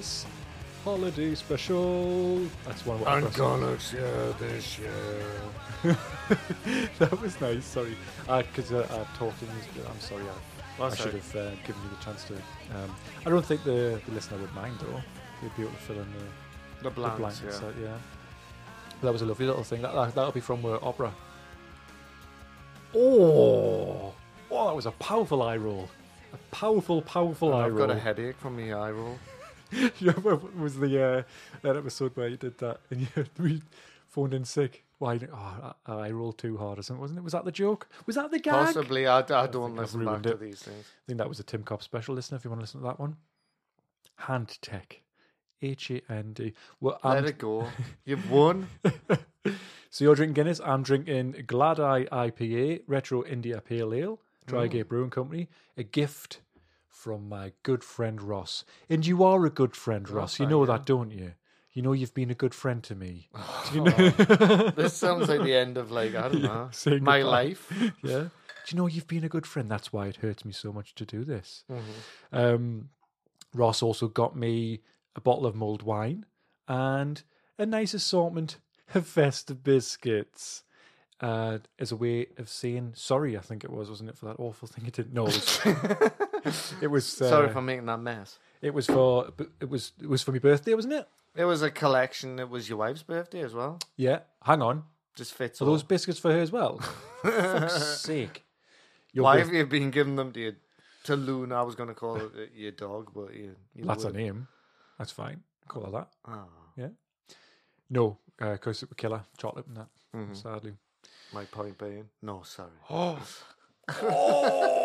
final part of this holiday special. That's one of what I'm gonna share this year. that was nice. Sorry, because uh, uh, talking is. I'm sorry. I, I should have uh, given you the chance to. Um, I don't think the, the listener would mind though. They'd be able to fill in the, The the blanks, yeah. uh, yeah. But that was a lovely little thing. That, that that'll be from uh, opera. Oh, oh, that was a powerful eye roll. A powerful, powerful eye roll. I've got a headache from the eye roll. you remember what was the uh, that episode where you did that and you we phoned in sick? Why? Oh, I, I rolled too hard or something, wasn't it? Was that the joke? Was that the gag? Possibly, I, I don't I've listen back ruined to it. these things. I think that was a Tim Cop special. Listen if you want to listen to that one. Hand Tech, H A N D. Well, Let it go. You've won. so you're drinking Guinness. I'm drinking Glad Eye IPA, Retro India Pale Ale, Dry Drygate Brewing Company. A gift from my good friend Ross. And you are a good friend, Ross. You know that, don't you? You know you've been a good friend to me. Do you know? this sounds like the end of like I don't know saying my goodbye. life. yeah. Do you know you've been a good friend? That's why it hurts me so much to do this. Mm-hmm. Um, Ross also got me a bottle of mulled wine and a nice assortment of festive biscuits. Uh, as a way of saying sorry, I think it was, wasn't it, for that awful thing it did? No, it was. it was. Uh, Sorry for making that mess. It was for. It was. It was for my birthday, wasn't it? It was a collection. It was your wife's birthday as well. Yeah. Hang on. Just fits Are all. those biscuits for her as well? Fuck's sake. Your Why birth- have you been giving them to your, to Luna? I was going to call it uh, your dog, but you, you That's a name. That's fine. Call her that. Oh, Yeah. No, because it would kill her. Chocolate and that. Mm-hmm. Sadly. my point being, no, sorry. Oh, oh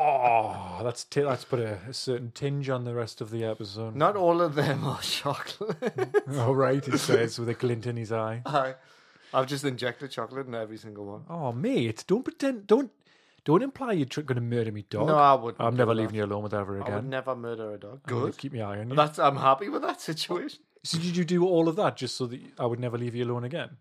Oh, that's t- that's put a, a certain tinge on the rest of the episode. Not all of them are chocolate. Oh right, he says with a glint in his eye. I, I've just injected chocolate in every single one. Oh mate, don't pretend. Don't don't imply you're going to murder me, dog. No, I wouldn't. I'm never that. leaving you alone with ever again. I would never murder a dog. Good. Keep my eye on you. That's I'm happy with that situation. So did you do all of that just so that I would never leave you alone again?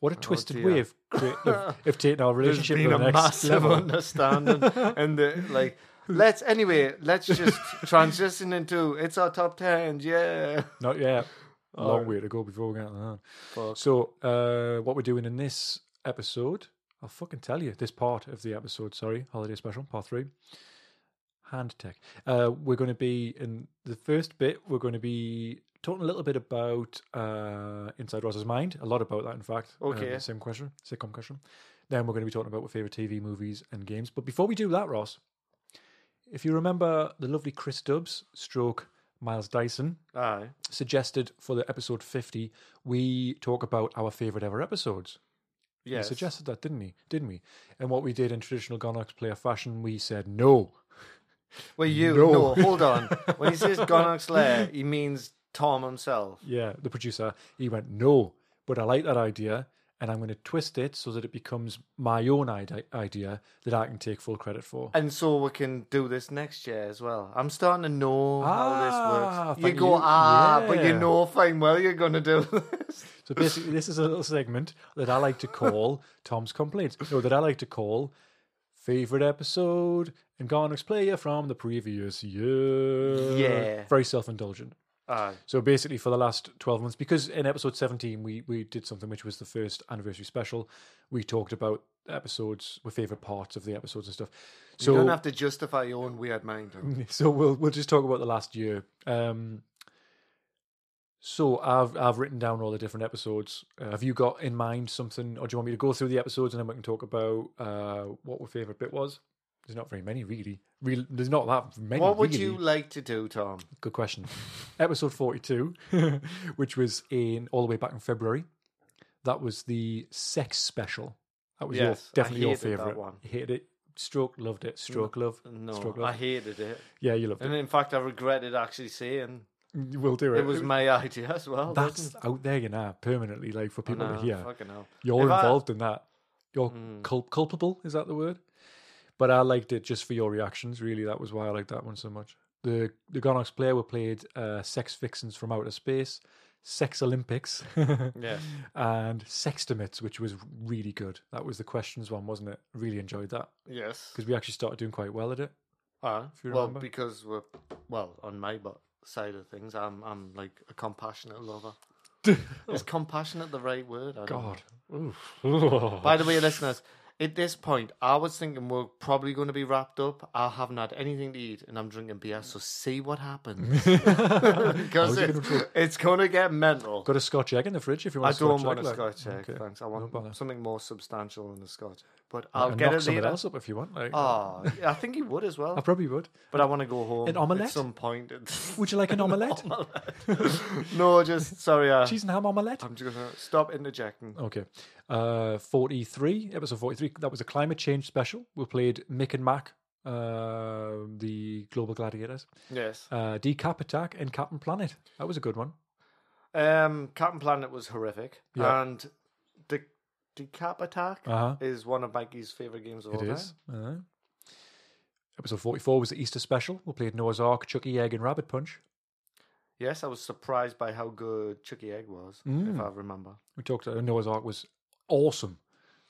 What a twisted Oh, dear. way of, of, of taking our relationship to the next massive level. understanding, and the, like, let's anyway, let's just transition into it's our top ten. Yeah. Not yet. A long way to go before we get to that. So, uh, what we're doing in this episode, I'll fucking tell you. This part of the episode, sorry, holiday special, part three, hand tech. Uh, we're going to be in the first bit. We're going to be talking a little bit about uh, Inside Ross's mind. A lot about that, in fact. Uh, Okay. the same question, sitcom question. Then we're going to be talking about our favorite TV, movies, and games. But before we do that, Ross, if you remember the lovely Chris Stubbs, stroke Miles Dyson, Aye. suggested for the episode 50 we talk about our favorite ever episodes Yes. he suggested that didn't he didn't we and what we did in traditional Gonox player fashion we said no Well, you No. no. hold on. When he says Gonox Lair, he means Tom himself. yeah the producer he went no but i like that idea and i'm going to twist it so that it becomes my own idea that i can take full credit for And so we can do this next year as well. I'm starting to know Ah, how this works. You go, you. ah, but you know fine well you're going to do this. so basically this is a little segment that i like to call tom's complaints no that i like to call favorite episode and Gonox player from the previous year Yeah. very self-indulgent Aye. So basically, for the last twelve months, because in episode seventeen we we did something which was the first anniversary special. We talked about episodes, with favorite parts of the episodes and stuff. So you don't have to justify your own weird mind. so we'll we'll just talk about the last year. Um, so I've I've written down all the different episodes. Uh, have you got in mind something, or do you want me to go through the episodes and then we can talk about uh, what our favorite bit was? There's not very many, really. Real, there's not that many. What would really. you like to do, Tom? Good question. Episode 42, which was in all the way back in February. That was the sex special. That was your, Yes, I definitely your favorite. one. Hated it. Stroke loved it. Stroke love. No, Stroke I hated it. Yeah, you loved And it. And in fact, I regretted actually saying We'll do it. it was my idea as well. That's out there, you know, permanently, like for people I to hear. Fucking hell. You're If I- involved in that. You're Mm. cul- culpable. Is that the word? But I liked it just for your reactions. Really, that was why I liked that one so much. The the Gonox player were played uh, sex fixins from outer space, sex Olympics, Yes. and sextimates, which was really good. That was the questions one, wasn't it? Really enjoyed that Yes. because we actually started doing quite well at it. Uh, If you well, remember. because we're well on my side of things, I'm I'm like a compassionate lover. Is compassionate the right word? God. By the way, listeners, at this point, I was thinking we're probably going to be wrapped up. I haven't had anything to eat, and I'm drinking beer. So see what happens because you gonna it's, going to get mental. Got a Scotch egg in the fridge if you want. a don't Scotch want egg, a like. Scotch egg, Okay. thanks. I want bother. something more substantial than a Scotch. But I I'll get knock it later. else up if you want. Like, Oh, I think you would as well. I probably would. But I want to go home An omelette? at some point. Would you like an omelette? no, just sorry. Uh, Cheese and ham omelette? I'm just gonna stop interjecting. Okay. Uh, 43, episode 43. That was a climate change special. We played Mick and Mack, uh, the Global Gladiators. Yes. Uh, Decap Attack and Captain Planet. That was a good one. Um, Captain Planet was horrific, Yeah. and the Decap Attack Uh huh. is one of Mikey's favorite games of It all is. time. Uh-huh. Episode 44 was the Easter special. We played Noah's Ark, Chuckie Egg, and Rabbit Punch. Yes, I was surprised by how good Chuckie Egg was, if Mm. I remember. We talked. Uh, Noah's Ark was awesome,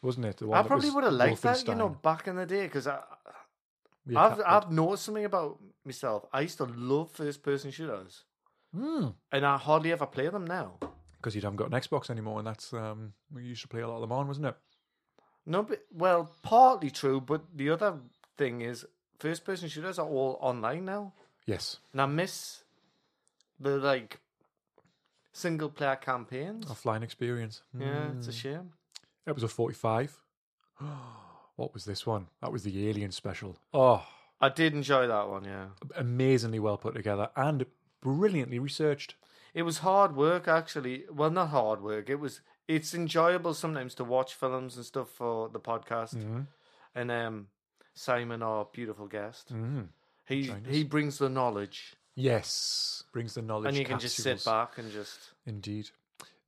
wasn't it? I probably would have liked that, you know, back in the day, because I, Yeah, I've I've noticed something about myself. I used to love first person shooters, Mm. and I hardly ever play them now. because you haven't got an Xbox anymore, and that's um, we used to play a lot of them on, wasn't it? No, but well, partly true, but the other thing is first person shooters are all online now, Yes, and I miss the like single player campaigns. offline experience. Yeah, it's a Mm. shame. Episode forty-five. what was this one? That was the Alien special. Oh, I did enjoy that one. Yeah, amazingly well put together and brilliantly researched. it was hard work actually. Well, not hard work. It was. It's enjoyable sometimes to watch films and stuff for the podcast. Mm-hmm. And um, Simon, our beautiful guest, Mm-hmm. he us. he brings the knowledge, Yes, brings the knowledge. and you can just sit capsules. back and just Indeed.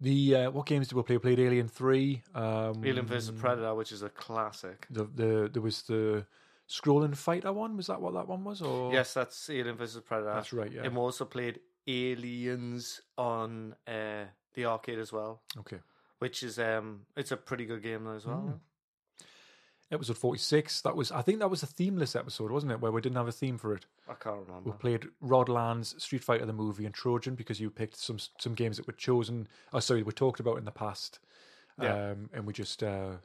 The uh, what games did we play? We played Alien Three. Um, Alien vs Predator, which is a classic. The, the there was the scrolling fighter one. Was that what that one was? Or Yes, that's Alien vs Predator. that's right. Yeah. And we also played Aliens on uh, the arcade as well, Okay. which is um, it's a pretty good game as well. Mm. Episode forty six. That was I think that was a themeless episode, wasn't it? Where we didn't have a theme for it. I can't remember We played Rodlands, Street Fighter the movie, and Trojan because you picked some some games that were chosen. Oh, sorry, we talked about in the past. Yeah. Um, and we just uh,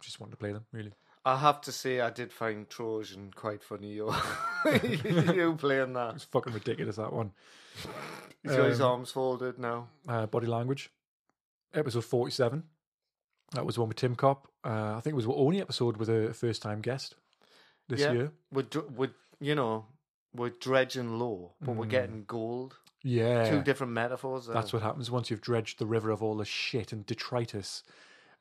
just wanted to play them really. I have to say, I did find Trojan quite funny. You, you playing that? It's fucking ridiculous that one. He's got his Um, arms folded now. uh, body language. Episode 47. That was one with Tim Cop. Uh, I think it was the only episode with a first time guest this Yeah. year. We're, we're you know we're dredging low, but we're Mm. getting gold. Yeah. Two different metaphors. There. That's what happens once you've dredged the river of all the shit and detritus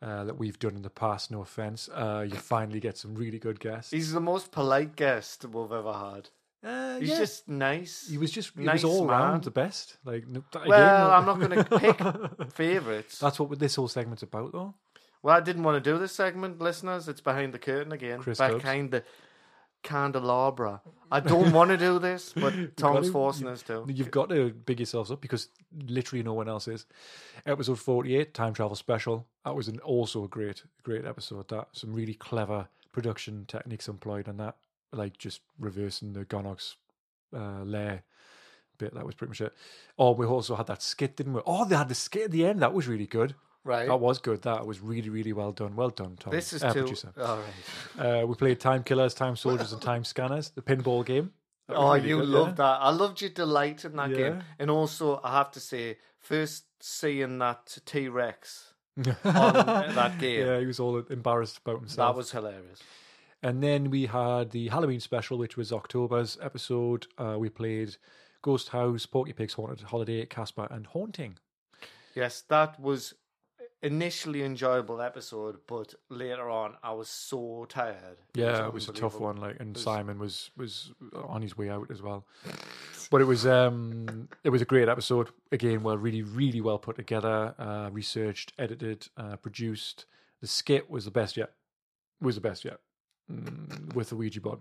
uh, that we've done in the past. No offense. Uh, you finally get some really good guests. He's the most polite guest we've ever had. Uh, He's yeah. just nice. He was just. He nice was all man. round the best. Like no- again, Well, I'm not going to pick favorites. That's what this whole segment's about, though. Well, I didn't want to do this segment, listeners. It's behind the curtain again. Chris behind the candelabra. I don't want to do this, but Tom's to. forcing us to. You've got to big yourselves up because literally no one else is. Episode forty-eight, time travel special. That was an also a great, great episode. That some really clever production techniques employed on that, like just reversing the Gonox uh, layer bit. That was pretty much it. Oh, we also had that skit, didn't we? Oh, they had the skit at the end. That was really good. Right. That was good. That was really, really well done. Well done, Tom. this is uh, too. producer. All right. Uh, we played Time Killers, Time Soldiers, and Time Scanners, the pinball game. Oh, really you good, loved that. I loved your delight in that Yeah. game. And also, I have to say, first seeing that T Rex yeah. on that game, Yeah, he was all embarrassed about himself. that was hilarious. And then we had the Halloween special, which was October's episode. Uh, we played Ghost House, Porky Pig's Haunted Holiday, Casper, and Haunting. Yes, that was initially enjoyable episode, but later on, I was so tired. Yeah, it was a tough one. Like, and was- Simon was was on his way out as well. But it was um it was a great episode. Again, well, really, really well put together, uh, researched, edited, uh, produced. The skit was the best yet. Was the best yet mm, with the Ouija board.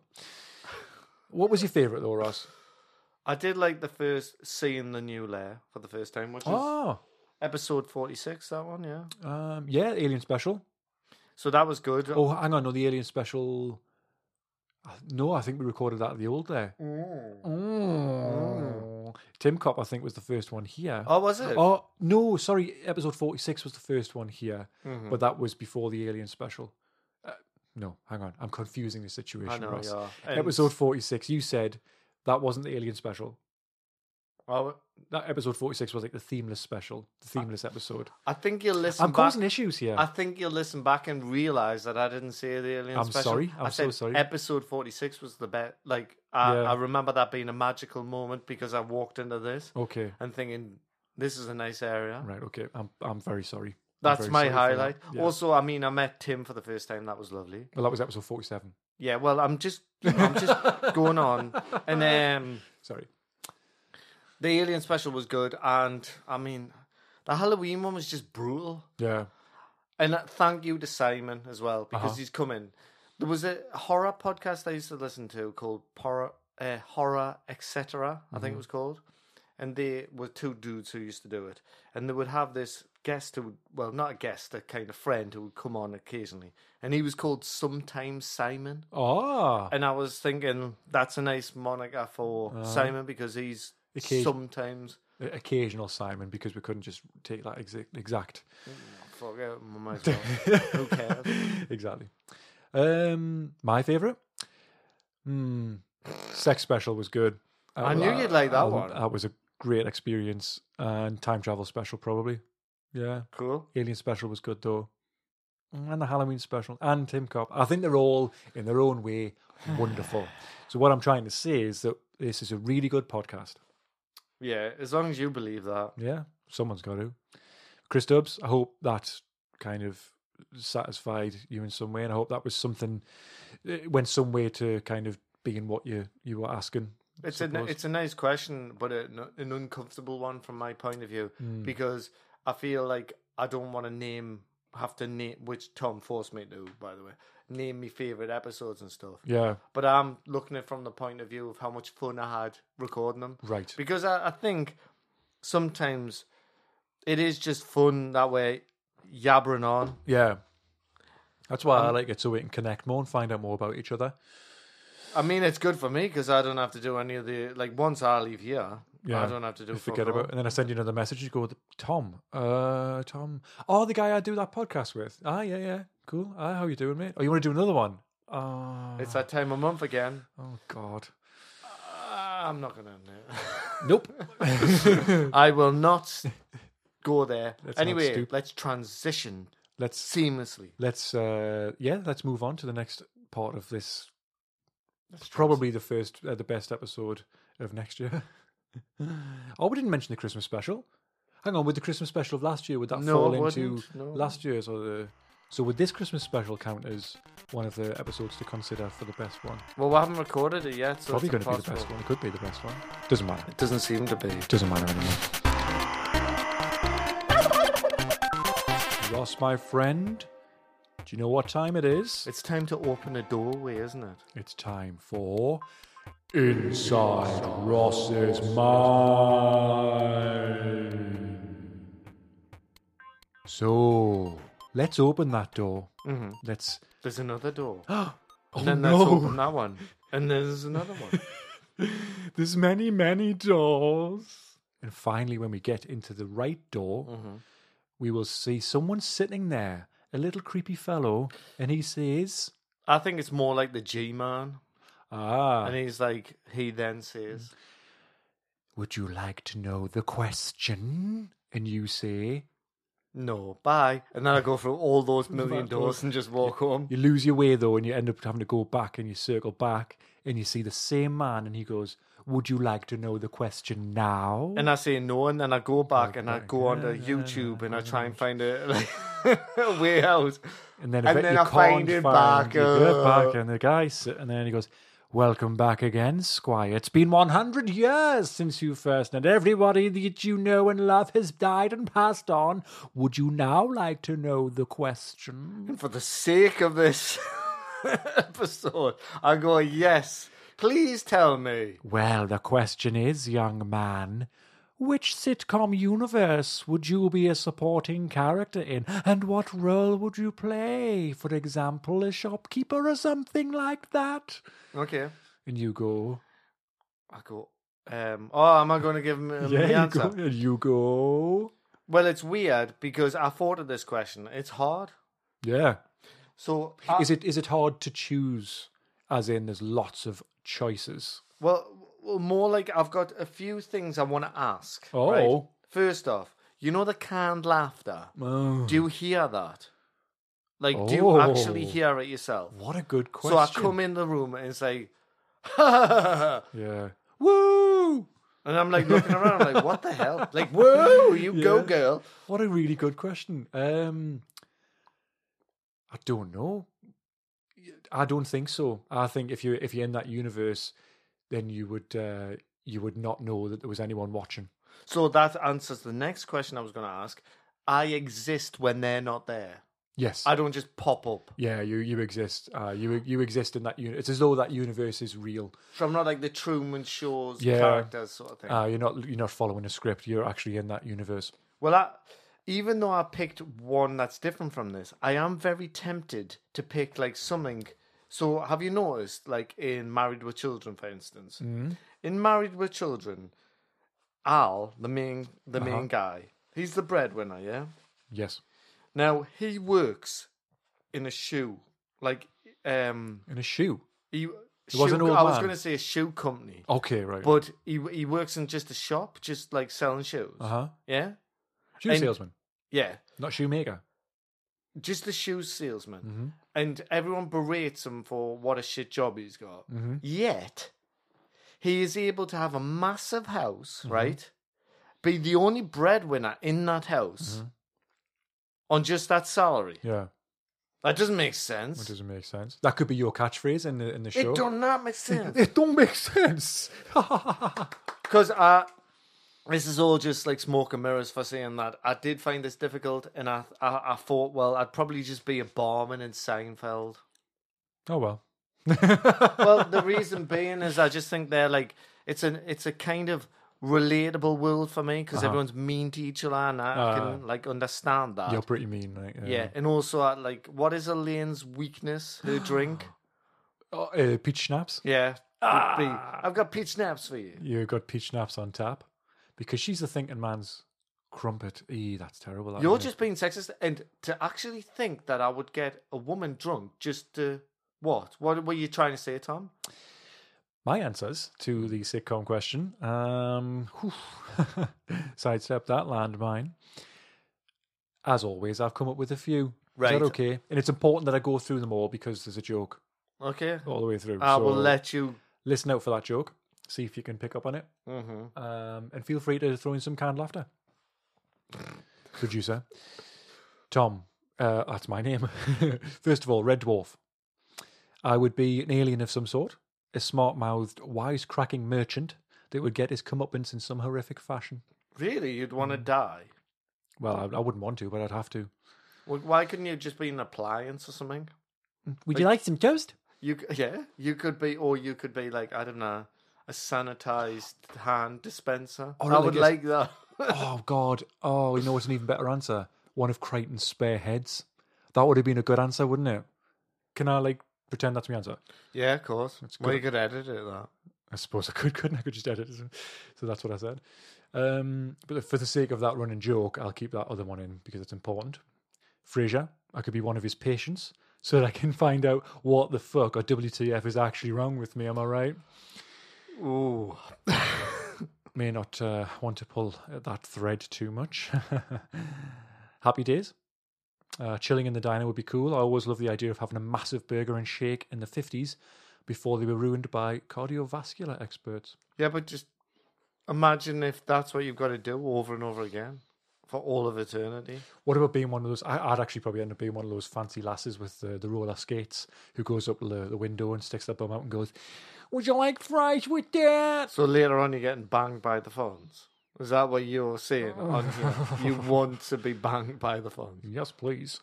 What was your favourite though, Ross? I did like the first seeing the new lair for the first time, which is Oh, episode forty six. That one, yeah. um, yeah, Alien Special. So that was good. Oh, hang on, no, the Alien Special. No, I think we recorded that at the old there. Mm. Tim Cop, I think, was the first one here. Oh, was it? Oh no, sorry. Episode forty-six was the first one here, Mm-hmm. but that was before the Alien special. Uh, no, hang on, I'm confusing the situation. I know, Ross. yeah. Episode forty-six. You said that wasn't the Alien special. Oh, That episode forty-six was like the themeless special, the themeless episode. I think you'll listen I'm back. causing issues here. I think you'll listen back and realize that I didn't say the alien I'm special. sorry. I'm I so sorry. Episode forty six was the best. Like I, Yeah. I remember that being a magical moment because I walked into this okay, and thinking this is a nice area. right. Okay, I'm I'm very sorry. That's very my sorry for that. highlight. Yeah. Also, I mean, I met Tim for the first time. That was lovely. well, that was episode forty-seven. Yeah. Well, I'm just, I'm just going on, and um, Sorry. The alien special was good, and I mean, the Halloween one was just brutal. Yeah. And uh, thank you to Simon as well because Uh-huh. he's coming. There was a horror podcast I used to listen to called Horror, uh, Horror Etc. I Mm-hmm. think it was called, and they were two dudes who used to do it, and they would have this guest who, would, well, not a guest, a kind of friend who would come on occasionally, and he was called Sometimes Simon. Ah. And I was thinking that's a nice moniker for Simon because he's Occasion- sometimes. occasional Simon because we couldn't just take that exact exact Fuck it, I might as well. Who cares? exactly. Um, my favorite, hmm, sex special was good. I knew you'd like that uh, one. That was a great experience, and time travel special probably. Yeah, Cool. alien special was good though, and the Halloween special and Tim Cop. I think they're all in their own way wonderful. so what I'm trying to say is that this is a really good podcast. Yeah, as long as you believe that. Yeah, someone's got to. Chris Stubbs, I hope that kind of satisfied you in some way, and I hope that was something it went some way to kind of being what you you were asking. It's a it's a nice question, but a, an uncomfortable one from my point of view Hmm. because I feel like I don't want to name have to name which Tom forced me to, by the way, name me favorite episodes and stuff. yeah, But I'm looking at it from the point of view of how much fun I had recording them right. because I, I think sometimes it is just fun that way, yabbering on. Yeah, that's why I like it so we can connect more and find out more about each other. I mean, it's good for me because I don't have to do any of the like. Once I leave here, Yeah, I don't have to do. Forget about, and then I send you another message. You go, Tom, uh, Tom, oh, the guy I do that podcast with. Ah, yeah, yeah, cool. Ah, how you doing, mate? Oh, you want to do another one? Ah, It's that time of month again. oh God, Uh, I'm not gonna. nope. I will not go there. Let's not anyway, stoop. let's transition let's seamlessly. let's uh yeah let's move on to the next part of this probably the first uh, the best episode of next year oh we didn't mention the christmas special hang on with the christmas special of last year would that No, fall it into wouldn't, no. last year's or the so would this christmas special count as one of the episodes to consider for the best one. Well, we haven't recorded it yet, so probably going to be the best one. It could be the best one. Doesn't matter. It doesn't seem to be. doesn't matter anymore. Ross my friend do you know what time it is? It's time to open a doorway, isn't it? It's time for Inside Ross's Mind. So let's open that door. hmm Let's. There's another door. Oh and then let's open that one. And there's another one. There's many, many doors. And finally, when we get into the right door, Mhm. we will see someone sitting there, a little creepy fellow, and he says, I think it's more like the G man. "Ah, And he's like, he then says, would you like to know the question?" And you say, no, bye. And then I go through all those million doors and just walk home. You lose your way though, and you end up having to go back and you circle back and you see the same man, and he goes, Would you like to know the question now? And I say no, and then I go back and I go onto YouTube and I try and find a, like, a way out. And then, and then I find it find back, You uh, back, and the guy and then he goes, "Welcome back again, Squire. It's been one hundred years since you first, and everybody that you know and love has died and passed on. Would you now like to know the question?" And for the sake of this episode, I go, yes, please tell me. Well, the question is, young man, which sitcom universe would you be a supporting character in, and what role would you play? For example, a shopkeeper or something like that. Okay. And you go, I go. Um, oh, am I going to give him um, yeah, the you answer? go, and you go, Well, it's weird because I thought of this question. It's hard. yeah. So I, Is it is it hard to choose? As in, there's lots of choices. well, well, more like I've got a few things I want to ask. Oh. right? First off, you know the canned laughter. Oh, Do you hear that? Like, do you actually Oh. hear it yourself? what a good question. So I come in the room and say, Yeah. Woo! And I'm like looking around, I'm like, what the hell? Like, whoa, you go, Yeah. girl. What a really good question. Um, I don't know. I don't think so. I think if you if you're in that universe, then you would uh, you would not know that there was anyone watching. So that answers the next question I was going to ask. I exist when they're not there. Yes. I don't just pop up. yeah, you you exist. Uh, you you exist in that uni It's as though that universe is real. So I'm not like the Truman Show's Yeah. characters sort of thing. Uh, you're not you're not following a script. You're actually in that universe. well, I, even though I picked one that's different from this, I am very tempted to pick like something. So have you noticed, like in Married with Children, for instance, Mm. in Married with Children, Al, the main the Uh-huh. main guy, he's the breadwinner, yeah. Yes. Now he works in a shoe, like um, In a shoe. he. was an shoe- old I was going to say a shoe company, Okay, right. but he he works in just a shop, just like selling shoes. Uh huh. Yeah, Shoe And- salesman, yeah, not shoemaker. Just the shoe salesman, Mm-hmm. and everyone berates him for what a shit job he's got. Mm-hmm. Yet he is able to have a massive house, Mm-hmm. right? Be the only breadwinner in that house Mm-hmm. on just that salary. Yeah. That doesn't make That sense. doesn't make sense. That could be your catchphrase in the in the show. It does not make sense. It don't make sense. Because I, this is all just like smoke and mirrors for saying that. I did find this difficult, and I, I, I thought, well, I'd probably just be a barman in Seinfeld. oh well. Well, the reason being is I just think they're like it's an it's a kind of relatable world for me because Uh-huh. everyone's mean to each other, and I Uh, can like understand that. You're pretty mean, right? yeah, and also uh, like, what is Elaine's weakness? Her drink. Oh, uh, peach schnapps. Yeah, be, I've got peach schnapps for you. You got peach schnapps on tap because she's the thinking man's crumpet. Eee, that's terrible. that, You're just being sexist, and to actually think that I would get a woman drunk just to what? What were you trying to say, Tom? my answers to the sitcom question. Um, sidestep that landmine. As always, I've come up with a few. Right. Is that okay? And it's important that I go through them all because there's a joke Okay, all the way through. I will let you. listen out for that joke. See if you can pick up on it. hmm Um, and feel free to throw in some canned laughter. Producer. Tom, uh, that's my name. First of all, Red Dwarf. I would be an alien of some sort, a smart mouthed, wise-cracking merchant that would get his comeuppance in some horrific fashion. Really, you'd want to Mm. die? Well, I, I wouldn't want to, but I'd have to. Well, why couldn't you just be an appliance or something? Would you like some toast? You c- yeah, you could be, or you could be like I don't know, a sanitized hand dispenser. Or I would like that. oh, God. Oh, you know what's an even better answer? One of Kryten's spare heads. That would have been a good answer, wouldn't it? Can I, like, pretend that's my answer? yeah, of course. Well, good. you could edit it. That. I suppose I could, couldn't I? I could just edit it. So that's what I said. Um, but for the sake of that running joke, I'll keep that other one in because it's important. Frasier, I could be one of his patients so that I can find out what the fuck or WTF is actually wrong with me. Am I right? Ooh, May not uh, want to pull that thread too much. Happy days. Uh, chilling in the diner would be cool. I always love the idea of having a massive burger and shake in the 50s before they were ruined by cardiovascular experts. yeah, but just imagine if that's what you've got to do over and over again for all of eternity. What about being one of those? I, I'd actually probably end up being one of those fancy lasses with the, the roller skates who goes up the, the window and sticks their bum out and goes, Would you like fries with that? So later on, you're getting banged by the phones. Is that what you're saying? on you want to be banged by the phones? Yes, please.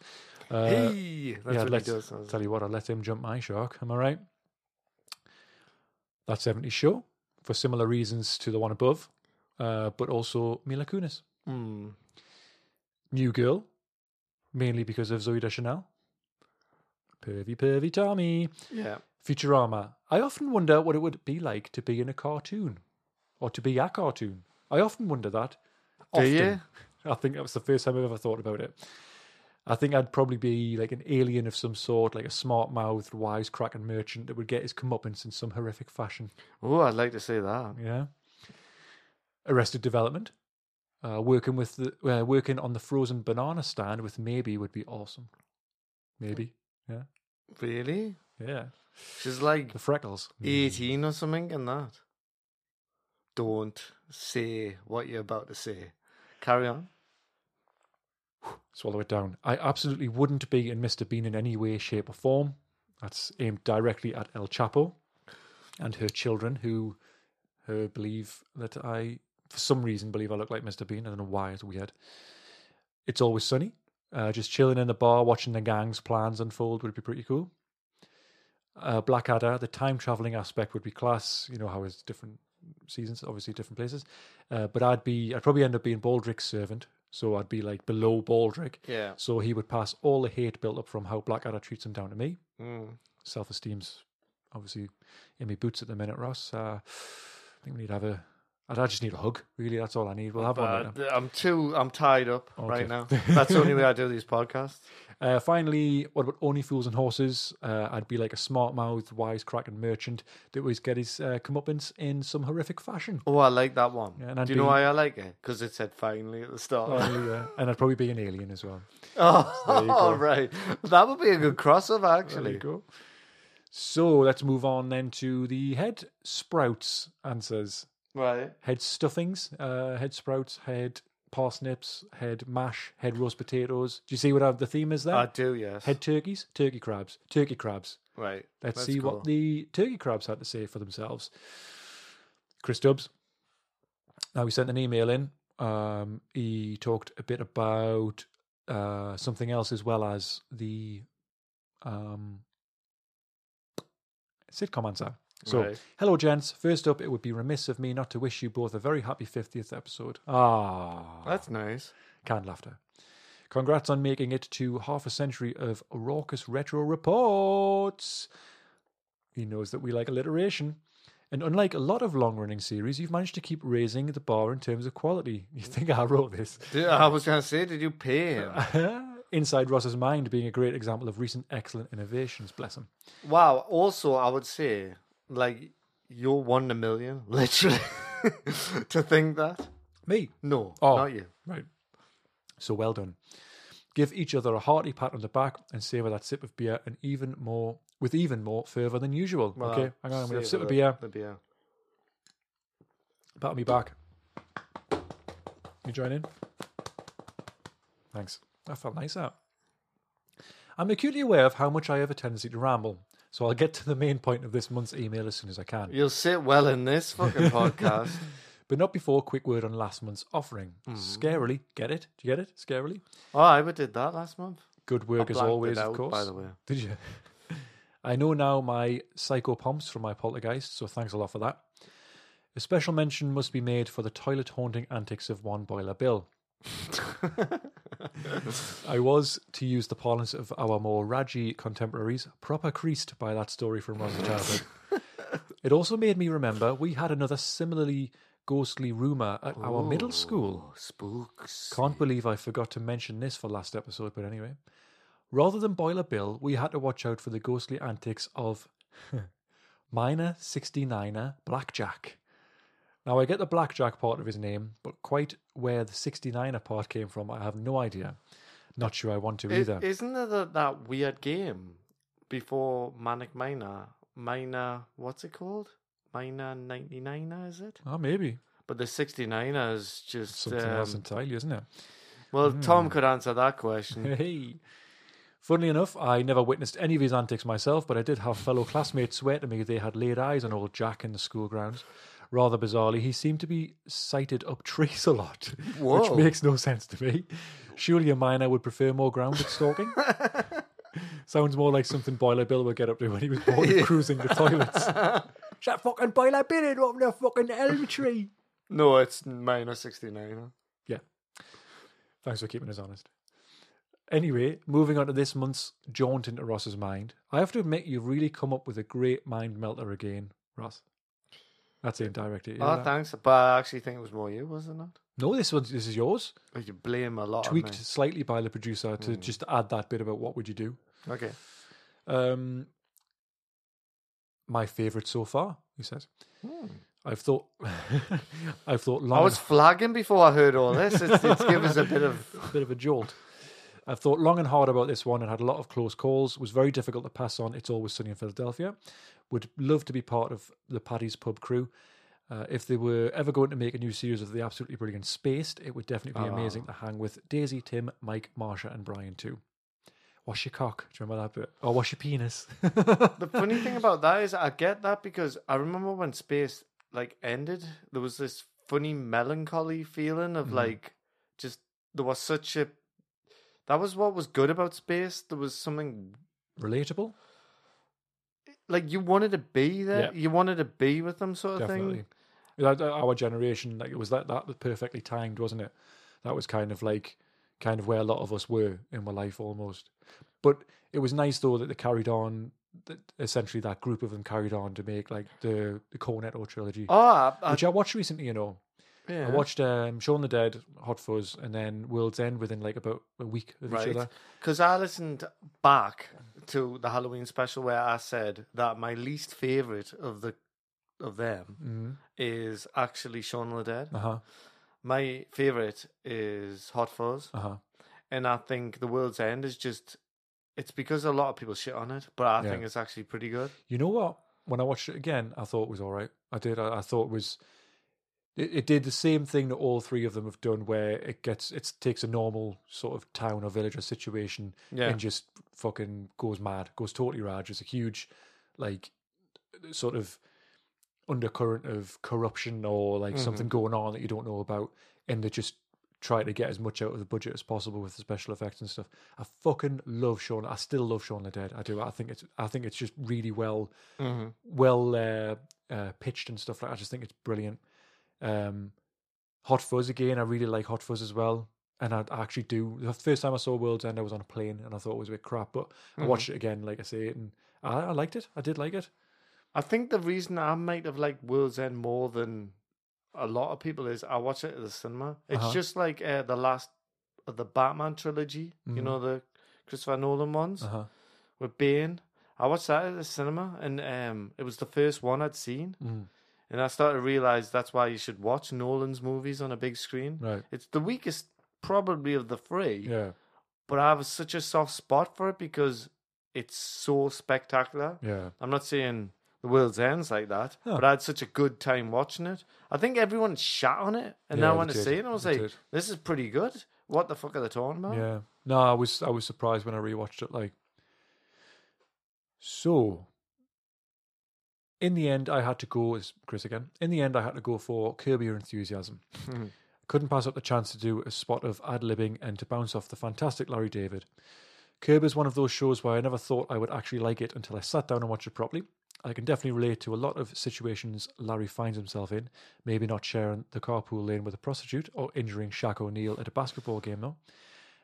Uh, hey, that's yeah, what he let's does. tell you what, I'll let him jump my shark. Am I right? That 70 show, for similar reasons to the one above, uh, but also Mila Kunis. Hmm. New Girl, mainly because of Zooey Deschanel. Pervy, pervy Tommy. Yeah. Futurama. I often wonder what it would be like to be in a cartoon or to be a cartoon. I often wonder that. Do Often. you? I think that was the first time I've ever thought about it. I think I'd probably be like an alien of some sort, like a smart mouthed, wisecracking merchant that would get his comeuppance in some horrific fashion. Oh, I'd like to see that. Yeah. Arrested Development. Uh, working with the uh, working on the frozen banana stand with maybe would be awesome. Maybe. Yeah. Really? Yeah. She's like The freckles. 18 or something and that. Don't say what you're about to say. Carry on. swallow it down. I absolutely wouldn't be in Mr. Bean in any way, shape, or form. That's aimed directly at El Chapo and her children, who her believe that I, for some reason, believe I look like Mr. Bean. I don't know why. It's weird. It's always sunny. Uh, just chilling in the bar, watching the gang's plans unfold would be pretty cool. Uh, Blackadder, the time traveling aspect would be class. You know how it's different seasons, obviously different places. Uh, but I'd be, I'd probably end up being Baldrick's servant, so I'd be like below Baldrick. Yeah. So he would pass all the hate built up from how Blackadder treats him down to me. Mm. Self esteem's obviously in my boots at the minute, Ross. Uh, I think we need to have a. I just need a hug. Really, that's all I need. We'll have one. later. But I'm too. I'm tied up Okay. right now. That's the only way I do these podcasts. Uh, finally, what about Only Fools and Horses? Uh, I'd be like a smart mouthed, wisecracking merchant that always get his uh, comeuppance in some horrific fashion. Oh, I like that one. Yeah, and I'd do you know be- why I like it? Because it said finally at the start. Finally, yeah. And I'd probably be an alien as well. oh, There you go. right. That would be a good crossover, There actually. you go. So let's move on then to the head sprouts answers. Right. head stuffings, uh, head sprouts, head parsnips, head mash, head roast potatoes. Do you see what uh, the theme is there? I do, yes. head turkeys, turkey crabs, turkey crabs. right. Let's That's see cool. what the turkey crabs had to say for themselves. Chris Stubbs. Now he sent an email in. Um, he talked a bit about uh, something else as well as the um, sitcom answer. So, Right. hello, gents. First up, it would be remiss of me not to wish you both a very happy 50th episode. Ah, That's nice. canned laughter. Congrats on making it to half a century of raucous retro reports. He knows that we like alliteration. And unlike a lot of long running series, you've managed to keep raising the bar in terms of quality. You think I wrote this? Did- I was going to say, did you pay him? Inside Ross's Mind being a great example of recent excellent innovations, bless him. wow. Also, I would say, like, you're one in a million, literally, to think that. Me. No, Oh. not you. Right. So well done. Give each other a hearty pat on the back and savour that sip of beer and even more with even more fervour than usual. Well, okay, hang on, I'm to have a sip of beer. The beer. Pat on me back. You join in? Thanks. That felt nice out. I'm acutely aware of how much I have a tendency to ramble, so I'll get to the main point of this month's email as soon as I can. You'll sit well in this fucking podcast. But not before a quick word on last month's offering. Mm. Scarily, get it? Do you get it? Scarily? Oh, I did that last month. Good work as always, out, of course. By the way. Did you? I know now my psychopomps from my poltergeist, so thanks a lot for that. A special mention must be made for the toilet haunting antics of one boiler Bill. I was, to use the parlance of our more raggy contemporaries, proper creased by that story from Ron's childhood. it also made me remember we had another similarly ghostly rumour at our middle school. Spooks. Can't believe I forgot to mention this for last episode, but anyway. Rather than Boiler Bill, we had to watch out for the ghostly antics of miner 69er Blackjack. Now, I get the Blackjack part of his name, but quite where the 69er part came from, I have no idea. Not sure I want to either. Isn't there that, that weird game before Manic Miner? Miner, what's it called? Miner 99er, is it? oh, maybe. But the 69er is just. Something else um, entirely, isn't it? well, Hmm. Tom could answer that question. Hey. Funnily enough, I never witnessed any of his antics myself, but I did have fellow classmates swear to me they had laid eyes on old Jack in the school grounds. Rather bizarrely, he seemed to be sighted up trees a lot, which makes no sense to me. Surely a miner would prefer more grounded stalking. Sounds more like something Boiler Bill would get up to when he was bored of cruising the toilets. Shut fucking Boiler Bill in up the fucking elm tree. No, it's minus 69. huh? Thanks for keeping us honest. Anyway, moving on to this month's jaunt into Ross's mind. I have to admit, you've really come up with a great mind melter again, Ross. That's indirect. you Oh, that? thanks. But I actually think it was more you, wasn't it? No, this one, this is yours. Oh, You blame a lot Tweaked on slightly by the producer to Mm. just add that bit about what would you do. Okay. Um, my favourite so far, he says. Hmm. I've thought, I've thought long I was flagging before I heard all this. It's, it's given us a bit of. a bit of a jolt. I've thought long and hard about this one and had a lot of close calls. Was very difficult to pass on. It's always sunny in Philadelphia. Would love to be part of the Paddy's Pub crew. Uh, if they were ever going to make a new series of the absolutely brilliant Spaced, it would definitely be Ah. amazing to hang with Daisy, Tim, Mike, Marsha, and Brian too. Wash your cock. Do you remember that bit? Or wash your penis. The funny thing about that is, I get that because I remember when space like ended, there was this funny melancholy feeling of Mhm. like just there was such a. That was what was good about space. There was something Relatable? Like you wanted to be there. Yeah. You wanted to be with them, sort of Definitely. thing. That- Our generation, like it was that that was perfectly timed, wasn't it? That was kind of like kind of where a lot of us were in my life almost. But it was nice though that they carried on. That essentially, that group of them carried on to make like the the Cornetto trilogy, Oh, I, I, which I watched recently. You know, yeah. I watched um, Shaun the Dead, Hot Fuzz, and then World's End within like about a week of Right. each other. Because I listened back to the Halloween special where I said that my least favorite of the of them Mm-hmm. is actually Shaun of the Dead. Uh huh. My favorite is Hot Fuzz, Uh huh. and I think The World's End is just. It's because a lot of people shit on it, but I Yeah. think it's actually pretty good. You know what? When I watched it again, I thought it was all right. I did. I, I thought it was. It, it did the same thing that all three of them have done, where it gets it takes a normal sort of town or village or situation Yeah, and just fucking goes mad, goes totally rad. There's a huge, like, sort of undercurrent of corruption or like something going on that you don't know about, and they just try to get as much out of the budget as possible with the special effects and stuff. I fucking love Shaun. I still love Shaun the Dead. I do. I think it's. I think it's just really well hmm well uh, uh, pitched and stuff like. that. I just think it's brilliant. Um, Hot Fuzz again. I really like Hot Fuzz as well, and I, I actually do. The first time I saw World's End, I was on a plane and I thought it was a bit crap, but I Mhm. watched it again, like I say, and I, I liked it. I did like it. I think the reason I might have liked World's End more than a lot of people is I watched it at the cinema. It's Uh-huh. just like uh, the last of the Batman trilogy, you Mhm. know, the Christopher Nolan ones Uh huh. with Bane. I watched that at the cinema, and um, it was the first one I'd seen, Mm, and I started to realize that's why you should watch Nolan's movies on a big screen. right. It's the weakest, probably of the three, Yeah. but I have such a soft spot for it because it's so spectacular. Yeah. I'm not saying the world's ends like that, Huh. but I had such a good time watching it. I think everyone shot on it, and Yeah, now they when I see it, I was They like, did. "This is pretty good." What the fuck are they talking about? Yeah. No, I was I was surprised when I rewatched it. Like, so in the end, I had to go as Chris again. In the end, I had to go for Curb Your Enthusiasm. Mhm. Couldn't pass up the chance to do a spot of ad libbing and to bounce off the fantastic Larry David. Curb is one of those shows where I never thought I would actually like it until I sat down and watched it properly. I can definitely relate to a lot of situations Larry finds himself in. Maybe not sharing the carpool lane with a prostitute or injuring Shaq O'Neal at a basketball game, though.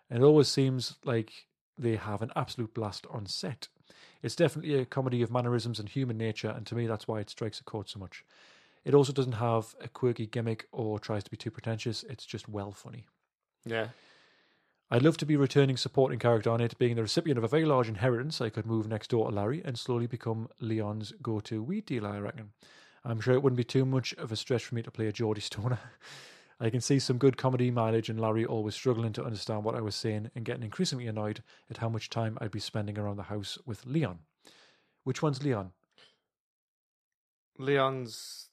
And it always seems like they have an absolute blast on set. It's definitely a comedy of mannerisms and human nature, and to me, that's why it strikes a chord so much. It also doesn't have a quirky gimmick or tries to be too pretentious, it's just well funny. Yeah, I'd love to be returning supporting character on it, being the recipient of a very large inheritance. I could move next door to Larry and slowly become Leon's go to weed dealer, I reckon. I'm sure it wouldn't be too much of a stretch for me to play a Geordie Stoner. I can see some good comedy mileage and Larry always struggling to understand what I was saying and getting increasingly annoyed at how much time I'd be spending around the house with Leon. Which one's Leon? Leon's.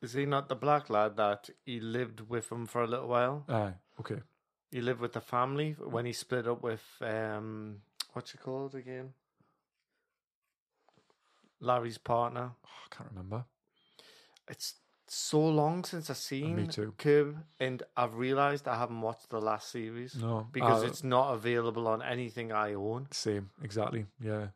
Is he not the black lad that he lived with him for a little while? Ah, okay. He lived with the family when he split up with um, what's it called again? Larry's partner. Oh, I can't remember. It's so long since I've seen Me too. Curb, and I've realised I haven't watched the last series No, because uh, it's not available on anything I own. Same, exactly. Yeah.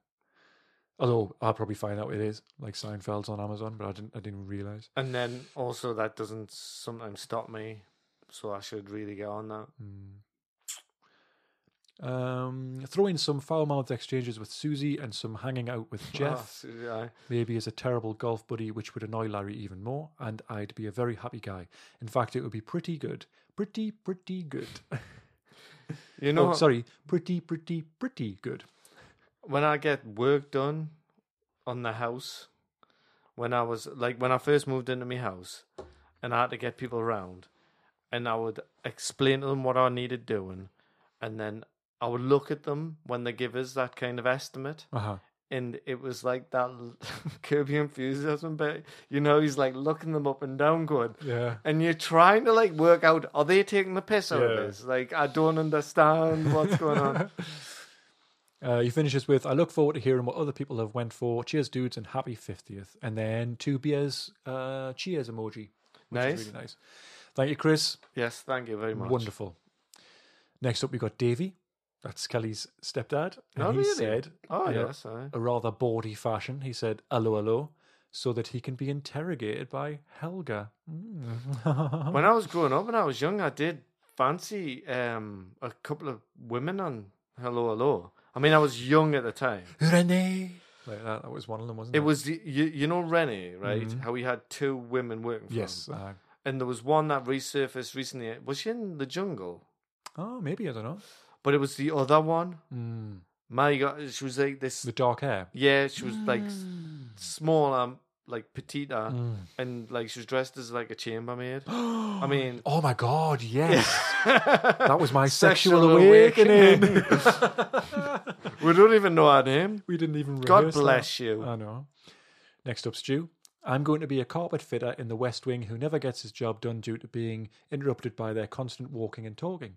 Although I'll probably find out what it is like Seinfeld's on Amazon, but I didn't. I didn't realize. And then also that doesn't sometimes stop me, so I should really get on that. Um, throw in some foul-mouthed exchanges with Susie and some hanging out with Jeff. Oh, yeah. Maybe as a terrible golf buddy, which would annoy Larry even more, and I'd be a very happy guy. In fact, it would be pretty good. Pretty, pretty good. You know, oh, sorry. Pretty, pretty, pretty good. when I get work done on the house, when I was like when I first moved into my house, and I had to get people around, and I would explain to them what I needed doing, and then I would look at them when they give us that kind of estimate, Uh huh. and it was like that Curb Your Enthusiasm bit. You know, he's like looking them up and down, going, Yeah. and you're trying to like work out are they taking the piss out Yeah. of this? Like I don't understand what's going on. Uh, he finishes with, "I look forward to hearing what other people have went for. Cheers, dudes, and happy fiftieth." And then two beers, uh, cheers emoji, which Nice. is really nice. Thank you, Chris. Yes, thank you very much. Wonderful. Next up, we got Davy. That's Kelly's stepdad, and Oh, he really? said, Oh in a- yes, aye. a rather bawdy fashion, he said, "Hello, hello," so that he can be interrogated by Helga. Mm. when I was growing up and I was young, I did fancy um, a couple of women on Hello Hello. I mean, I was young at the time. Renee. Like that, that was one of them, wasn't it? It was the, you, you know Rennie, right? How he had two women working for Yes. him, Uh, and there was one that resurfaced recently. Was she in the jungle? oh, maybe I don't know. But it was the other one. Mm. My God, she was like this. The dark hair. Yeah, she was like s- small, um, like petite, uh, Mm. and like she was dressed as like a chambermaid. I mean, Oh my god, yes. that was my sexual, Sexual awakening. we don't even know her name. we didn't even God rehearse that. bless you. I know. Next up, Stu. I'm going to be a carpet fitter in the West Wing who never gets his job done due to being interrupted by their constant walking and talking.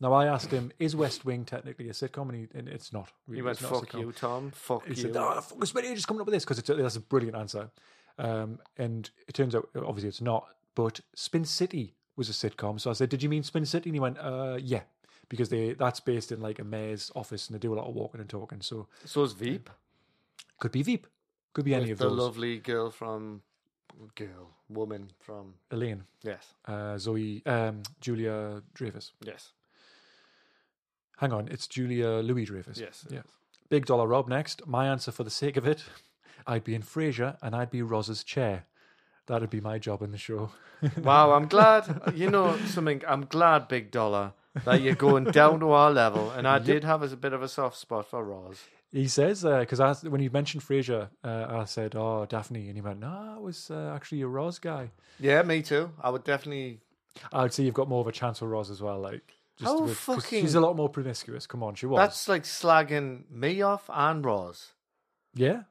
Now, I asked him, is West Wing technically a sitcom? And, he, and it's not. Really. He went, not "Fuck sitcom." you, Tom. Fuck He you." said, "Oh, fuck, it's ages coming up with this because that's a brilliant answer." Um, and it turns out, obviously, it's not. But Spin City was a sitcom, so I said, "Did you mean Spin City?" And he went, uh, "Yeah," because they that's based in like a mayor's office, and they do a lot of walking and talking. So so is Veep. could be Veep, could be any With of the those. The lovely girl from girl woman from Elaine, yes, uh, Zoe, um, Julia Dreyfus. yes, Hang on, it's Julia Louis Dreyfus. yes. Yeah. Big Dollar Rob next. My answer for the sake of it, I'd be in Frasier and I'd be Roz's chair. That'd be my job in the show. Wow, I'm glad. You know something. I'm glad, Big Dollar, that you're going down to our level. And I did have a bit of a soft spot for Roz. He says because when you mentioned Frasier, uh, I said, "Oh, Daphne," and he went, "No, it was uh, actually a Roz guy." Yeah, me too. I would definitely. I'd say you've got more of a chance with Roz as well. Like, just How with, fucking- she's a lot more promiscuous. Come on, she was. That's like slagging me off and Roz. yeah,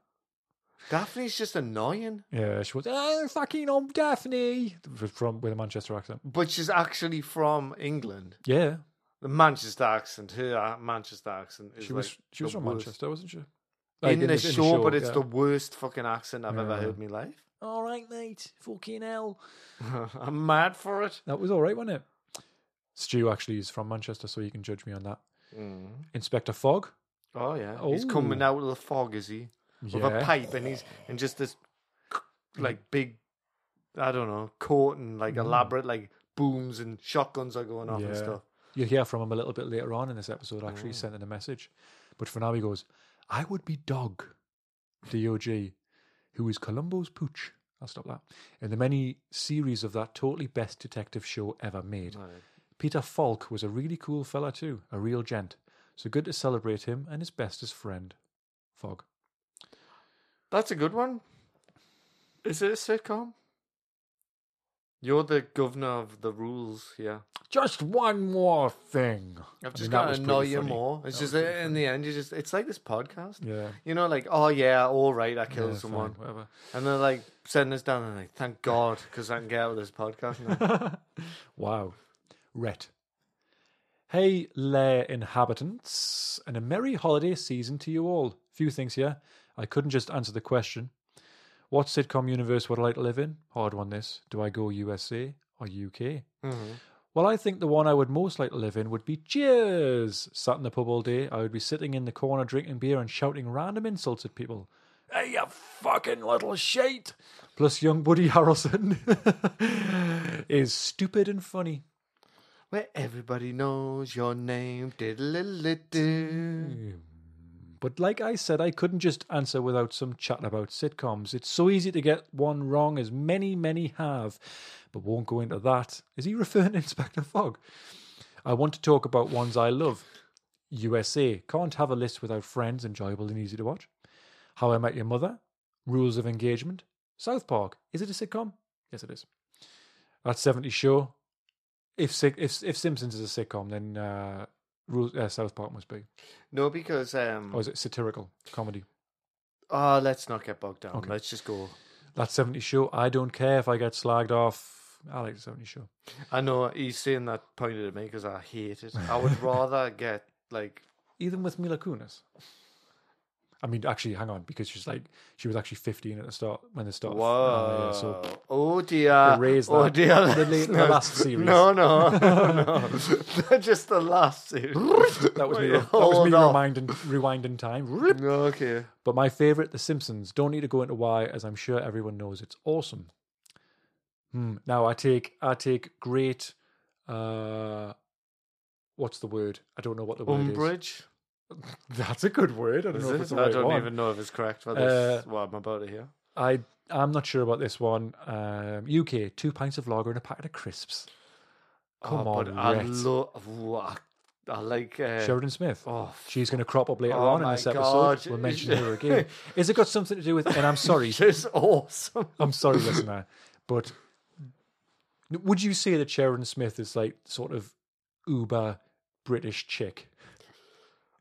Daphne's just annoying, yeah. She was. Oh, fucking on Daphne from with a Manchester accent. but she's actually from England. Yeah, The Manchester accent, her Manchester accent is she was. like She was the from worst. Manchester, wasn't she? in, Like, the, show, but it's yeah. the worst fucking accent I've ever Yeah. heard in my life. All right, mate. Fucking hell. I'm mad for it. That was all right, wasn't it? Stu actually is from Manchester, so you can judge me on that. Mm. Inspector Fogg. Oh yeah, he's Oh. coming out of the fog, is he? With a pipe, and he's and just this like big, I don't know, coat and like elaborate like booms and shotguns are going off and Mm. Stuff. You'll hear from him a little bit later on in this episode, actually, Oh. sending a message. But for now, he goes, I would be Dog, D-O-G, who is Columbo's pooch. I'll stop that. In the many series of that totally best detective show ever made. Right. Peter Falk was a really cool fella too, a real gent. So good to celebrate him and his bestest friend, Fogg. That's a good one. Is it a sitcom? You're the governor of the rules here. Just one more thing. I've just got to annoy you more. It's just in the end, you just it's like this podcast. Yeah. You know, like oh yeah, all right, I killed Yeah, someone, fine, whatever. and they're like sending us down and like thank God because I can get out of this podcast now. wow. Ret. Hey, Lair inhabitants, and a merry holiday season to you all. Few things here. I couldn't just answer the question. What sitcom universe would I like to live in? Hard one, this. Do I go USA or UK? Mhm. Well, I think the one I would most like to live in would be Cheers. Sat in the pub all day, I would be sitting in the corner drinking beer and shouting random insults at people. Hey, you fucking little shite. Plus, young Woody Harrelson is stupid and funny. Where everybody knows your name. Diddle-diddle-diddle. But like I said, I couldn't just answer without some chat about sitcoms. It's so easy to get one wrong, as many, many have, but won't go into that. Is he referring to Inspector Fogg? I want to talk about ones I love. USA. Can't have a list without friends, enjoyable and easy to watch. How I Met Your Mother. Rules of Engagement. South Park. Is it a sitcom? Yes, it is. That 70 Show. If, if if Simpsons is a sitcom, then uh, Rules, uh, South Park must be. No, because um. Or is it satirical comedy? Oh, let's not get bogged down. Okay. Let's just go. That 70 show, I don't care if I get slagged off. I like the 70 show. I know he's saying that pointed at me because I hate it. I would rather get like Even with Mila Kunis. I mean, actually, hang on, because she's like, she was actually 15 at the start, when the start. whoa, Oh, yeah, so oh dear, Erase oh dear, The la- the last series. No, no, no, just the last series. that was me, that was me on. reminding, rewinding time. Okay. But my favorite, The Simpsons. Don't need to go into why, as I'm sure everyone knows it's awesome. Hmm. Now I take I take great. Uh, what's the word? I don't know what the word is. Umbrage. That's a good word. I don't know if it's the I don't even know if it's correct for this. Uh, what I'm about to hear. I I'm not sure about this one. Um, UK two pints of lager and a packet of crisps. Come oh, on, I love. I like. Uh, Sheridan Smith. Oh, She's going to crop up later Oh on in this episode. God. We'll mention her again. Is it got something to do with? And I'm sorry, just awesome. I'm sorry, listener, but would you say that Sheridan Smith is like sort of uber British chick?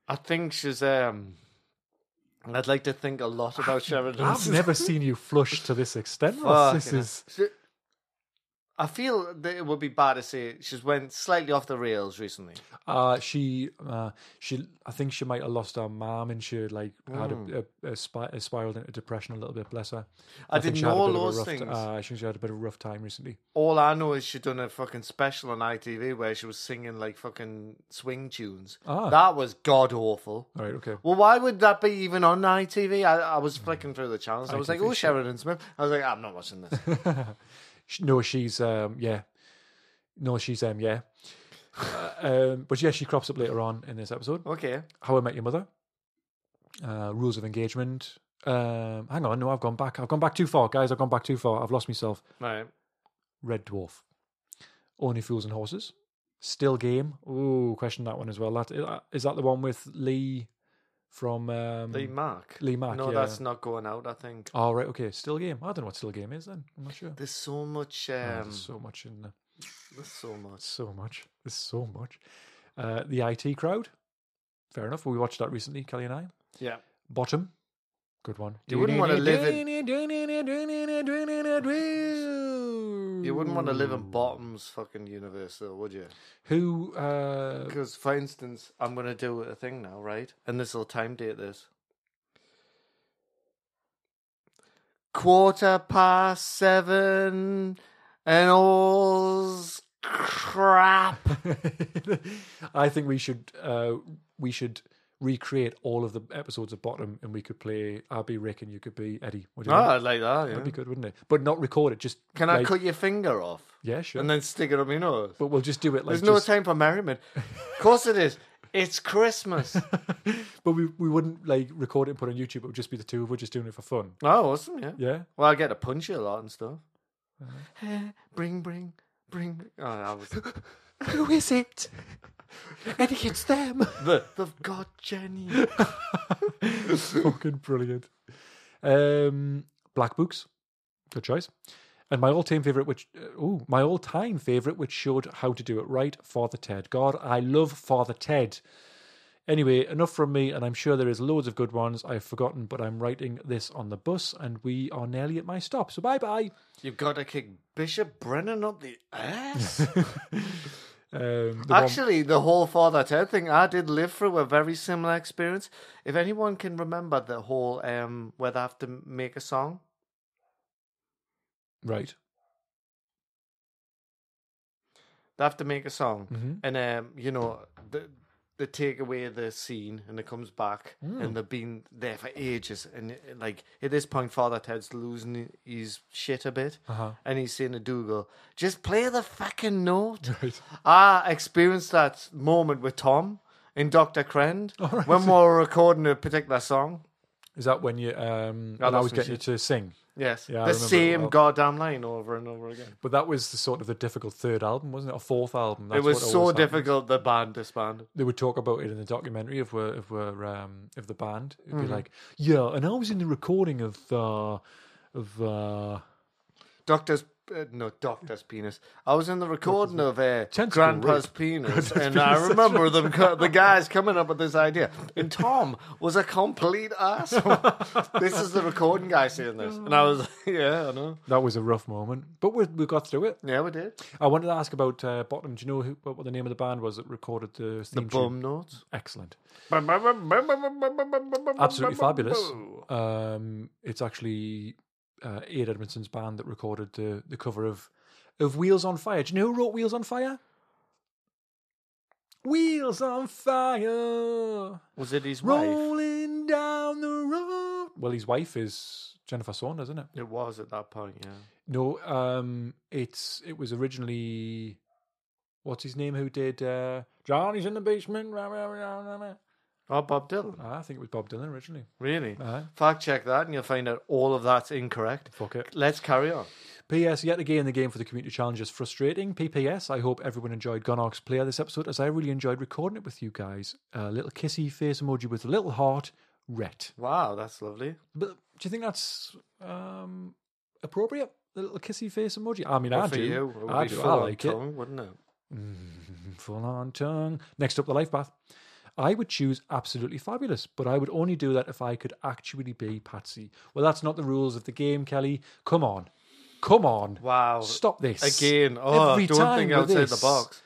I think she's um. I'd like to think a lot about Sheridan. I've never seen you flush to this extent. Ross. This is. I feel that it would be bad to say she's went slightly off the rails recently. Uh, she, uh, she, I think she might have lost her mom, and she like had a, a, a, spi- a spiraled into depression a little bit. Bless her. I, think didn't know all bit of a those rough- things. Uh, I think she had a bit of a rough time recently. all I know is she done a fucking special on ITV where she was singing like fucking swing tunes. Ah. That was god awful. All right, okay. Well, why would that be even on ITV? I, I was flicking through the channels. I was like, oh. Sheridan Smith. I was like, I'm not watching this. No, she's um, yeah. No, she's um, yeah. Uh, um, but yeah, she crops up later on in this episode. okay. How I Met Your Mother, uh, Rules of Engagement. Um, hang on, no, I've gone back. I've gone back too far, guys. I've gone back too far. I've lost myself. Right. Red Dwarf, Only Fools and Horses, Still Game. Ooh, question that one as well. That uh, that the one with Lee from um, Lee Mark. Lee Mack, No, yeah. that's not going out, I think. Oh right, okay. Still Game. I don't know what Still Game is then. I'm not sure. There's so much. Oh, Um, there's so much in there. there's so much. So much. There's so much. Uh, the IT crowd. Fair enough. We watched that recently, Kelly and I. Yeah. Bottom. Good one. You wouldn't wanna live in- in. You wouldn't want to live in Bottom's fucking universe, though, would you? Who? Uh, Because, for instance, I'm going to do a thing now, right? And this will time date this. Quarter past seven, and all's crap. I think we should. Uh, we should recreate all of the episodes of Bottom, and we could play. I'll be Rick, and you could be Eddie. What do Oh, you think? I'd like that, yeah. That'd be good, wouldn't it? But not record it. Just Can I like- cut your finger off Yeah, sure. and then stick it up your nose? but we'll just do it like There's no just- time for merriment. Of course it is. It's Christmas. but we we wouldn't like record it and put it on YouTube. It would just be the two of us just doing it for fun. oh, awesome, yeah. Yeah. Well, I get to punch you a lot and stuff. Uh-huh. Eh, bring, bring, bring. Oh, was Who is it? Eddie, it's them. the they've got Jenny. Fucking brilliant. Um, Black Books, good choice. And my all-time favorite, which uh, oh, my all-time favorite, which showed how to do it right, Father Ted. God, I love Father Ted. Anyway, enough from me, and I'm sure there is loads of good ones I've forgotten, but I'm writing this on the bus, and we are nearly at my stop. So bye bye. You've got to kick Bishop Brennan up the ass. Um, the one- Actually, the whole Father Ted thing, I did live through a very similar experience. If anyone can remember the whole um, where they have to make a song, right. they have to make a song, Mhm. and um, you know, the, they take away the scene and it comes back Hmm. and they've been there for ages and uh, like at this point Father Ted's losing his shit a bit Uh-huh. and he's saying to Dougal, just play the fucking note. Right. I experienced that moment with Tom in Dr. Krend when we were recording a particular song. Is that when you um I was getting you to sing? Yes, Yeah, the same well. goddamn line over and over again. But that was the sort of the difficult third album, wasn't it? Or fourth album. That's it was so difficult. The band disbanded. They would talk about it in the documentary of where of where um of the band. It'd Mm-hmm. be like, yeah, and I was in the recording of uh of uh Doctor's uh, no Doctor's penis. I was in the recording of uh, Tentacle Grandpa's rape. penis, and I remember them the guys coming up with this idea. And Tom was a complete asshole. this is the recording guy saying this, and I was yeah, I know. that was a rough moment. But we we got through it. Yeah, we did. I wanted to ask about uh, Bottom. Do you know who, what the name of the band was that recorded the The tune? bum notes. Excellent. Absolutely Absolutely fabulous. Um, it's actually uh, Edmondson's band that recorded the, the cover of of Wheels on Fire. Do you know who wrote Wheels on Fire? Wheels on Fire, Was it his wife? rolling down the road. Well, his wife is Jennifer Saunders, isn't it? It was at that point, yeah. No, um, it's it was originally what's his name who did uh, Johnny's in the basement. rah, rah, rah. Oh, Bob Dylan. Ah, I think it was Bob Dylan originally. Really? Uh, Fact check that, and you'll find out all of that's incorrect. fuck it. Let's carry on. P.S. Yet again, the game for the community challenge is frustrating. P.P.S. I hope everyone enjoyed Gunnock's player this episode, as I really enjoyed recording it with you guys. A little kissy face emoji with a little heart. Ret. Wow, that's lovely. But do you think that's um, appropriate? The little kissy face emoji. I mean, Well, I do. you, it I do. I full on like it. tongue, wouldn't it? Mm, full on tongue. Next up, the life path. I would choose absolutely fabulous, but I would only do that if I could actually be Patsy. Well, that's not the rules of the game, Kelly. Come on. Come on. Wow. Stop this. Again, oh, Every don't time think outside this. the box.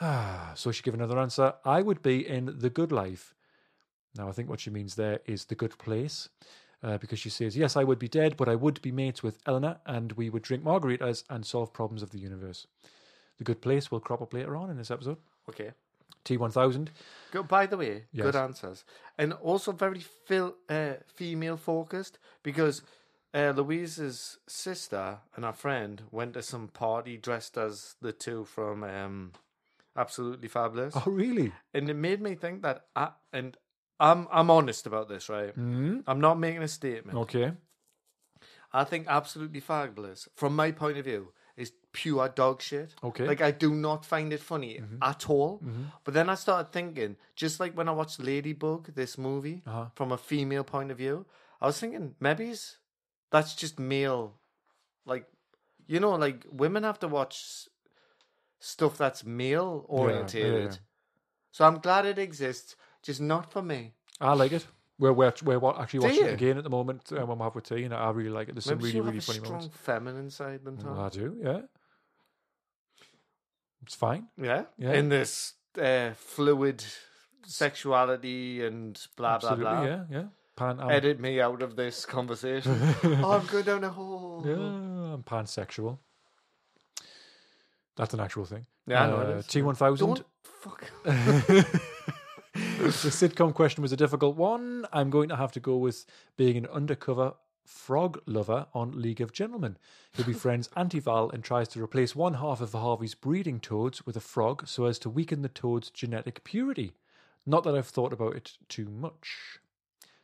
Ah, so she give another answer. I would be in the good life. Now, I think what she means there is the good place. Uh, because she says, Yes, I would be dead, but I would be mates with Eleanor and we would drink margaritas and solve problems of the universe. The good place will crop up later on in this episode. Okay. T1000. Go, by the way, Yes. good answers. And also very fil- uh, female focused because uh, Louise's sister and her friend went to some party dressed as the two from um, Absolutely Fabulous. Oh, really? And it made me think that, I, and I'm, I'm honest about this, right? Mm. I'm not making a statement. Okay. I think Absolutely Fabulous, from my point of view, is pure dog shit. Okay. Like I do not find it funny at all. Mm-hmm. But then I started thinking, just like when I watched Lady Bird, this movie, Uh-huh. from a female point of view, I was thinking maybe that's just male. Like, you know, like women have to watch stuff that's male orientated. yeah. So I'm glad it exists, just not for me. I like it. We're, we're, we're actually Do watching you? it again at the moment when we have with tea, and I really like it. There's some Maybe really, you really have a funny strong moments. feminine side than Tom. I do, yeah. It's fine. Yeah, Yeah. In this uh, fluid sexuality and blah Absolutely, blah blah. yeah, yeah. Pan, um, Edit me out of this conversation. oh, I'm going down a hole. Yeah, I'm pansexual. That's an actual thing. Yeah, I know Uh. T1000. Don't fuck. the sitcom question was a difficult one. I'm going to have to go with being an undercover frog lover on League of Gentlemen, who befriends Auntie Val and tries to replace one half of Harvey's breeding toads with a frog so as to weaken the toad's genetic purity. Not that I've thought about it too much.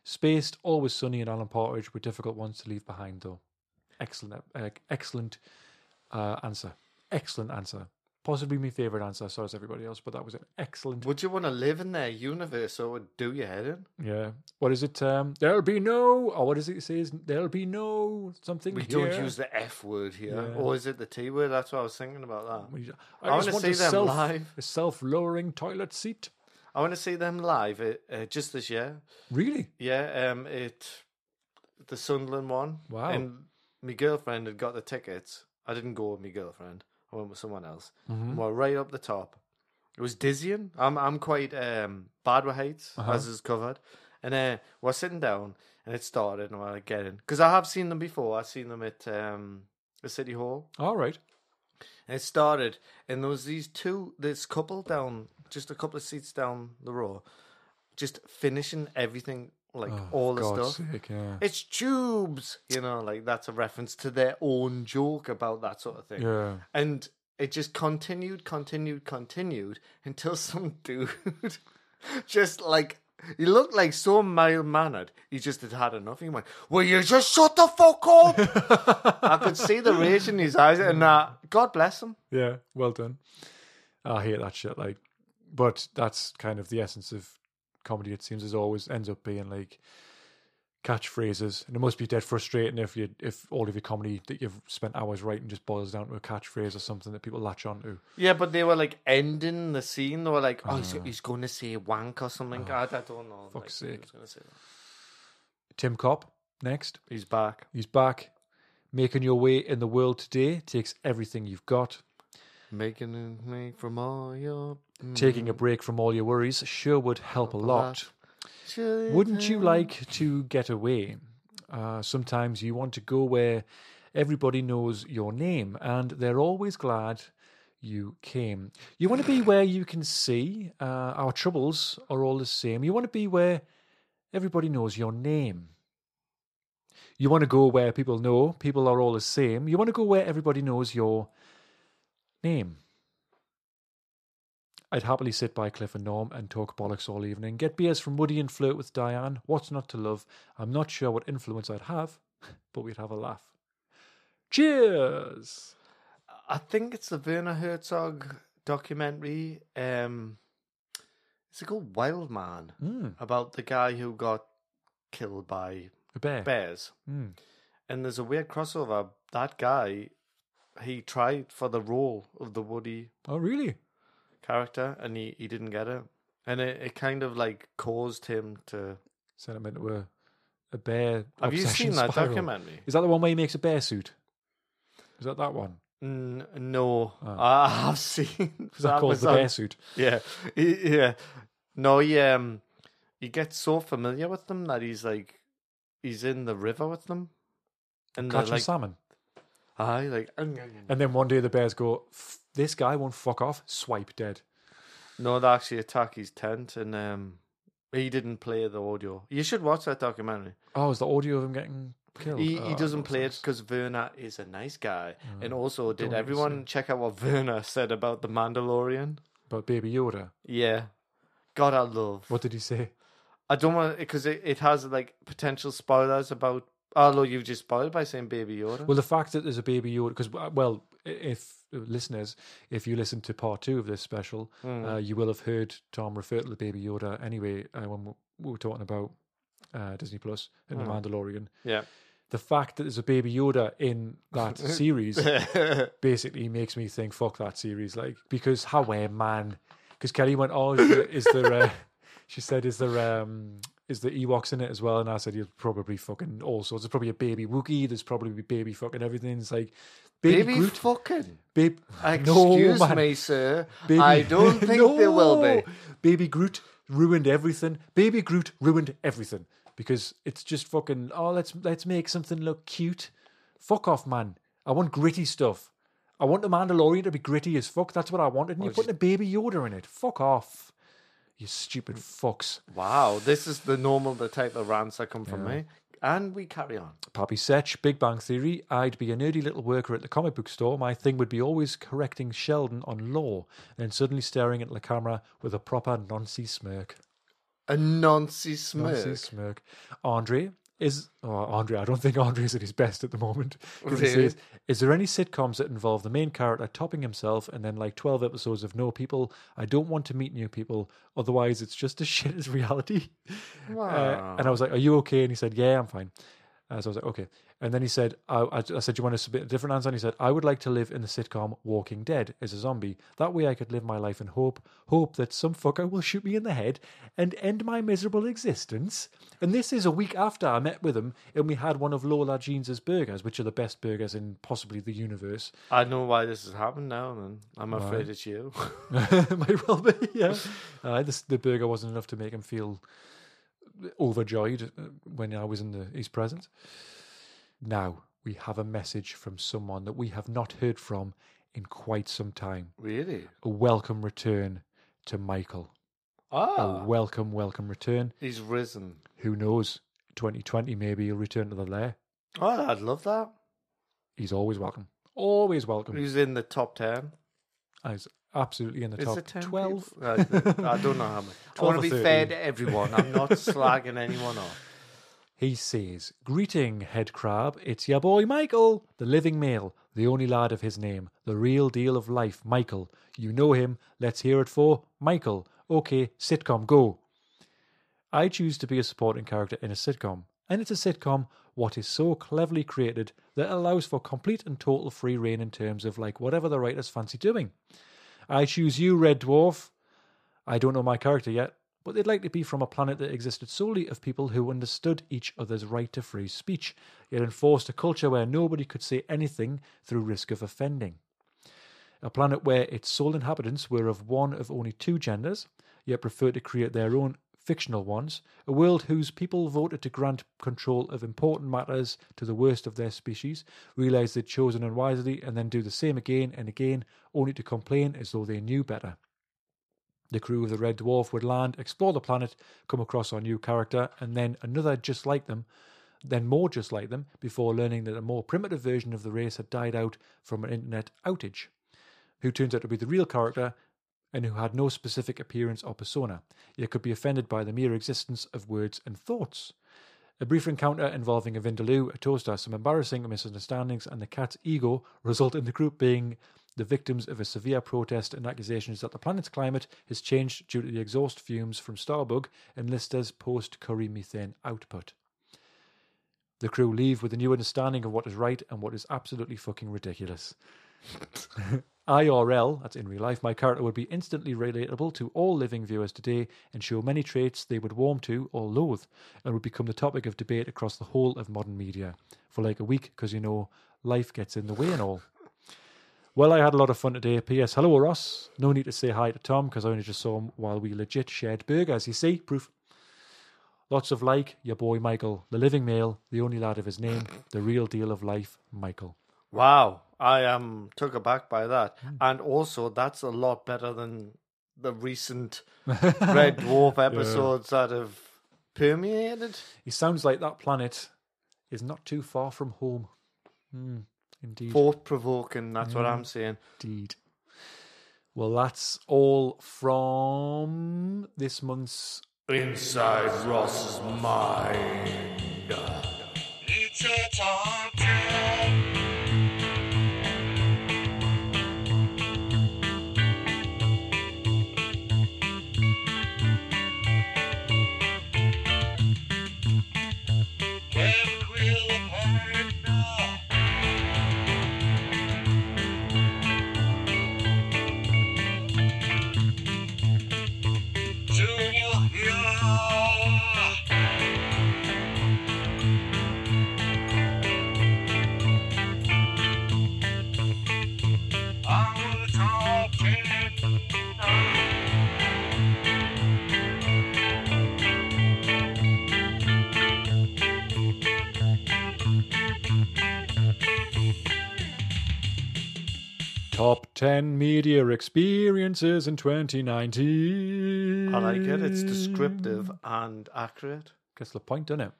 Spaced, always sunny, and Alan Partridge were difficult ones to leave behind, though. Excellent, uh, excellent uh, answer. Excellent answer. Possibly my favourite answer, so as everybody else, but that was an excellent Would you want to live in their universe or would do your head in? Yeah. What is it? Um, there'll be no. Or what is it? It says there'll be no something. We here. don't use the F word here. Yeah. Or is it the T word? That's what I was thinking about that. I I, wanna see them self, live. a self-lowering toilet seat. I want to see them live uh, uh, just this year. Really? Yeah, um, it the Sunderland one. Wow. And my girlfriend had got the tickets. I didn't go with my girlfriend. I went with someone else. Mm-hmm. And we're right up the top. It was dizzying. I'm I'm quite um, bad with heights, Uh-huh. as is covered. And uh, we're sitting down, and it started, and we're getting because I have seen them before. I've seen them at um, the city hall. All right. And it started, and there was these two, this couple down just a couple of seats down the row, just finishing everything, like Oh, all the God's stuff. sake, yeah. It's tubes, you know, like that's a reference to their own joke about that sort of thing. Yeah. And it just continued, continued, continued until some dude just like he looked like so mild mannered. He just had had enough. He went, "Will you just shut the fuck up?" I could see the rage in his eyes, and uh, God bless him. Yeah, well done. I hate that shit. Like, but that's kind of the essence of comedy. It seems as always ends up being like catchphrases, and it must be dead frustrating if you if all of your comedy that you've spent hours writing just boils down to a catchphrase or something that people latch onto. Yeah, but they were like ending the scene. They were like, "Oh, he's, he's going to say wank or something." God, I don't know. Ah. fuck's like, sake. was gonna say that. Tim Copp next. He's back. He's back. Making your way in the world today takes everything you've got. Making it make from all your Taking a break from all your worries sure would help a lot. Wouldn't you like to get away? Uh, sometimes you want to go where everybody knows your name and they're always glad you came. You want to be where you can see uh, our troubles are all the same. You want to be where everybody knows your name. You want to go where people know people are all the same. You want to go where everybody knows your name. I'd happily sit by Cliff and Norm and talk bollocks all evening, get beers from Woody and flirt with Diane. What's not to love? I'm not sure what influence I'd have, but we'd have a laugh. Cheers! I think it's the Werner Herzog documentary. Um, it's called Wild Man Mm, about the guy who got killed by bear. bears. Mm. And there's a weird crossover. That guy, he tried for the role of the Woody Oh, really? Character, and he, he didn't get it. And it, it kind of like caused him to. Sent him into a, a bear. Have you seen that spiral. documentary? Is that the one where he makes a bear suit? Is that that one? N- no, Oh. I have seen. Is that called was the bear suit? Yeah, He- yeah. No, he um, he gets so familiar with them that he's like, he's in the river with them, and Catching like, salmon. Aye, like, "Mm, And then one day the bears go, "F- this guy won't fuck off, swipe dead. no, they actually attack his tent, and um, he didn't play the audio. You should watch that documentary. Oh, is the audio of him getting killed? He Oh, he doesn't that's play it because Werner is a nice guy, and also did Mm. Everyone check out what Werner said about the Mandalorian? But Baby Yoda, Yeah, God, I love. what did he say? I don't want because it, it has like potential spoilers about. Although you've just spoiled by saying Baby Yoda. Well, the fact that there's a Baby Yoda, because well, if listeners, if you listen to part two of this special, Hmm. uh, you will have heard Tom refer to the Baby Yoda anyway uh, when we- we were talking about uh, Disney Plus and the Hmm. Mandalorian. yeah. The fact that there's a Baby Yoda in that series basically makes me think, fuck that series, like because how eh, man? Because Kelly went, oh, is there, is there uh, she said, is there um, is the Ewoks in it as well? And I said, you're probably fucking all sorts. There's probably a baby Wookiee. There's probably baby fucking everything. It's like baby, Baby Groot, fucking. babe. Excuse no, man. me, sir. Baby- I don't think there will be. Baby Groot ruined everything. Baby Groot ruined everything because it's just fucking. Oh, let's let's make something look cute. Fuck off, man. I want gritty stuff. I want the Mandalorian to be gritty as fuck. That's what I wanted. And you're putting a Baby Yoda in it. Fuck off. You stupid fucks. Wow, this is the normal, the type of rants that come from me. And we carry on. Pappy Setch, Big Bang Theory. I'd be a nerdy little worker at the comic book store. My thing would be always correcting Sheldon on law, and then suddenly staring at the camera with a proper Nancy smirk. A Nancy smirk. Noncy smirk. Andre is. Oh, Andre, I don't think Andre is at his best at the moment. Really? says, Is there any sitcoms that involve the main character topping himself and then like 12 episodes of no people? I don't want to meet new people. Otherwise, it's just as shit as reality. Uh, Wow. and I was like, "Are you okay?" And he said, "Yeah, I'm fine." Uh, so I was like, "Okay." And then he said, I, I, I said, "Do you want to submit a different answer?" And he said, "I would like to live in the sitcom Walking Dead as a zombie. That way, I could live my life in hope, hope that some fucker will shoot me in the head and end my miserable existence." And this is a week after I met with him, and we had one of Lola Jeans's burgers, which are the best burgers in possibly the universe. I know why this has happened now, and I'm afraid it's you. Might well be, yeah. Uh, this, the burger wasn't enough to make him feel overjoyed uh, when I was in the, his presence. Now we have a message from someone that we have not heard from in quite some time. really? A welcome return to Michael. Ah, A welcome, welcome return. he's risen. Who knows? 2020, maybe he'll return to the lair. Oh, I'd love that. He's always welcome. Always welcome. He's in the top ten. He's absolutely in the Is top ten? 12. people? Uh, I don't know how many. I 12 want to be fair to everyone. I'm not slagging anyone off. He says, Greeting, head crab. It's your boy Michael, the living male, the only lad of his name, the real deal of life, Michael. You know him. Let's hear it for Michael. Okay, sitcom, go. I choose to be a supporting character in a sitcom, and it's a sitcom what is so cleverly created that allows for complete and total free reign in terms of like whatever the writers fancy doing. I choose you, Red Dwarf. I don't know my character yet, but they'd likely be from a planet that existed solely of people who understood each other's right to free speech, yet enforced a culture where nobody could say anything through risk of offending. A planet where its sole inhabitants were of one of only two genders, yet preferred to create their own fictional ones. A world whose people voted to grant control of important matters to the worst of their species, realise they'd chosen unwisely, and then do the same again and again, only to complain as though they knew better. The crew of the Red Dwarf would land, explore the planet, come across our new character, and then another just like them, then more just like them, before learning that a more primitive version of the race had died out from an internet outage. Who turns out to be the real character and who had no specific appearance or persona, yet could be offended by the mere existence of words and thoughts. A brief encounter involving a Vindaloo, a toaster, some embarrassing misunderstandings, and the cat's ego result in the group being the victims of a severe protest and accusations that the planet's climate has changed due to the exhaust fumes from Starbug and Lister's post curry methane output. The crew leave with a new understanding of what is right and what is absolutely fucking ridiculous. IRL, that's in real life, my character would be instantly relatable to all living viewers today and show many traits they would warm to or loathe and would become the topic of debate across the whole of modern media for like a week because, you know, life gets in the way and all. Well, I had a lot of fun today. P.S. Hello, Ross. No need to say hi to Tom because I only just saw him while we legit shared burgers. You see, proof. Lots of like, your boy Michael, the living male, the only lad of his name, the real deal of life, Michael. Wow, I am took aback by that, Hmm. and also that's a lot better than the recent Red Dwarf episodes that have permeated. He sounds like that planet is not too far from home. Hmm, indeed. Thought provoking. That's what. I'm saying. Indeed. Well, that's all from this month's. Inside Ross's mind. Top 10 media experiences in 2019. I like it. It's descriptive and accurate. Gets the point, doesn't it?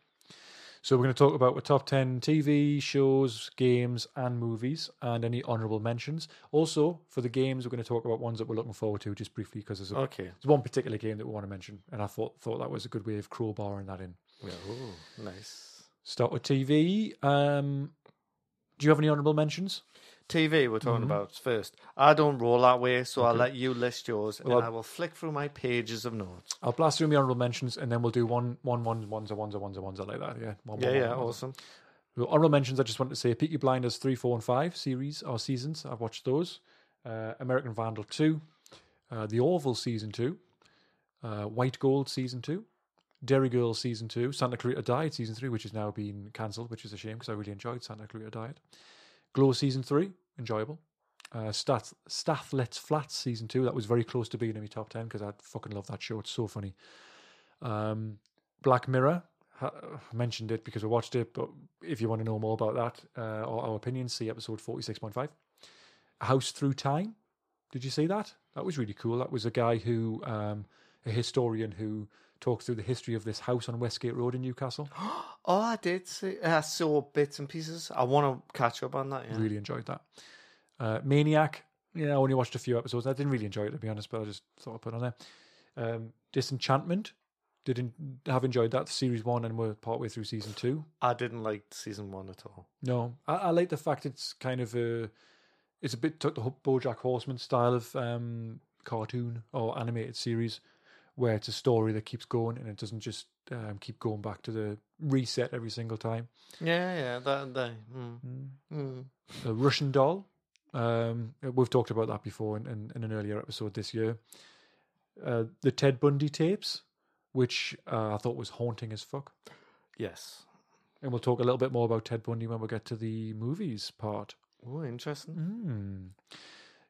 So, we're going to talk about the top 10 TV shows, games, and movies, and any honourable mentions. Also, for the games, we're going to talk about ones that we're looking forward to just briefly because there's, a, Okay. there's one particular game that we want to mention, and I thought, thought that was a good way of crowbarring that in. Oh, nice. Start with TV. Um, do you have any honourable mentions? TV we're talking about first. I don't roll that way, so I'll Mm-hmm. Let you list yours, Well, and I will flick through my pages of notes. I'll blast through my honourable mentions, and then we'll do one, one, one, ones, or ones, or ones, or ones, or like that. Yeah, one, Yeah, one, yeah, one, awesome. Well, honorable mentions. I just wanted to say Peaky Blinders three, four, and five series or seasons. I've watched those. Uh, American Vandal two, uh, The Orville season two, uh, White Gold season two, Derry Girl season two, Santa Clarita Diet season three, which has now been cancelled, which is a shame because I really enjoyed Santa Clarita Diet. Glow season three, enjoyable. Uh, Stath Lets Flats season two, that was very close to being in my top ten because I fucking love that show. It's so funny. Um, Black Mirror, I mentioned it because we watched it, but if you want to know more about that uh, or our opinions, see episode 46.5. House Through Time. Did you see that? That was really cool. That was a guy who, um, a historian who talks through the history of this house on Westgate Road in Newcastle. Oh, I did see. I saw bits and pieces. I want to catch up on that. Yeah. Really enjoyed that. Uh, Maniac. Yeah, I only watched a few episodes. I didn't really enjoy it to be honest, but I just thought I'd put it on there. Um, Disenchantment. Didn't have enjoyed that series one, and we're partway through season two. I didn't like season one at all. No, I, I like the fact it's kind of a, it's a bit took the BoJack Horseman style of um, cartoon or animated series, where it's a story that keeps going and it doesn't just um, keep going back to the reset every single time. Yeah, yeah. That, that mm, mm. A Russian Doll, um, we've talked about that before in, in, in an earlier episode this year. Uh, the Ted Bundy tapes, which uh, I thought was haunting as fuck. Yes. And we'll talk a little bit more about Ted Bundy when we get to the movies part. Oh, interesting. Mm.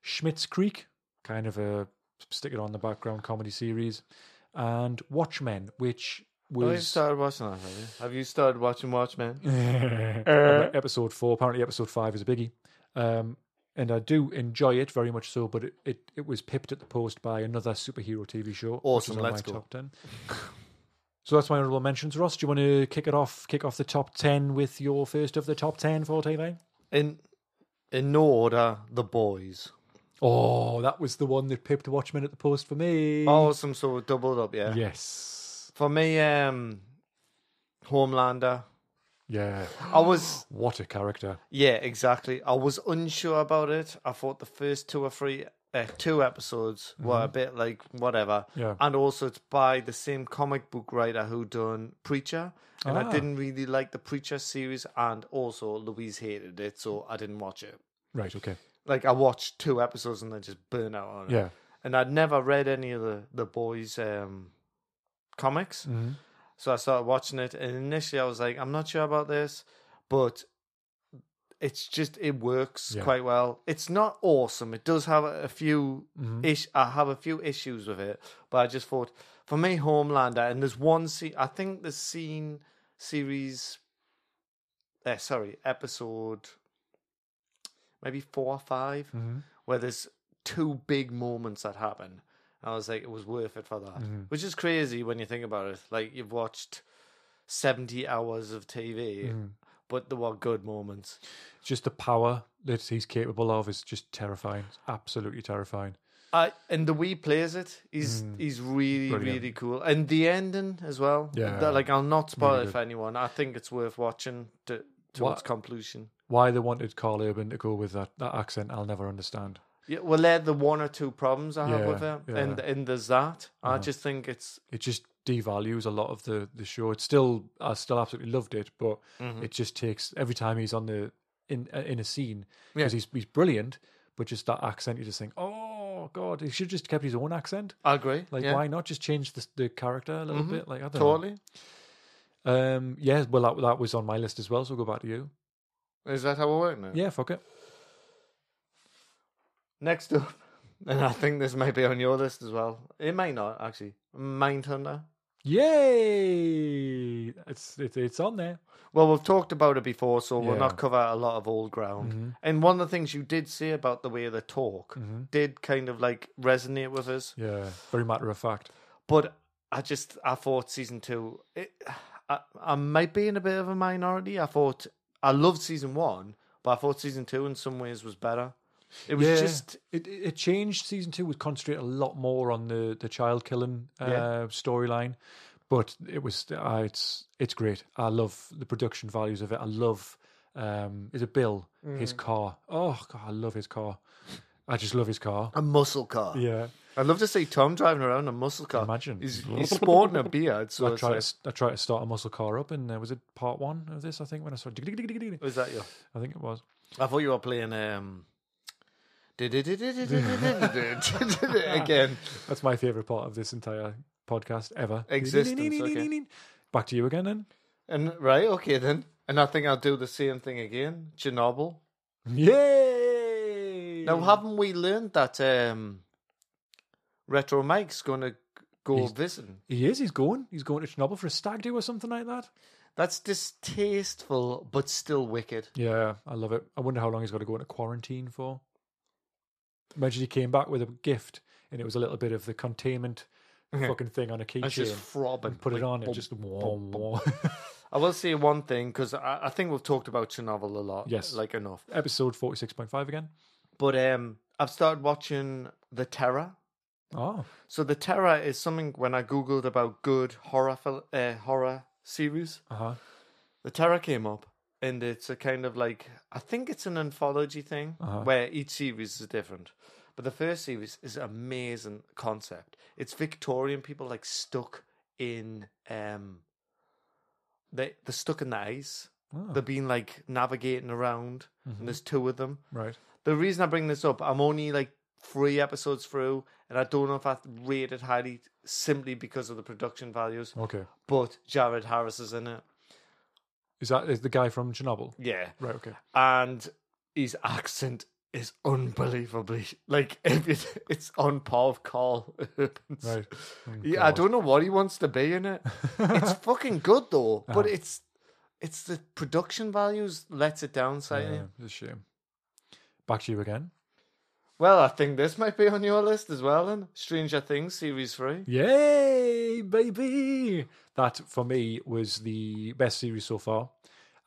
Schitt's Creek, kind of a stick it on the background comedy series, and Watchmen, which Oh, you started watching that, have you? Have you started watching Watchmen? episode four. Apparently, episode five is a biggie, um, and I do enjoy it very much so. But it, it, it was pipped at the post by another superhero TV show. Awesome, let's go. top ten. So that's my honorable mentions. Ross, do you want to kick it off? Kick off the top ten with your first of the top ten for TV. In in no order, The Boys. Oh, that was the one that pipped Watchmen at the post for me. Awesome, so doubled up, yeah. yes, For me, um, Homelander. yeah. I was, What a character! yeah, exactly. I was unsure about it. I thought the first two or three, uh, two episodes were a bit like whatever. Yeah. And also, it's by the same comic book writer who done Preacher. And Ah. I didn't really like the Preacher series, and also Louise hated it, so I didn't watch it. Right. Okay. Like I watched two episodes and then just burn out on it. Yeah. And I'd never read any of the the boys' um, comics. hmm So I started watching it, and initially I was like, I'm not sure about this, but it's just it works Yeah. quite well. It's not awesome. It does have a, few Mhm. ish. I have a few issues with it, but I just thought for me, Homelander, and there's one scene. I think the scene series. Uh, sorry, episode maybe four or 5 hmm where there's two big moments that happen. And I was like, it was worth it for that. Mhm. Which is crazy when you think about it. Like you've watched seventy hours of TV, Mhm. but there were good moments. Just the power that he's capable of is just terrifying. It's absolutely terrifying. I and the way he plays it, he's Mm. he's really Brilliant. really cool. And the ending as well. Yeah. That, like I'll not spoil Really it for anyone. I think it's worth watching to What- its conclusion. Why they wanted Karl Urban to go with that, that accent, I'll never understand. Yeah, well, they're the one or two problems I have Yeah, with it, yeah. and and there's that. I Uh-huh. just think it's It just devalues a lot of the, the show. It's still, I still absolutely loved it, but Mm-hmm. it just takes every time he's on the in uh, in a scene Yeah. because he's he's brilliant, but just that accent, you just think, oh god, he should have just kept his own accent. I agree. Like, yeah, why not just change the the character a little Mhm. bit? Like, I don't know. totally. Um, yeah, well, that that was on my list as well. So go back to you. Is that how it works now? Yeah, fuck it. Next up, and I think this may be on your list as well. It may not actually. Mindhunter. Yay! It's it's it's on there. Well, we've talked about it before, so we'll Yeah. not cover a lot of old ground. Mhm. And one of the things you did say about the way they talk Mhm. did kind of like resonate with us. Yeah, very matter of fact. But I just I thought season two. It, I, I might be in a bit of a minority. I thought I loved season one, but I thought season two in some ways was better. It was yeah, just it it changed. Season two would concentrate a lot more on the the child killing uh, Yeah. storyline, but it was uh, it's it's great. I love the production values of it. I love um is it Bill his Mm. car? Oh god, I love his car. I just love his car. a muscle car. Yeah, I'd love to see Tom driving around a muscle car. Imagine. he's, he's sporting a beard. So I tried like, to I tried to start a muscle car up, and uh, was it part one of this? I think when I started, was that you? I think it was. I thought you were playing um. Again, That's my favorite part of this entire podcast ever. Existence, okay. Back to you again then. and right, okay then, and I think I'll do the same thing again. Chernobyl. Yay! Now, haven't we learned that um, Retro Mike's going to go He's- visiting? he is. He's going. He's going to Chernobyl for a stag do or something like that. That's distasteful, but still wicked. Yeah, I love it. I wonder how long he's got to go into quarantine for. Imagine he came back with a gift. and it was a little bit of the containment fucking thing on a It's just keychain. throbbing. Put it on, bum, just bum. episode I will say one thing because I, I think we've talked about Chernobyl a lot. Yes. like enough. Episode forty six point five again. But um, I've started watching The Terror. Oh, So The Terror is something when I googled about good horror fil- uh, horror series, uh huh. The Terror came up, and it's a kind of like I think it's an anthology thing Uh-huh. where each series is different. But the first series is amazing concept. It's Victorian people like stuck in um they they're stuck in the ice. Oh, They're being like navigating around and there's two of them. right. The reason I bring this up, I'm only like three episodes through and I don't know if I rate it highly simply because of the production values. Okay. But Jared Harris is in it. Is that is the guy from Chernobyl? Yeah. Right. Okay. and his accent is unbelievably like if it, it's on par with Karl Urban's. Right. Oh, Yeah, I don't know what he wants to be in it. It's fucking good though, Uh-huh. but it's it's the production values lets it down slightly. Yeah, it's a shame. Back to you again. Well, I think this might be on your list as well. Then Stranger Things series three. Yay, baby! That for me was the best series so far.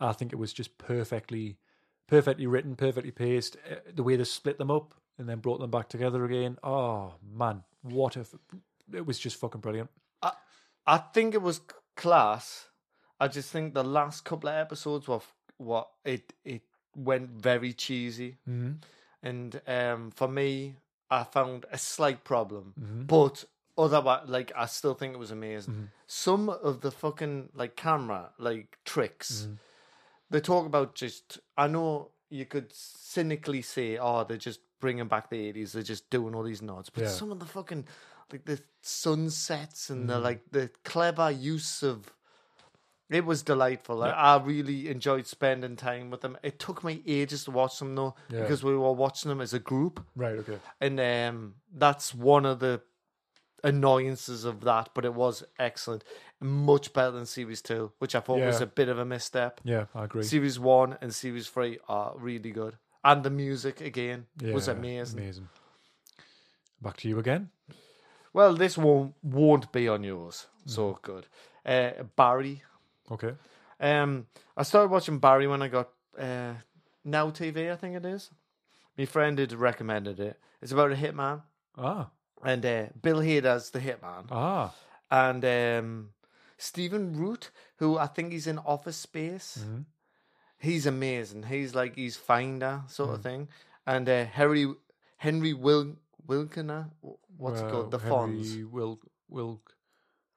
I think it was just perfectly, perfectly written, perfectly paced. Uh, The way they split them up and then brought them back together again. Oh man, what if it was just fucking brilliant? I think it was class. I just think the last couple of episodes were f- what it it went very cheesy. Mm-hmm. And um, for me, I found a slight problem. Mm-hmm. But otherwise, like I still think it was amazing. Some of the fucking like camera like tricks Mm-hmm. they talk about. Just I know you could cynically say, "Oh, they're just bringing back the eighties. They're just doing all these nods." But Yeah. some of the fucking like the sunsets and Mm-hmm. the like the clever use of it was delightful. I, I really enjoyed spending time with them. It took me ages to watch them though, Yeah. because we were watching them as a group, Right. Okay. and um, that's one of the annoyances of that. But it was excellent, much better than series two, which I thought was a bit of a misstep. Yeah, I agree. Series one and series three are really good, and the music again was amazing. Amazing. Back to you again. Well, this won't won't be on yours, so Mm-hmm. good. Uh, Barry, Okay. Um, I started watching Barry when I got uh, Now TV, I think it is. My friend had recommended it. It's about a hitman, Ah. and uh, Bill Hader's the hitman, Ah. and um, Stephen Root, who I think he's in Office Space. Mhm. He's amazing. He's like he's Finder sort Mm. of thing, and uh, Harry Henry Wil Wilkiner, what's it called? The Henry Fonz. Wil Wilk.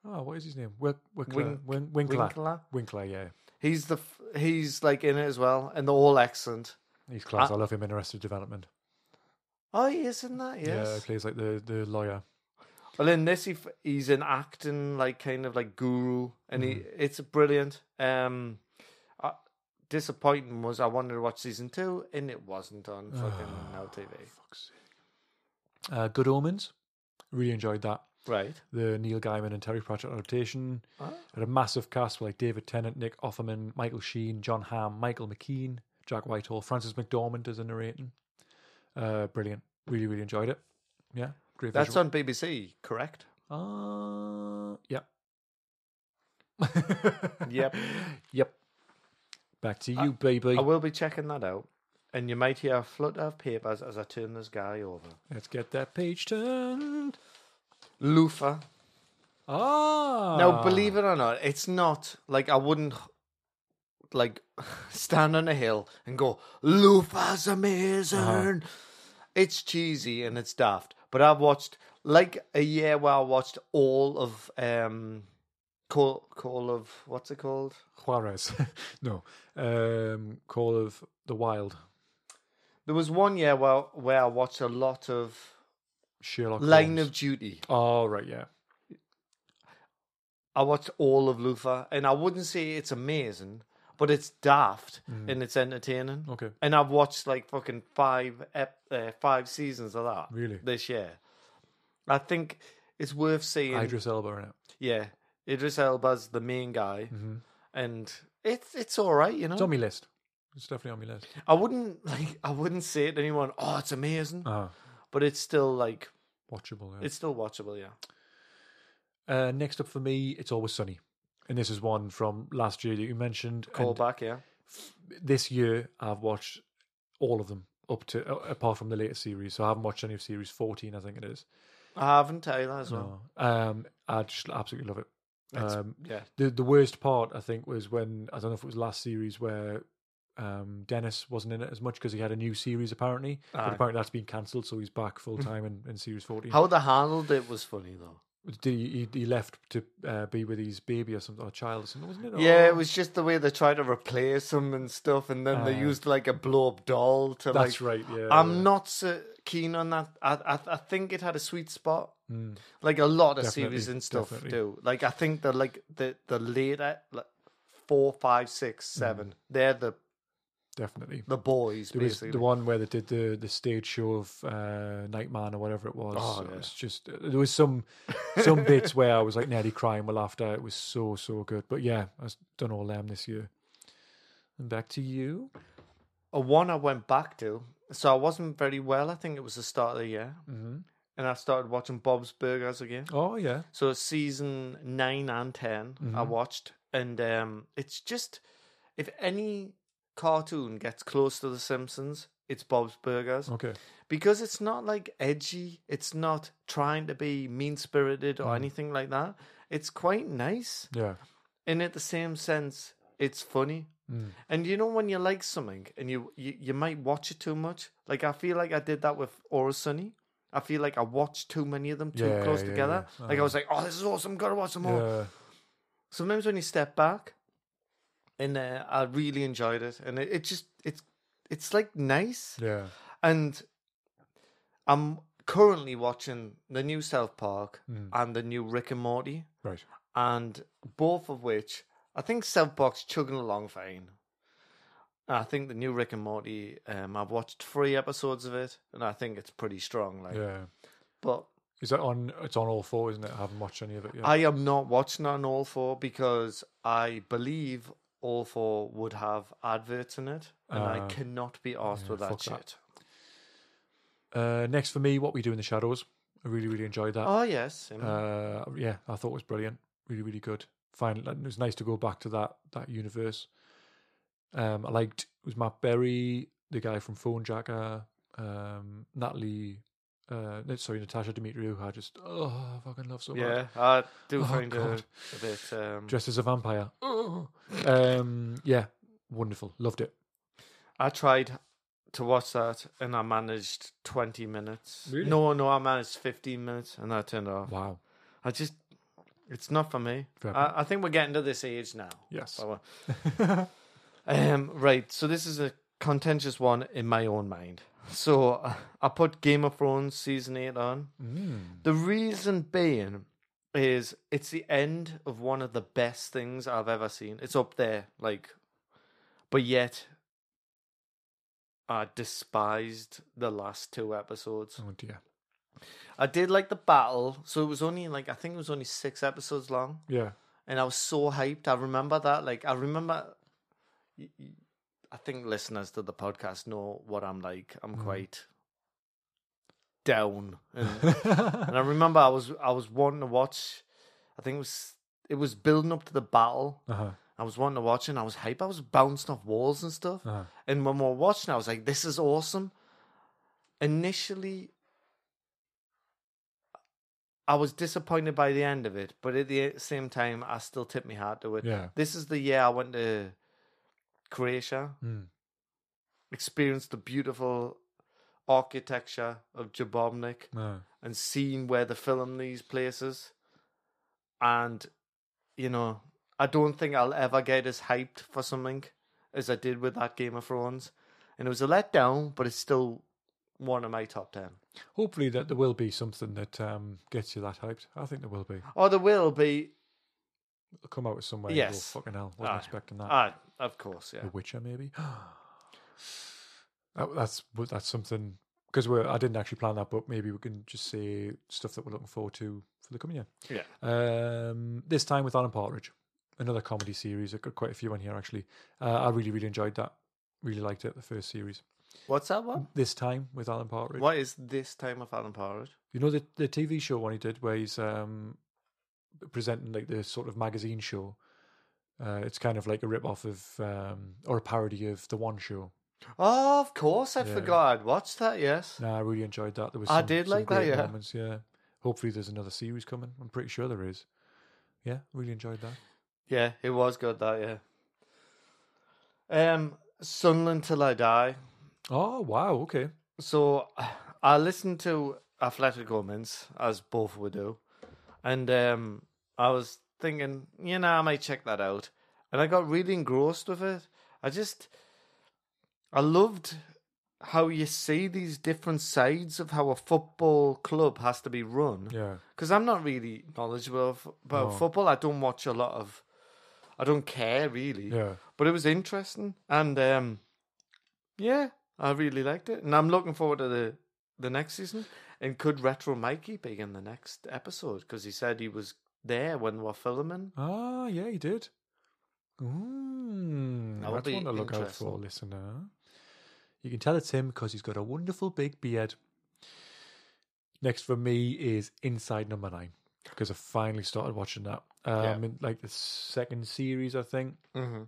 Oh, what is his name? Wil- Winkler. Wink- Win- Winkler. Winkler. Winkler. Yeah. He's the f- he's like in it as well, and they're all excellent. He's class. I- I love him in Arrested Development. Oh, he is in that. Yes. Yeah, he plays like the, the lawyer. Well, in this, he, he's an acting like kind of like guru, and he it's brilliant. Um, uh, disappointing was I wanted to watch season two, and it wasn't on fucking Now TV. Fuck's sake. Uh, Good Omens. Really enjoyed that. Right. The Neil Gaiman and Terry Pratchett adaptation. Ah. Had a massive cast with like David Tennant, Nick Offerman, Michael Sheen, Jon Hamm, Michael McKean, Jack Whitehall, Frances McDormand as a narrating. Uh, brilliant. Really, really enjoyed it. Yeah, great. That's visual. on BBC, correct? Uh, yep. Yep. Yep. Back to you, baby. I will be checking that out, and you might hear a flutter of papers as I turn this guy over. Let's get that page turned. Luther. Ah. Now, believe it or not, it's not like I wouldn't like stand on a hill and go, Luther's amazing. Uh-huh. It's cheesy and it's daft. But I've watched like a year where I watched all of um Call Call of what's it called? Juarez. no. Um, Call of the Wild. There was one year where where I watched a lot of Sherlock Line Holmes. of Duty. Oh, right, yeah. I watched all of Luther, and I wouldn't say it's amazing, but it's daft and it's entertaining. Okay. And I've watched like fucking five ep- uh, five seasons of that Really? this year. I think it's worth seeing. Idris Elba in it. Yeah, Idris Elba's the main guy, and it's it's all right, you know. It's on my list. It's definitely on my list. I wouldn't like I wouldn't say it to anyone. Oh, it's amazing, Uh, but it's still like watchable. Yeah. It's still watchable, yeah. Uh, next up for me, it's always sunny, and this is one from last year that you mentioned. and Callback, yeah. this year, I've watched all of them up to uh, apart from the latest series. So I haven't watched any of series fourteen. I think it is. I haven't either as well. No. Um, I just absolutely love it. It's- Um, yeah. the the worst part I think was when I don't know if it was last series where um, Dennis wasn't in it as much because he had a new series apparently, but apparently that's been cancelled, so he's back full time in, in series fourteen. How they handled it was funny though. Did he, he, he left to uh, be with his baby or something, or child or something, wasn't it? Yeah, it was just the way they tried to replace him and stuff, and then they Aye. used like a blow up doll to That's like. right. Yeah, I'm yeah. not so keen on that. I, I I think it had a sweet spot, Mm. like a lot of Definitely, series and stuff definitely. do. Like I think the like the the later like four, five, six, Mm. seven. They're the definitely. the boys There was basically. the one where they did the, the stage show of uh, Nightman or whatever it was. Oh, It was just there was some some bits where I was like nearly crying with laughter. It was so so good. But yeah, I've done all them this year. And back to you. a one I went back to. So I wasn't very well. I think it was the start of the year, Mm-hmm. and I started watching Bob's Burgers again. Oh yeah, So season nine and 10 I Mhm. watched, and um, it's just if any cartoon gets close to The Simpsons, it's Bob's Burgers okay. because it's not like edgy. It's not trying to be mean spirited or Mm. anything like that. It's quite nice, Yeah. and at the same sense, it's funny. Mm. And you know when you like something and you, you you might watch it too much. Like I feel like I did that with Aura Sunny. I feel like I watched too many of them too Yeah, close yeah, together. yeah. Like I was like, oh, this is awesome. Gotta watch some more. Yeah. Sometimes when you step back, and uh, I really enjoyed it, and it, it just it's it's like nice. Yeah. And I'm currently watching the new South Park Mm. and the new Rick and Morty, Right. and both of which I think South Park's chugging along fine. I think the new Rick and Morty, um, I've watched three episodes of it, and I think it's pretty strong. Like, Yeah. but Is that on? It's on all four, isn't it? I haven't watched any of it yet. I am not watching on all four because I believe all four would have adverts in it, and I Uh, cannot be asked yeah, with that shit. that. Uh, next for me, what we do in the shadows. I really, really enjoyed that. Oh yes, yeah. Uh, yeah, I thought it was brilliant. Really, really good. Finally, it was nice to go back to that that universe. Um, I liked it was Matt Berry, the guy from Fonejacker, um, Natalie. Uh, sorry, Natasha Demetriou. who I just oh, I fucking love so much. yeah. I do Oh, find her a bit. Um, Dressed as a vampire. Oh. Um, yeah, wonderful. Loved it. I tried to watch that, and I managed twenty minutes. Really? No, no, I managed fifteen minutes, and I turned off. Wow. I just, it's not for me. I, I think we're getting to this age now. Yes. Um, right. So this is a contentious one in my own mind. So uh, I put Game of Thrones season eight on. Mm. The reason being is it's the end of one of the best things I've ever seen. It's up there, like, but yet I despised the last two episodes. Oh dear. I did like the battle, so it was only like I think it was only six episodes long Yeah. and I was so hyped. I remember that. Like, I remember. y- I think listeners to the podcast know what I'm like. I'm Mhm. quite down, and, and I remember I was I was wanting to watch. I think it was it was building up to the battle. uh-huh. I was wanting to watch, and I was hyped. I was bouncing off walls and stuff. Uh-huh. And when we were watching, I was like, "This is awesome." Initially, I was disappointed by the end of it, but at the same time, I still tipped my hat to it. Yeah. This is the year I went to Croatia, Mm. experienced the beautiful architecture of Dubrovnik, Uh, and seen where they film these places. And, you know, I don't think I'll ever get as hyped for something as I did with that Game of Thrones. And it was a letdown, but it's still one of my top 10. hopefully that there will be something that um, gets you that hyped. I think there will be. Or there will be, come out with somewhere. Yes. Fucking hell. Wasn't Aye. expecting that. ah, of course, yeah. The Witcher, maybe. That- that's but that's something because we're. I didn't actually plan that, but maybe we can just say stuff that we're looking forward to for the coming year. Yeah. Um, this time with Alan Partridge, another comedy series. I've got quite a few on here actually. Uh, I really, really enjoyed that. Really liked it. The first series. What's that one? This time with Alan Partridge. What is this time of Alan Partridge? You know the the TV show one he did where he's um, presenting like the sort of magazine show. Uh, it's kind of like a rip off of um, or a parody of the One Show. Oh, of course, I Yeah. forgot. I'd watched that. Yes. Nah, I really enjoyed that. There was I did some like that, yeah. moments. Yeah. Hopefully, there's another series coming. I'm pretty sure there is. Yeah, really enjoyed that. Yeah, it was good. That yeah. Um, Sunderland till I die. Oh wow, okay. So I listened to Athletico Mince, as both would do, and um, I was thinking, you know, I might check that out, and I got really engrossed with it. I just, I loved how you see these different sides of how a football club has to be run. Yeah, Because I'm not really knowledgeable of, about No. football. I don't watch a lot of. I don't care really yeah. but it was interesting and um yeah i really liked it and i'm looking forward to the the next season and could retro mikey be in the next episode because he said he was there when we're filming Ah, yeah, he did. Mm, That would that's one to look out for, listener. You can tell it's him because he's got a wonderful big beard. Next for me is Inside Number Nine because I finally started watching that. Um, Yeah. in like the second series, I think. mm-hmm.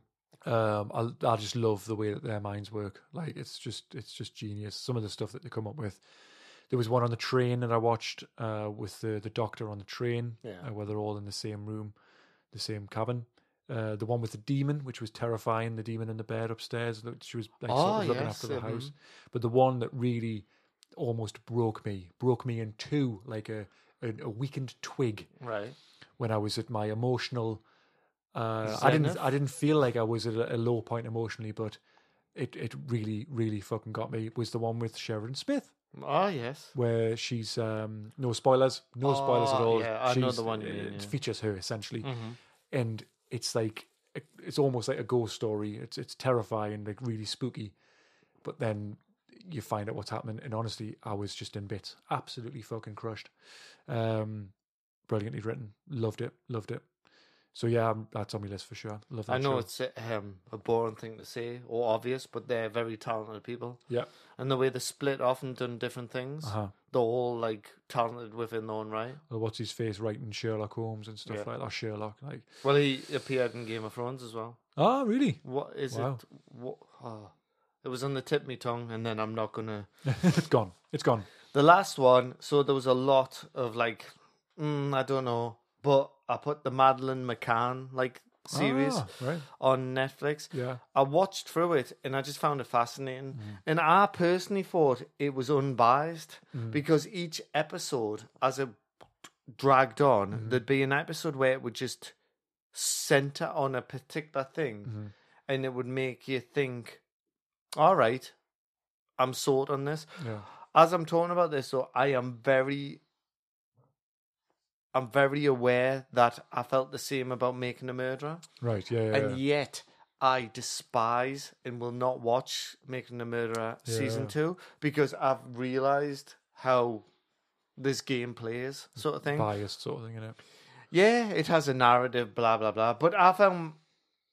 Um, I I just love the way that their minds work. Like it's just it's just genius. Some of the stuff that they come up with. There was one on the train that I watched uh, with the the doctor on the train, Yeah. uh, where they're all in the same room, the same cabin. Uh, the one with the demon, which was terrifying, the demon in the bed upstairs. That she was like sort Oh, of looking yes, after the um, house. But the one that really almost broke me, broke me in two, like a a, a weakened twig right when I was at my emotional. Uh, I didn't. I didn't feel like I was at a, a low point emotionally, but it it really really fucking got me. Was the one with Sheridan Smith oh yes where she's um no spoilers, no spoilers at Oh, all. yeah, I know She's- the one you It mean, it yeah. features her essentially, mm-hmm. and it's like it's almost like a ghost story. It's it's terrifying, like really spooky, but then you find out what's happening. And honestly, I was just in bits, absolutely fucking crushed. Um, brilliantly written, loved it, loved it. So yeah, that's on my list for sure. Love that i know show. it's um, a boring thing to say or obvious but they're very talented people yeah, and the way they split off and done different things uh huh. they're all like talented within their own right Well, what's his face writing Sherlock Holmes and stuff Yeah. like that? Sherlock, like well he appeared in game of thrones as well oh really? What is Wow. it? What? Oh, it was on the tip of my tongue, and then I'm not gonna. it's gone. It's gone. The last one. So there was a lot of like, mm, I don't know, but I put the Madeleine McCann like series Ah, right? on Netflix. Yeah. I watched through it and I just found it fascinating. Mm. And I personally thought it was unbiased Mm. because each episode, as it dragged on, Mm-hmm. there'd be an episode where it would just center on a particular thing Mm-hmm. and it would make you think, all right, I'm sold on this. Yeah. As I'm talking about this, so I am very. I'm very aware that I felt the same about making a murderer Right. Yeah. Yeah. and yeah. yet I despise and will not watch Making a Murderer season two because I've realized how this game plays, sort of thing. Biased sort of thing, innit? Yeah, it has a narrative, blah blah blah. But I found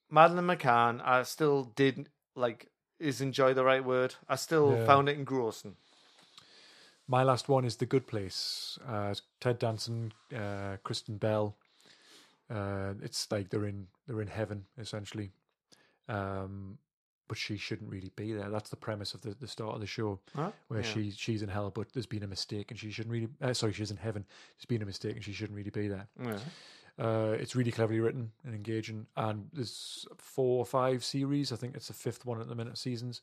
Madeleine McCann. I still did like is enjoy the right word. I still Yeah. found it engrossing. My last one is The Good Place. Uh, Ted Danson, uh, Kristen Bell. Uh, it's like they're in they're in heaven essentially, um, but she shouldn't really be there. That's the premise of the, the start of the show, Huh? where Yeah. she she's in hell, but there's been a mistake and she shouldn't really. Uh, sorry, she's in heaven. There's been a mistake and she shouldn't really be there. Yeah. Uh, it's really cleverly written and engaging, and there's four or five series. I think it's the fifth one at the minute seasons,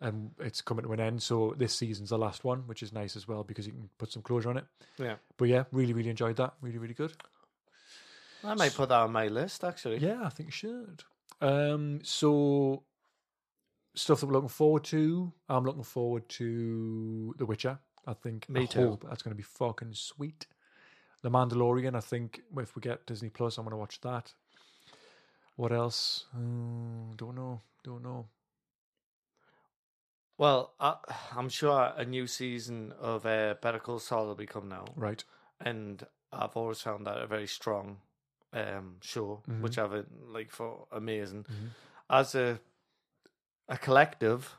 and it's coming to an end. So this season's the last one, which is nice as well because you can put some closure on it. Yeah. But yeah, really, really enjoyed that. Really, really good. I might put that on my list actually. Yeah, I think you should. Um, so stuff that we're looking forward to. I'm looking forward to The Witcher. I think. Me I too. hope that's going to be fucking sweet. The Mandalorian. I think if we get Disney Plus, I'm going to watch that. What else? Mm, don't know. Don't know. Well, I, I'm sure a new season of uh, Better Call Saul will be coming out. Right. and I've always found that a very strong um, show, Mhm. which I've uh, like for amazing. Mhm. As a a collective,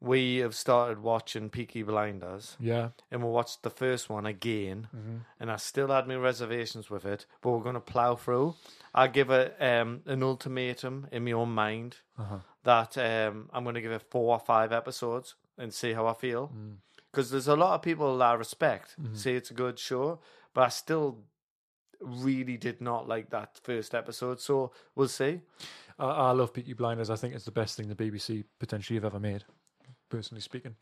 we have started watching Peaky Blinders, Yeah. and we watched the first one again, Mm-hmm. and I still had my reservations with it, but we're going to plow through. I give it um, an ultimatum in my own mind Uh-huh. that um, I'm going to give it four or five episodes and see how I feel. Mm. Because there's a lot of people that I respect Mm-hmm. say it's a good show, but I still really did not like that first episode. So we'll see. I, I love Peaky Blinders. I think it's the best thing the BBC potentially have ever made, personally speaking.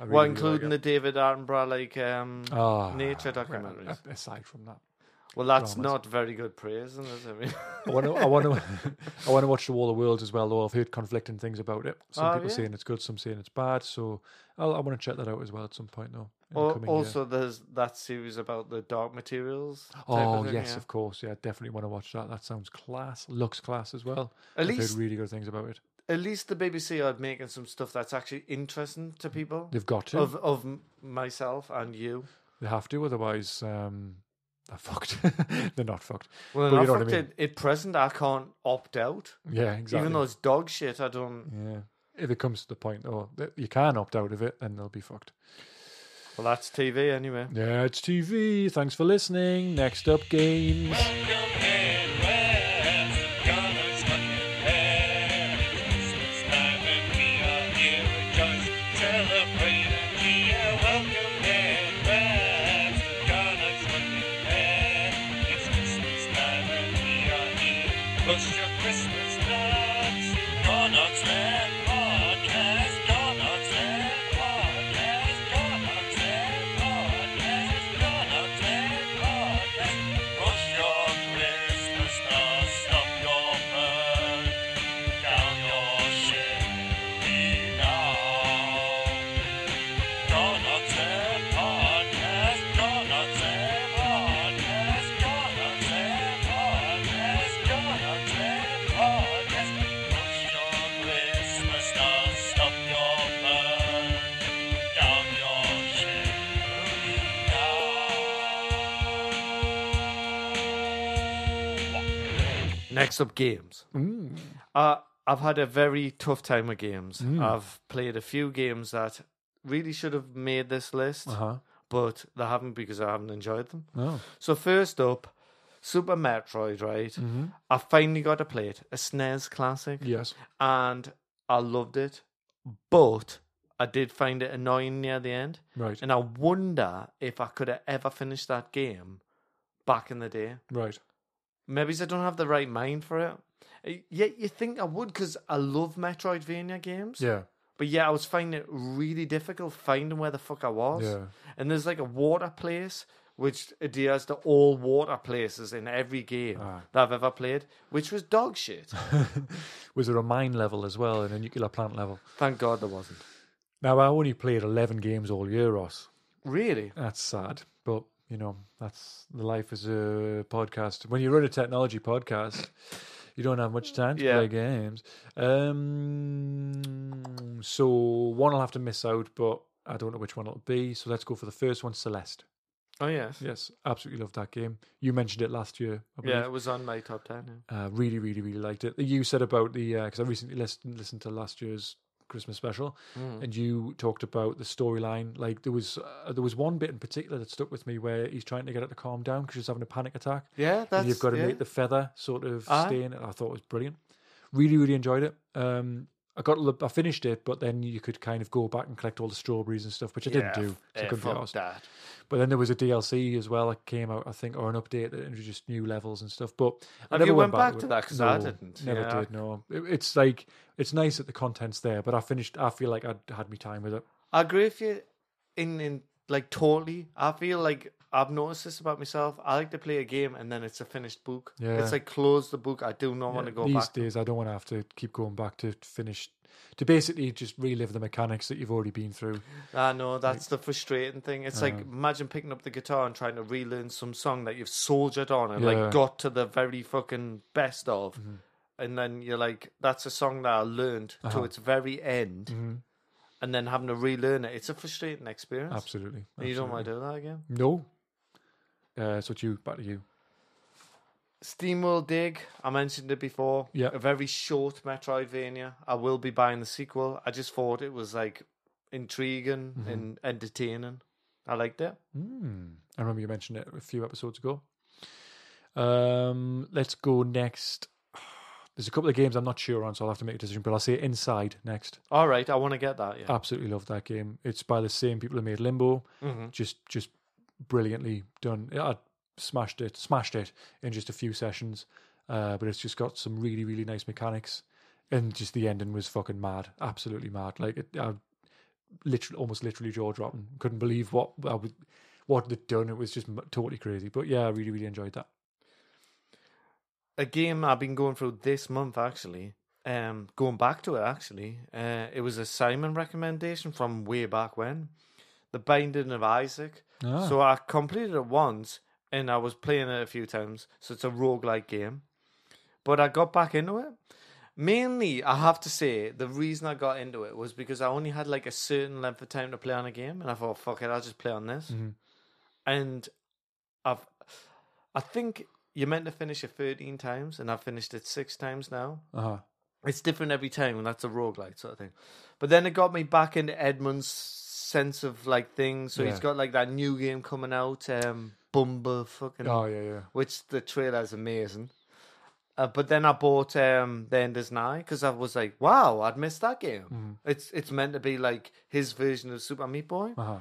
I well, including like the David Attenborough like um. Ah, nature well, documentaries. a- aside from that, well, that's dramas. not very good praise, isn't it? I mean, I want to, I want to, I want to watch The Wall of Worlds as well. Though I've heard conflicting things about it. Some Oh, people yeah? saying it's good, some saying it's bad. So I'll, I want to check that out as well at some point, though. the Al- coming year. also, there's that series about the dark materials. of oh thing, yes, yeah. of course, yeah, definitely want to watch that. That sounds class. Looks class as well. At I've least, heard really good things about it. At least the BBC are making some stuff that's actually interesting to people. They've got to. Of of myself and you. They have to, otherwise um, they're fucked. they're not fucked. Well, But in you know what I mean. at, at present, I can't opt out. Yeah, exactly. Even though it's dog shit, I don't. yeah, if it comes to the point, though, that you can opt out of it, then they'll be fucked. Well, that's TV anyway. Yeah, it's TV. Thanks for listening. Next up, games. Next up, games. Mm. Uh, I've had a very tough time with games. Mm. I've played a few games that really should have made this list, Uh huh. but they haven't because I haven't enjoyed them. Oh. So first up, Super Metroid, right? Mm-hmm. I finally got to play it, a SNES classic, Yes. and I loved it, but I did find it annoying near the end, Right. and I wonder if I could have ever finished that game back in the day. Right. Maybe I don't have the right mind for it. Yet you think I would because I love Metroidvania games. Yeah. But yeah, I was finding it really difficult finding where the fuck I was. Yeah. And there's like a water place which adheres to all water places in every game Ah. that I've ever played, which was dog shit. Was there a mine level as well and a nuclear plant level? Thank God there wasn't. Now I only played eleven games all year, Ross. Really? That's sad, you know that's the life as a podcast. When you run a technology podcast, you don't have much time to Yeah. play games. Um, so one I'll have to miss out, but I don't know which one it'll be. So let's go for the first one, Celeste. Oh yes. Yes, absolutely love that game. You mentioned it last year. I believe. Yeah, it was on my top ten. yeah. Uh, really, really, really liked it. You said about the because I recently listened listened to last year's Christmas special, Mm. and you talked about the storyline. Like there was uh, there was one bit in particular that stuck with me where he's trying to get her to calm down because she's having a panic attack, Yeah, that's and you've got to yeah. make the feather sort of Aye. stay in it. I thought it was brilliant. Really, really enjoyed it. Um, I got I finished it, but then you could kind of go back and collect all the strawberries and stuff, which I didn't Yeah, do. 'cause I couldn't be that. But then there was a DLC as well that came out, I think, or an update that introduced new levels and stuff. But I never you went went back to that because? 'Cause I didn't. Never Yeah. did. No, It- it's like it's nice that the content's there, but I finished. I feel like I had me time with it. I agree with you in in like totally. I feel like I've noticed this about myself. I like to play a game and then it's a finished book. Yeah. It's like close the book. I do not want to Yeah, go These back. days, I don't want to have to keep going back to finish to basically just relive the mechanics that you've already been through. I know that's the frustrating thing. It's like imagine picking up the guitar and trying to relearn some song that you've soldiered on and Yeah. like got to the very fucking best of, Mhm. and then you're like, "That's a song that I learned Uh-huh. to its very end," Mhm. and then having to relearn it. It's a frustrating experience. Absolutely. And You don't want to do that again. No. Uh, so it's you. Back to you. SteamWorld Dig, I mentioned it before. Yeah. A very short Metroidvania. I will be buying the sequel. I just thought it was like intriguing Mm-hmm. and entertaining. I liked it. Mm. I remember you mentioned it a few episodes ago. Um, let's go next. There's a couple of games I'm not sure on, so I'll have to make a decision. But I'll say Inside next. All right, I want to get that. Yeah. Absolutely love that game. It's by the same people who made Limbo. Mhm. Just, just brilliantly done. I smashed it, smashed it in just a few sessions. Uh, but it's just got some really, really nice mechanics, and just the ending was fucking mad, absolutely mad. Like it, I literally, almost literally jaw dropping. Couldn't believe what I would, what they'd done. It was just totally crazy. But yeah, I really, really enjoyed that. a game I've been going through this month actually. Um, going back to it actually, uh, it was a Simon recommendation from way back when, The Binding of Isaac. Ah. So I completed it once, and I was playing it a few times. So it's a roguelike game, but I got back into it. Mainly, I have to say, the reason I got into it was because I only had like a certain length of time to play on a game, and I thought, "Fuck it, I'll just play on this." Mhm. And I've, I think you're meant to finish it 13 times, and I've finished it six times now. Uh-huh. It's different every time, and that's a roguelike sort of thing. But then it got me back into Edmund's sense of like things. So he's Yeah. got like that new game coming out, um, Bumba fucking, Oh yeah, yeah. which the trailer's amazing. Uh, but then I bought um, The End Is Nigh because I was like, wow, I'd missed that game. Mm-hmm. It's it's meant to be like his version of Super Meat Boy. Uh-huh.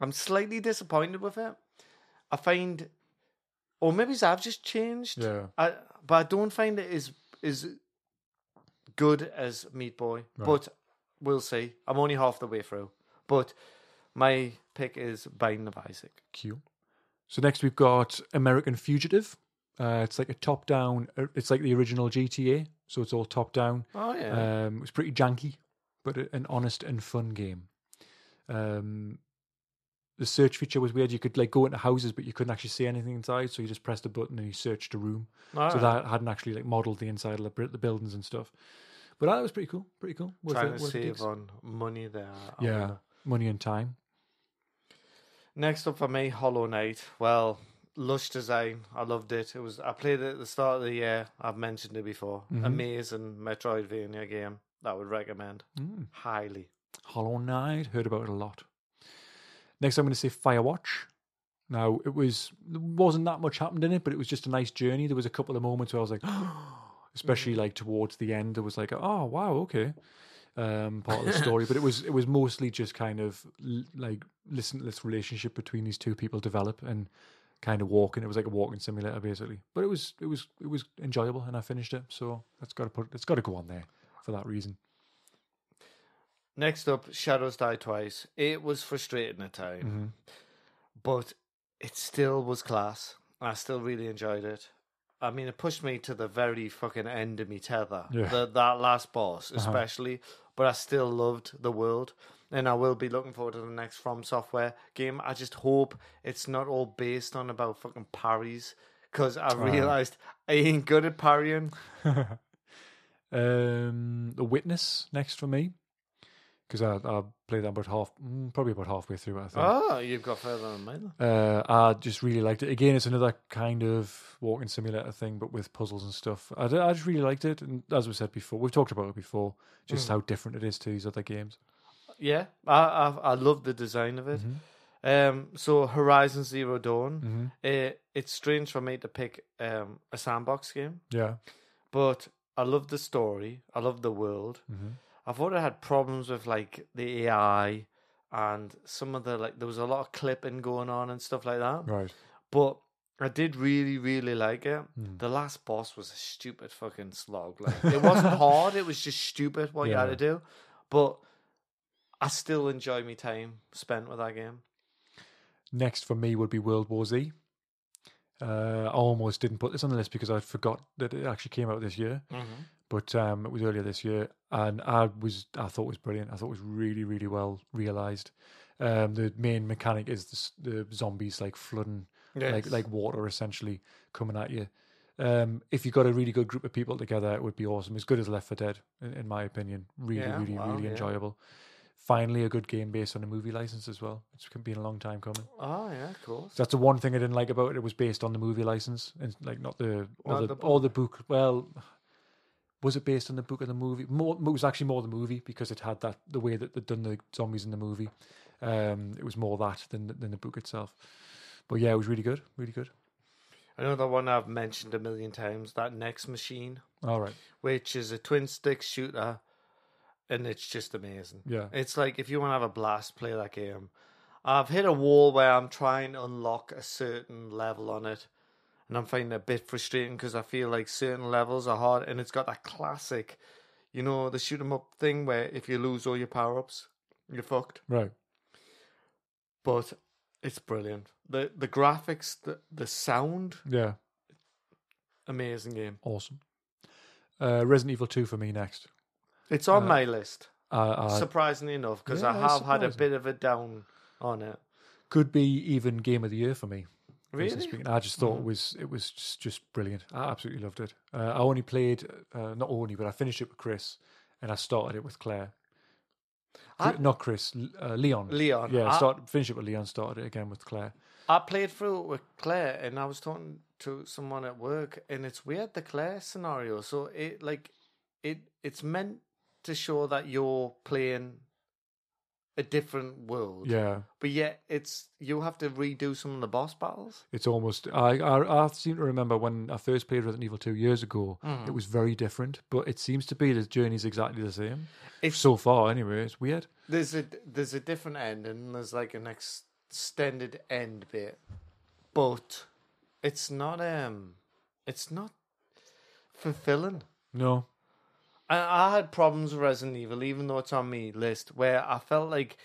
I'm slightly disappointed with it. I find, or maybe I've just changed. Yeah. I, but I don't find it as as good as Meat Boy. But we'll see. I'm only half the way through. But my pick is Binding of Isaac. Q. So next we've got American Fugitive. Uh, it's like a top-down. uh, It's like the original GTA, so it's all top-down. Oh yeah. Um, it was pretty janky, but an honest and fun game. Um, the search feature was weird. You could like go into houses, but you couldn't actually see anything inside. So you just pressed a button and you searched a room. All so right. that hadn't actually like modeled the inside of the, buildings and stuff. But that was pretty cool. Pretty cool. Worth Trying it- to save on money there. Yeah, money and time. Next up for me, Hollow Knight. Well, lush design. I loved it. It was. I played it at the start of the year. I've mentioned it before. Mhm. Amazing Metroidvania game. That would recommend Mm. highly. Hollow Knight. Heard about it a lot. Next, I'm going to say Firewatch. Now, it was wasn't that much happened in it, but it was just a nice journey. There was a couple of moments where I was like, especially like towards the end, there was like, oh wow, okay, um, part of the story. but it was it was mostly just kind of l- like listen to this relationship between these two people develop and kind of walking. It was like a walking simulator basically, but it was it was it was enjoyable, and I finished it. So that's got to put it's got to go on there for that reason. Next up, Shadows Die Twice. It was frustrating at times, Mhm. but it still was class. I still really enjoyed it. I mean, it pushed me to the very fucking end of me tether. Yeah. The, that last boss, especially. But I still loved the world. And I will be looking forward to the next From Software game. I just hope it's not all based on about fucking parries. Because I realized I ain't good at parrying. um, the Witness next for me because I I played that about half, mm, probably about halfway through. I think. Oh, you've got further than mine. Uh, I just really liked it. Again, it's another kind of walking simulator thing, but with puzzles and stuff. I, I just really liked it, and as we said before, we've talked about it before, just how different it is to these other games. Yeah, I I, I love the design of it. Um, so Horizon Zero Dawn. It, it's strange for me to pick um a sandbox game, Yeah, but I love the story. I love the world. I thought it had problems with like the AI and some of the like. There was a lot of clipping going on and stuff like that. right. But I did really, really like it. The last boss was a stupid fucking slog. Like it wasn't hard; it was just stupid what you had to do. But I still enjoy my time spent with that game. Next for me would be World War Z. Uh, I almost didn't put this on the list because I forgot that it actually came out this year. but um, it was earlier this year, and I was I thought it was brilliant. I thought it was really really well realized. Um, the main mechanic is the, the zombies like flooding like Yes. like water essentially coming at you. Um, if you got a really good group of people together, it would be awesome. As good as Left 4 Dead, in, in my opinion. Really, Yeah, really, wow, really yeah. enjoyable. finally a good game based on a movie license as well. It's been a long time coming. Oh yeah, of course. That's the one thing I didn't like about it. It was based on the movie license and like not the or Not the, the or the book. Well, was it based on the book or the movie? More, it was actually more the movie because it had that the way that they'd done the zombies in the movie. Um, it was more that than than the book itself. But yeah, it was really good, really good. Another one I've mentioned a million times. That Nex Machina, All right, which is a twin stick shooter, and it's just amazing. yeah, It's like if you want to have a blast, play that game. I've hit a wall where I'm trying to unlock a certain level on it, and I'm finding it a bit frustrating because I feel like certain levels are hard, and it's got that classic, you know, the shoot 'em up thing where if you lose all your power ups, you're fucked. right. But it's brilliant. the The graphics, the the sound, Yeah, amazing game. awesome. Uh, Resident Evil Two for me next. It's on Uh, my list, Uh, uh, surprisingly enough, because yeah, I have had a surprising. bit of a down on it. could be even game of the year for me. Really? I just thought it was it was just, just brilliant. I absolutely loved it. Uh, I only played uh, not only, but I finished it with Chris, and I started it with Claire. I- not Chris, uh, Leon. Leon. Yeah, I- start finished it with Leon. Started it again with Claire. I played through it with Claire, and I was talking to someone at work, and it's weird the Claire scenario. So it like it it's meant to show that you're playing a different world, Yeah, but yet it's you have to redo some of the boss battles. it's almost. I, I I seem to remember when I first played Resident Evil Two years ago. Mhm. It was very different, but it seems to be the journey's exactly the same It's- so far. Anyway, it's weird. There's a there's a different end, and there's like an extended end bit, but it's not um it's not fulfilling. No, I, I had problems with Resident Evil, even though it's on me list, where I felt like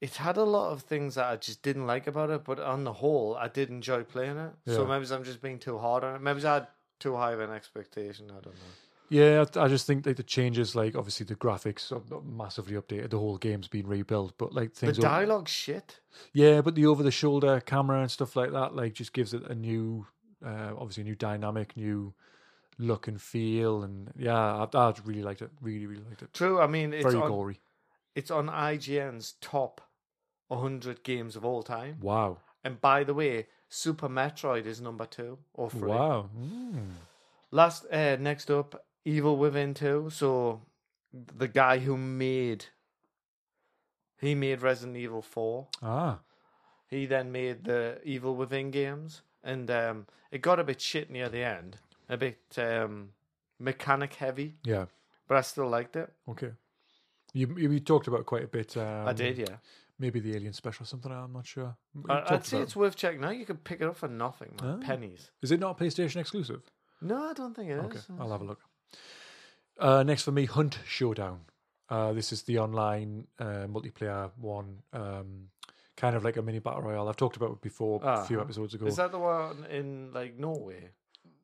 it had a lot of things that I just didn't like about it, but on the whole, I did enjoy playing it. So maybe I'm just being too hard on it. Maybe I had too high of an expectation. I don't know. Yeah, I just think like the changes, like obviously the graphics are not massively updated. The whole game's been rebuilt, but like The things. over- dialogue shit. yeah, but the over-the-shoulder camera and stuff like that, like just gives it a new, uh, obviously a new dynamic, new look and feel, and yeah, I, I really liked it. Really, really liked it. True. I mean, it's Very on, gory. it's on IGN's top 100 games of all time. Wow, And by the way, Super Metroid is number two or three. wow. Mm. Last, uh, next up, Evil Within 2. So, the guy who made, he made Resident Evil 4. Ah, He then made the Evil Within games. And um, it got a bit shit near the end. A bit um, mechanic heavy. yeah. But I still liked it. Okay. You you, you talked about it quite a bit. Um, I did, yeah. Maybe the Alien Special or something. I'm not sure. You I, I'd say about it's worth checking out. You can pick it up for nothing, man. Ah. Pennies. Is it not PlayStation exclusive? No, I don't think it is. Okay, I'll have a look. Uh, next for me, Hunt Showdown. Uh, this is the online uh, multiplayer one, um, kind of like a mini battle royale. I've talked about it before a few Uh-huh. episodes ago. Is that the one in like Norway?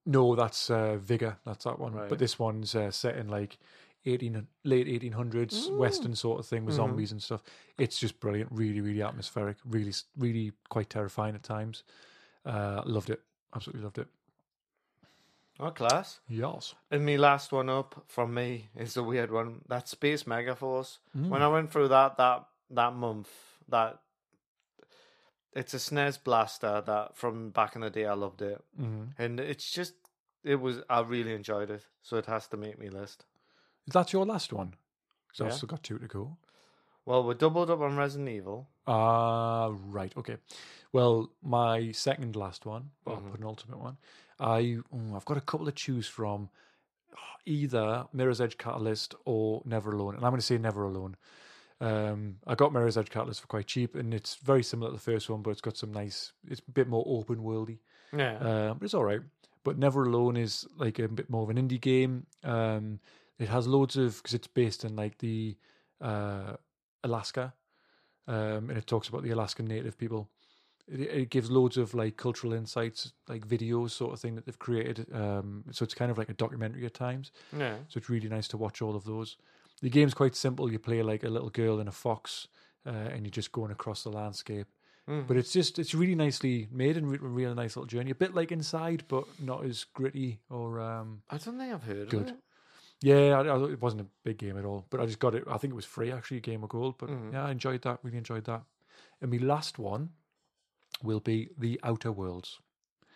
No, that's uh, Vigor. That's that one. Right. But this one's uh, set in like eighteen late eighteen hundreds Ooh. Western sort of thing with Mhm. zombies and stuff. It's just brilliant. Really, really atmospheric. Really, really quite terrifying at times. Uh, loved it. Absolutely loved it. Oh, class. Yes. And me last one up from me is a weird one. That Space Megaforce. Mm. When I went through that that that month, that it's a SNES blaster that from back in the day I loved it, Mhm. and it's just it was I really enjoyed it, so it has to make me list. Is that your last one? 'Cause I've still got two to go. Well, we're doubled up on Resident Evil. Ah, right. Okay. Well, my second last one, or Mhm. penultimate one, I oh, I've got a couple to choose from. Either Mirror's Edge Catalyst or Never Alone, and I'm going to say Never Alone. Um, I got Mirror's Edge Catalyst for quite cheap, and it's very similar to the first one, but it's got some nice. It's a bit more open worldy. Yeah, Um, but it's all right. But Never Alone is like a bit more of an indie game. Um, it has loads of because it's based in like the uh, Alaska, um, and it talks about the Alaskan Native people. It, it gives loads of like cultural insights, like videos sort of thing that they've created. Um, so it's kind of like a documentary at times. yeah. So it's really nice to watch all of those. The game's quite simple. You play like a little girl and a fox, uh, and you're just going across the landscape. Mhm. But it's just it's really nicely made and re- a really nice little journey. A bit like Inside, but not as gritty or um, I don't think I've heard Good. of it. Yeah, I, I, it wasn't a big game at all, but I just got it. I think it was free actually, a game of gold. But Mhm. yeah, I enjoyed that. Really enjoyed that. And my last one will be the Outer Worlds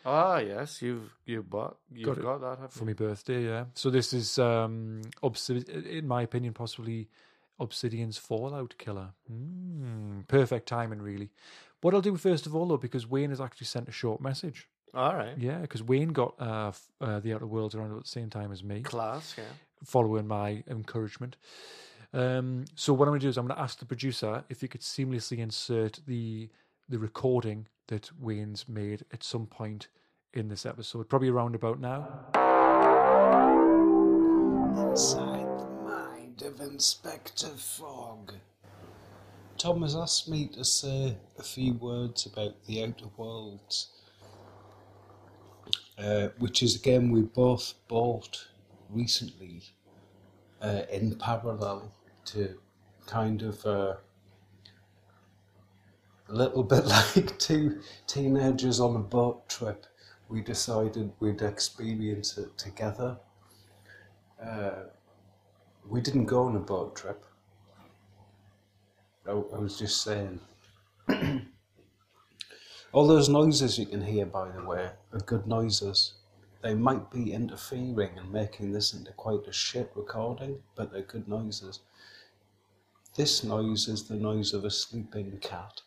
Ah, yes, you've you bought you've Got got, that. For my birthday. Yeah. So this is, um, Obsid- in my opinion, possibly Obsidian's Fallout Killer. Mm, perfect timing, really. What I'll do first of all, though, because Wayne has actually sent a short message. All right, Yeah, because Wayne got uh, f- uh, the Outer Worlds around about the same time as me. class. Yeah. following my encouragement. Um, so what I'm going to do is I'm going to ask the producer if he could seamlessly insert the the recording that Wayne's made at some point in this episode, probably around about now. Inside the mind of Inspector Fogg. Tom has asked me to say a few words about the Outer Worlds, uh, which is a game we both bought recently uh, in parallel to kind of uh, a little bit like two teenagers on a boat trip. We decided we'd experience it together. Uh, we didn't go on a boat trip. I, I was just saying. All those noises you can hear, by the way, are good noises. They might be interfering and making this into quite a shit recording, but they're good noises. This noise is the noise of a sleeping cat.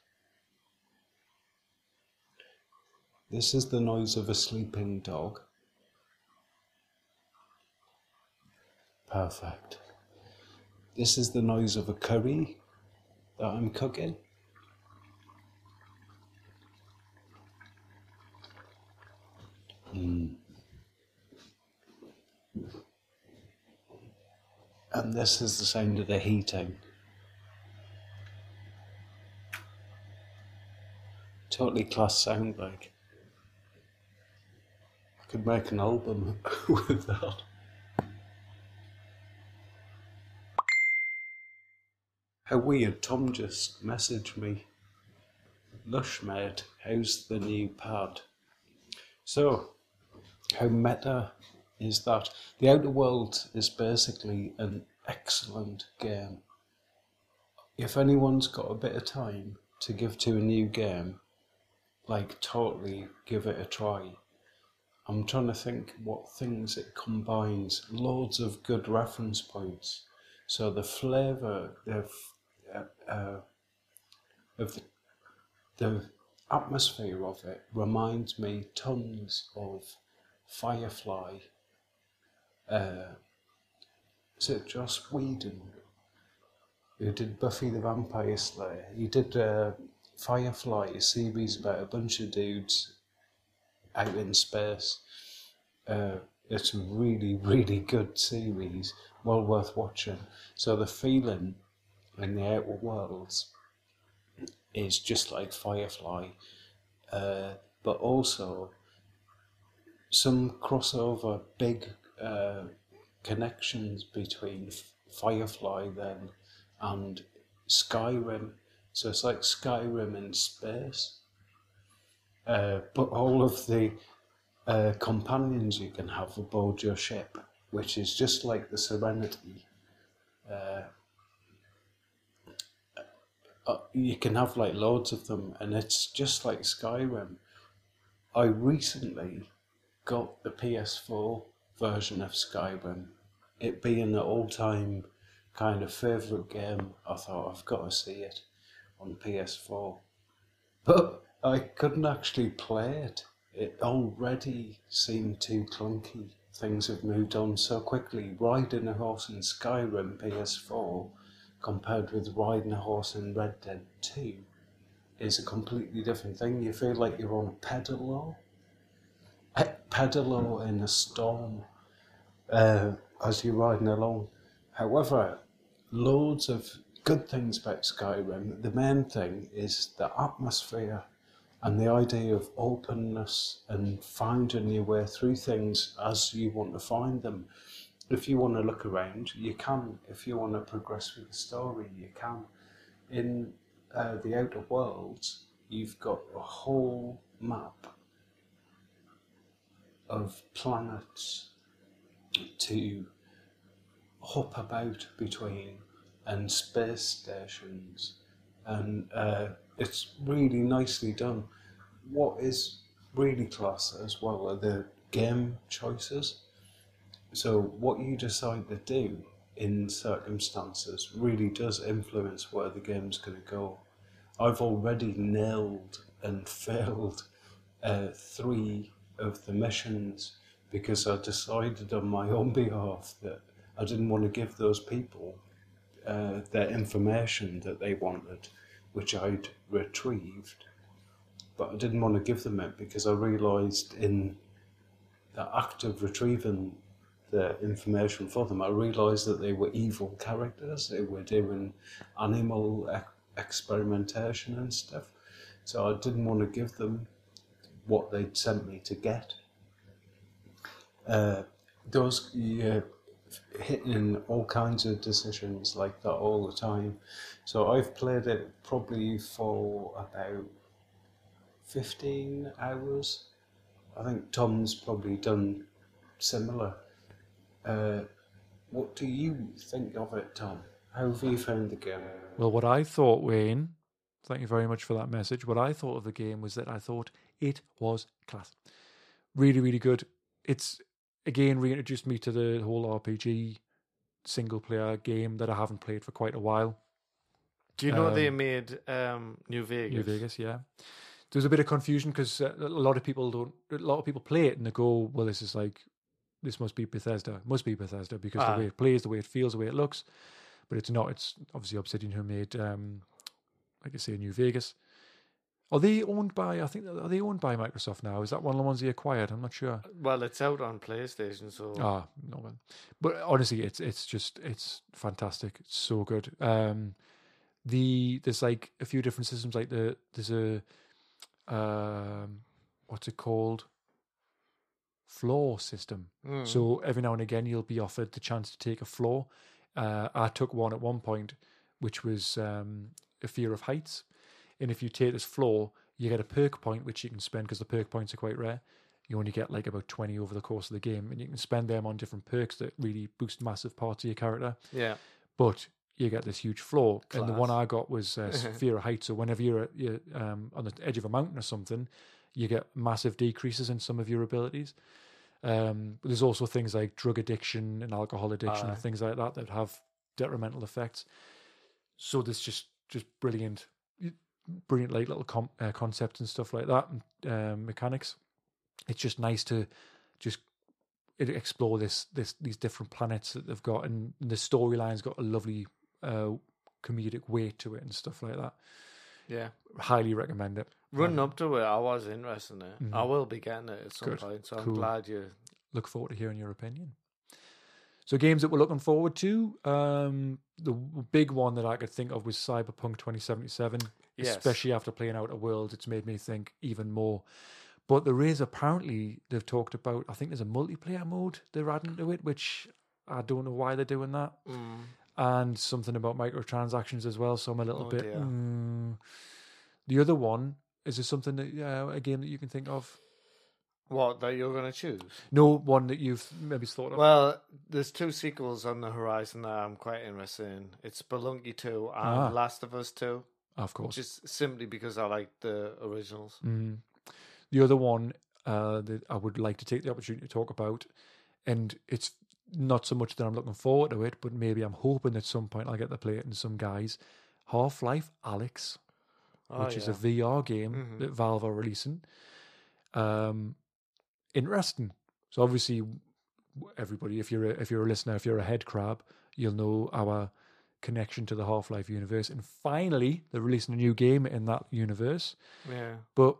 This is the noise of a sleeping dog. Perfect. This is the noise of a curry that I'm cooking. Mm. And this is the sound of the heating. Totally class sound like. Could make an album with that. How weird, Tom just messaged me. Lush mate, how's the new pad? So, how meta is that? The Outer World is basically an excellent game. If anyone's got a bit of time to give to a new game, like totally give it a try. I'm trying to think what things it combines. Loads of good reference points. So the flavour, the uh, uh, of the, the atmosphere of it reminds me tons of Firefly. Uh, is it Joss Whedon who did Buffy the Vampire Slayer? He did uh, Firefly, a series about a bunch of dudes out in space. Uh, it's a really, really good series, well worth watching. So the feeling in the outer worlds is just like Firefly, uh, but also some crossover big uh, connections between Firefly then and Skyrim. So it's like Skyrim in space. Uh, but all of the uh, companions you can have aboard your ship, which is just like the Serenity. Uh, uh, you can have like loads of them, and it's just like Skyrim. I recently got the PS4 version of Skyrim. It being an all-time kind of favourite game, I thought I've got to see it on PS4. But I couldn't actually play it. It already seemed too clunky. Things have moved on so quickly. Riding a horse in Skyrim PS4 compared with riding a horse in Red Dead 2 is a completely different thing. You feel like you're on a pedalo, pedalo in a storm uh, as you're riding along. However, loads of good things about Skyrim. The main thing is the atmosphere and the idea of openness and finding your way through things as you want to find them. If you want to look around, you can. If you want to progress with the story, you can. In uh, the Outer Worlds, you've got a whole map of planets to hop about between and space stations, and uh, it's really nicely done. What is really class as well are the game choices. So what you decide to do in circumstances really does influence where the game's going to go. I've already nailed and failed uh, three of the missions because I decided on my own behalf that I didn't want to give those people uh, their information that they wanted, which I'd retrieved. But I didn't want to give them it because I realised in the act of retrieving the information for them, I realised that they were evil characters. They were doing animal ex- experimentation and stuff. So I didn't want to give them what they'd sent me to get. Uh, those you're hitting all kinds of decisions like that all the time. So I've played it probably for about 15 hours. I think Tom's probably done similar. Uh, what do you think of it, Tom? How have you found the game? Well, what I thought, Wayne, thank you very much for that message. What I thought of the game was that I thought it was class. Really, really good. It's, again, reintroduced me to the whole RPG single player game that I haven't played for quite a while. Do you know they Um, made um, New Vegas? New Vegas, yeah. There's a bit of confusion because uh, a lot of people don't. A lot of people play it and they go, "Well, this is like, this must be Bethesda. It must be Bethesda because the way it plays, the way it feels, the way it looks." But it's not. It's obviously Obsidian who made, um, like I say, New Vegas. Are they owned by? I think are they owned by Microsoft now? Is that one of the ones they acquired? I'm not sure. Well, it's out on PlayStation, so Ah, no well. But honestly, it's it's just it's fantastic. It's so good. Um the there's like a few different systems like the there's a um what's it called? Flaw system. Mm. So every now and again you'll be offered the chance to take a flaw. Uh I took one at one point which was um a fear of heights. And if you take this flaw, you get a perk point which you can spend because the perk points are quite rare. You only get like about 20 over the course of the game and you can spend them on different perks that really boost massive parts of your character. Yeah, but you get this huge flaw and the one i got was uh, fear of heights so whenever you're, at- you're um, on the edge of a mountain or something you get massive decreases in some of your abilities. Um, but there's also things like drug addiction and alcohol addiction Aye. and things like that that have detrimental effects. So there's just just brilliant brilliant like little com- uh, concepts and stuff like that and um, mechanics it's just nice to just explore this this these different planets that they've got and the storyline's got a lovely uh comedic weight to it and stuff like that yeah. highly recommend it Running up to it, I was interested in it. I Mhm. will be getting it at some Good. point, so I'm glad you. look forward to hearing your opinion so games that we're looking forward to um the big one that i could think of was cyberpunk 2077 Yes. especially after playing Outer World it's made me think even more but there is apparently they've talked about i think there's a multiplayer mode they're adding to it which i don't know why they're doing that Mm. and something about microtransactions as well so i'm a little Oh, bit mm. the other one is there something that uh, a game that you can think of What that you're going to choose? no one that you've maybe thought of Well, there's two sequels on the horizon that I'm quite interested in. It's Spelunky 2 and Ah. Last of Us 2, of course just simply because I like the originals. Mm. The other one uh, that I would like to take the opportunity to talk about, and it's not so much that I'm looking forward to it, but maybe I'm hoping at some point I'll get to play it in some guys. Half Life Alyx, Oh, which is a. VR game Mhm. that Valve are releasing. Um, interesting. So obviously, everybody, if you're a, if you're a listener, if you're a head crab, you'll know our connection to the Half Life universe. And finally, they're releasing a new game in that universe. yeah. But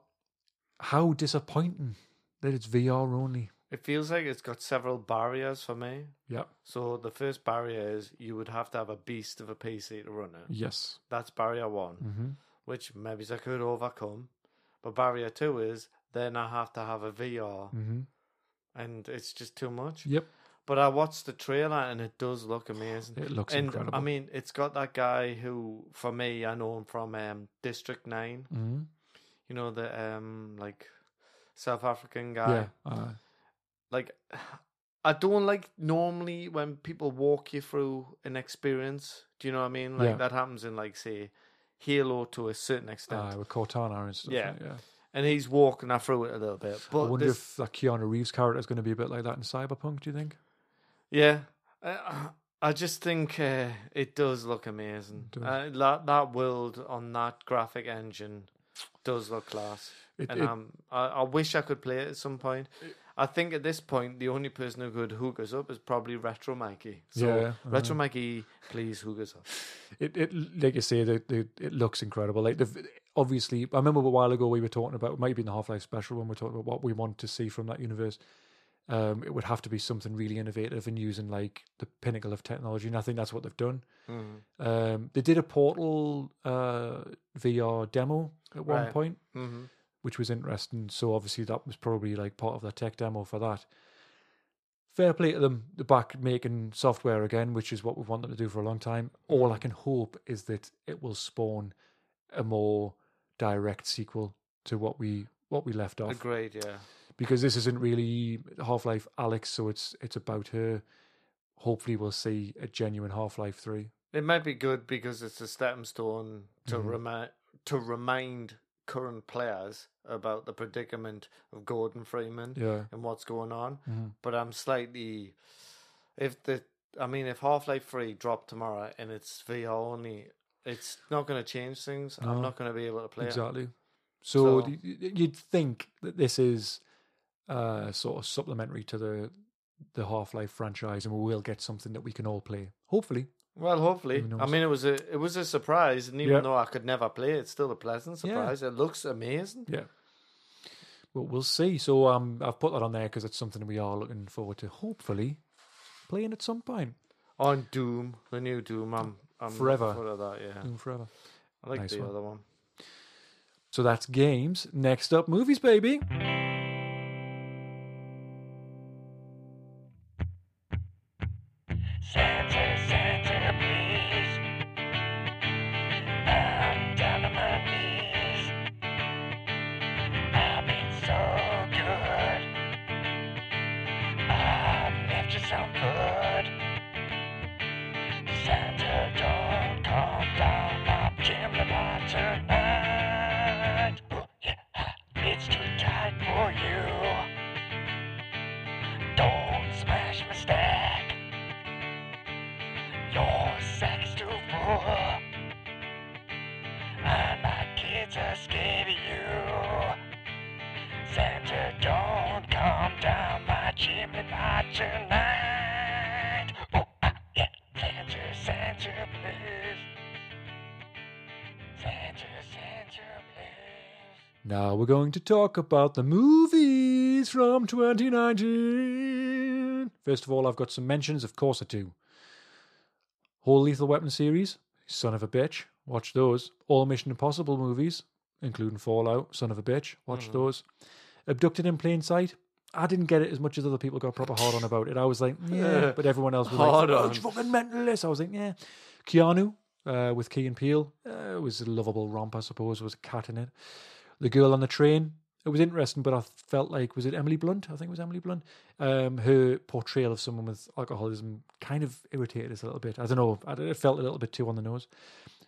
how disappointing that it's VR only. It feels like it's got several barriers for me. Yeah. So the first barrier is you would have to have a beast of a PC to run it. Yes. That's barrier one, Mm-hmm. which maybe I could overcome. But barrier two is then I have to have a VR, Mm-hmm. and it's just too much. Yep. But I watched the trailer and it does look amazing. It looks and incredible. I mean, it's got that guy who, for me, I know him from um, District Nine. mm-hmm. You know the um like South African guy. yeah. Uh, Like I don't like normally when people walk you through an experience. Do you know what I mean? Like Yeah. that happens in like say Halo to a certain extent, Uh, with Cortana and stuff. Yeah. yeah. and he's walking her through it a little bit. But I wonder this- if that Keanu Reeves character is going to be a bit like that in Cyberpunk. Do you think? Yeah, I, I just think uh, it does look amazing. does. Uh, that that world on that graphic engine does look class, It, and it- um, I, I wish I could play it at some point. I think at this point, the only person who could hook us up is probably Retro Mikey. So, Yeah, Retro Mikey, please hook us up. it, it like you say, the, the, it looks incredible. Like the obviously, I remember a while ago we were talking about it might be in the Half Life special when we talking about what we want to see from that universe. Um, it would have to be something really innovative and using like the pinnacle of technology, and I think that's what they've done. Mm-hmm. Um, they did a Portal uh, VR demo at one Right. point, Mm-hmm. which was interesting. So obviously that was probably like part of their tech demo for that. Fair play to them, they're back making software again, which is what we've wanted to do for a long time. All I can hope is that it will spawn a more direct sequel to what we what we left off. Agreed. Yeah. Because this isn't really Half Life Alyx, so it's it's about her. Hopefully, we'll see a genuine Half Life Three. It might be good because it's a stepping stone to Mhm. remind to remind current players about the predicament of Gordon Freeman Yeah, and what's going on. Mhm. But I'm slightly, if the, I mean, if Half Life Three dropped tomorrow and it's VR only, it's not going to change things. No. I'm not going to be able to play. it. exactly. So, So- y- you'd think that this is uh, sort of supplementary to the the Half Life franchise, and we will get something that we can all play. Hopefully, Well, hopefully. I mean, it was a it was a surprise, and even Yeah. though I could never play it's still a pleasant Yeah. surprise. It looks amazing. yeah. Well, we'll see. So, um, I've put that on there because it's something we are looking forward to. Hopefully, playing at some point. On Doom, the new Doom, I'm, I'm Forever. that. Yeah, Doom forever. I like Nice the one. other one. So that's games. Next up, movies, baby. Going to talk about the movies from 2019. First of all, I've got some mentions. Of course, I do. Whole Lethal Weapon series, son of a bitch. Watch those. All Mission Impossible movies, including Fallout, son of a bitch. Watch those. Abducted in Plain Sight. I didn't get it as much as other people got proper hard on about it. I was like, yeah, but everyone else was Hard like, oh, on. it's fucking mental. This. I was like, yeah. Keanu uh, with Key and Peele. Uh, it was a lovable romp, I suppose. Was a cat in it. The girl on the train. It was interesting, but I felt like was it Emily Blunt? I think it was Emily Blunt. Um, her portrayal of someone with alcoholism kind of irritated us a little bit. I don't know. I, it felt a little bit too on the nose.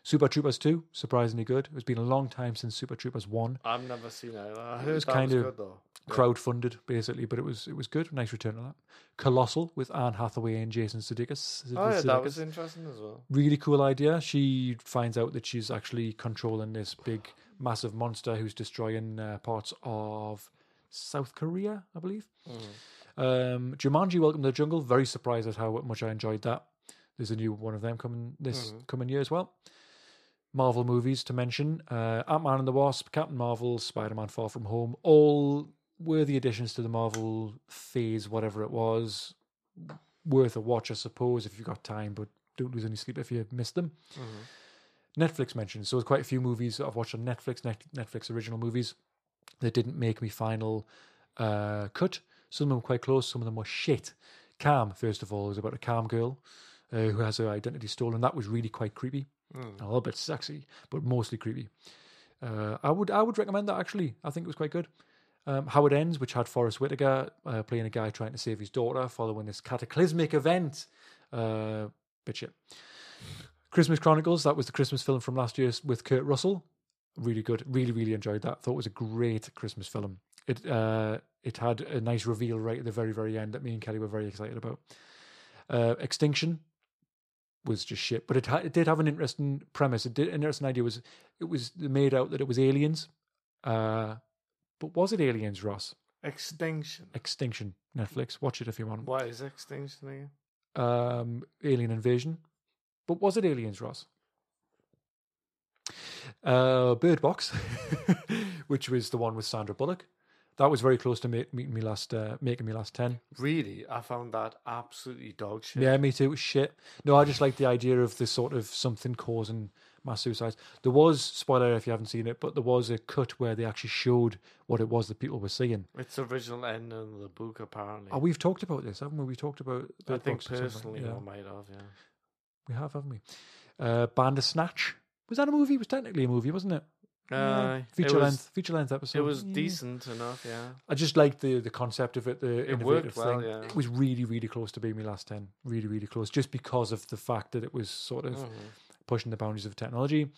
Super Troopers two, surprisingly good. It's been a long time since Super Troopers one. I've never seen it. I heard was that kind was of good though. Yeah. Crowdfunded basically, but it was it was good. Nice return to that. Colossal with Anne Hathaway and Jason Sudeikis. Oh yeah, that was interesting as well. really cool idea. She finds out that she's actually controlling this big, massive monster who's destroying uh, parts of South Korea, I believe. Um, Jumanji: Welcome to the Jungle. Very surprised at how much I enjoyed that. There's a new one of them coming this coming year as well. Marvel movies to mention: uh, Ant Man and the Wasp, Captain Marvel, Spider Man: Far From Home. All worthy additions to the Marvel phase, whatever it was. Worth a watch, I suppose, if you've got time, but don't lose any sleep if you missed them. Netflix mentioned. So there's quite a few movies that I've watched on Netflix, net, Netflix original movies that didn't make me final uh, cut. Some of them were quite close, some of them were shit. Cam, first of all, was about a cam girl uh, who has her identity stolen. That was really quite creepy. A little bit sexy, but mostly creepy. Uh, I would I would recommend that actually. I think it was quite good. Um, How It Ends, which had Forest Whitaker uh, playing a guy trying to save his daughter following this cataclysmic event. Uh, bit. Christmas Chronicles, that was the Christmas film from last year with Kurt Russell. Really good. Really, really enjoyed that. Thought it was a great Christmas film. It uh, it had a nice reveal right at the very, very end that me and Kelly were very excited about. Uh, Extinction was just shit, but it ha- it did have an interesting premise. It did an interesting idea. Was it was made out that it was aliens, uh, but was it aliens, Ross? Extinction. Extinction. Netflix. Watch it if you want. What is extinction again? Um, alien invasion, but was it aliens, Ross? Uh, Bird Box, which was the one with Sandra Bullock. That was very close to make, meeting me last, uh, making me last ten. Really, I found that absolutely dog shit. Yeah, me too. It was shit. No, I just like the idea of the sort of something causing mass suicides. There was spoiler if you haven't seen it, but there was a cut where they actually showed what it was that people were seeing. It's the original end of the book, apparently. Oh, we've talked about this, haven't we? We talked about. I think Box or something. personally, Yeah. I might have. Yeah. We have, haven't we? Uh, Bandersnatch. Was that a movie? It was technically a movie, wasn't it? Yeah. Uh, feature it was, length, feature length episode. It was Yeah. decent enough. Yeah. I just liked the the concept of it. The innovative worked well, thing. yeah. It was really, really close to being my last ten. Really, really close, just because of the fact that it was sort of Mhm. pushing the boundaries of technology.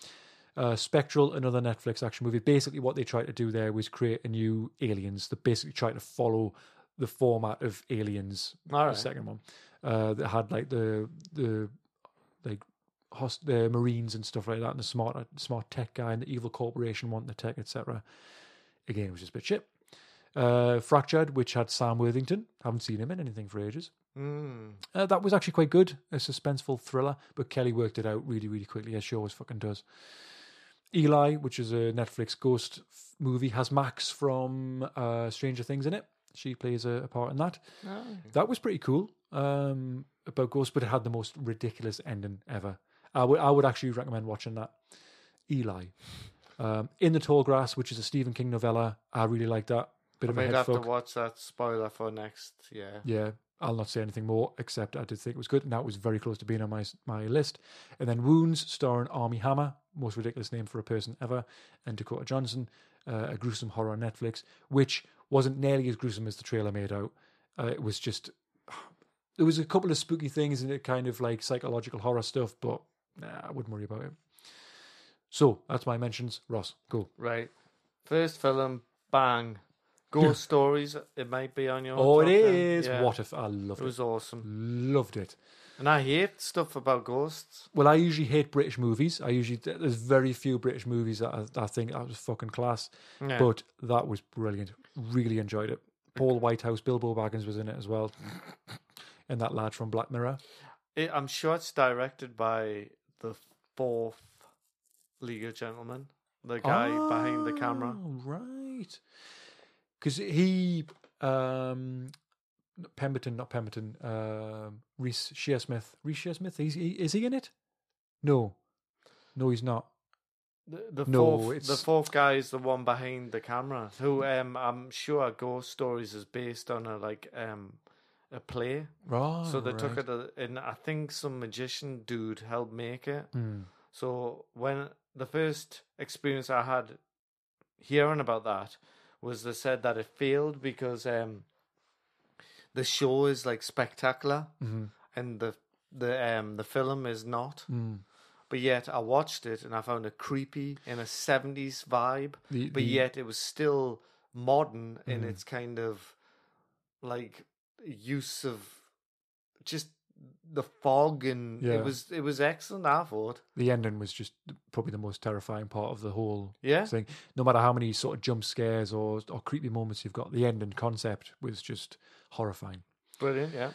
Uh, Spectral, another Netflix action movie. Basically, what they tried to do there was create a new Aliens. They basically tried to follow the format of Aliens, All the second one. Uh, that had like the the like host, the Marines and stuff like that, and the smart smart tech guy and the evil corporation wanting the tech, etc. Again, it was just a bit shit. Uh, Fractured, which had Sam Worthington. Haven't seen him in anything for ages. Mm. Uh, that was actually quite good, a suspenseful thriller, but Kelly worked it out really, really quickly, as she always fucking does. Eli, which is a Netflix ghost f- movie, has Max from uh, Stranger Things in it. She plays a, a part in that. Oh. That was pretty cool um, about ghosts, but it had the most ridiculous ending ever. I would, I would actually recommend watching that. Eli. Um, in the Tall Grass, which is a Stephen King novella. I really like that. Bit I of a might head have fuck. to watch that spoiler for next. Yeah. Yeah, I'll not say anything more except I did think it was good, and that was very close to being on my my list. And then Wounds, starring Armie Hammer, most ridiculous name for a person ever, and Dakota Johnson, uh, a gruesome horror on Netflix, which wasn't nearly as gruesome as the trailer made out. Uh, it was just there was a couple of spooky things in it, kind of like psychological horror stuff, but nah, I wouldn't worry about it. So that's my mentions. Ross, go. Right. First film, bang. Ghost Stories. It might be on your. Oh, it top is. Yeah. What if I loved It it? was awesome, Loved it. and I hate stuff about ghosts. Well, I usually hate British movies. I usually there's very few British movies that I, I think that was fucking class. Yeah. But that was brilliant. Really enjoyed it. Paul Whitehouse, Bilbo Baggins was in it as well, and that lad from Black Mirror. It, I'm sure it's directed by the fourth League of Gentlemen, the guy behind the camera. Oh, right? Because he, um, Pemberton, not Pemberton, um, Reece Shearsmith. Reece Shearsmith. Is he, is he in it? No, no, he's not. The, the No, fourth, the fourth guy is the one behind the camera. Who um, I'm sure Ghost Stories is based on a like um, a play. Right. so they took it, a, and I think some magician dude helped make it. Hmm. So when the first experience I had hearing about that was they said that it failed because um, the show is like spectacular Mhm. and the the um the film is not. Mm. But yet I watched it and I found it creepy in a seventies vibe. The- but the- yet it was still modern in Mhm. its kind of like use of just the fog and Yeah. it was it was excellent. I thought. the ending was just probably the most terrifying part of the whole Yeah. thing. No matter how many sort of jump scares or or creepy moments you've got, the ending concept was just horrifying. Brilliant. Yeah.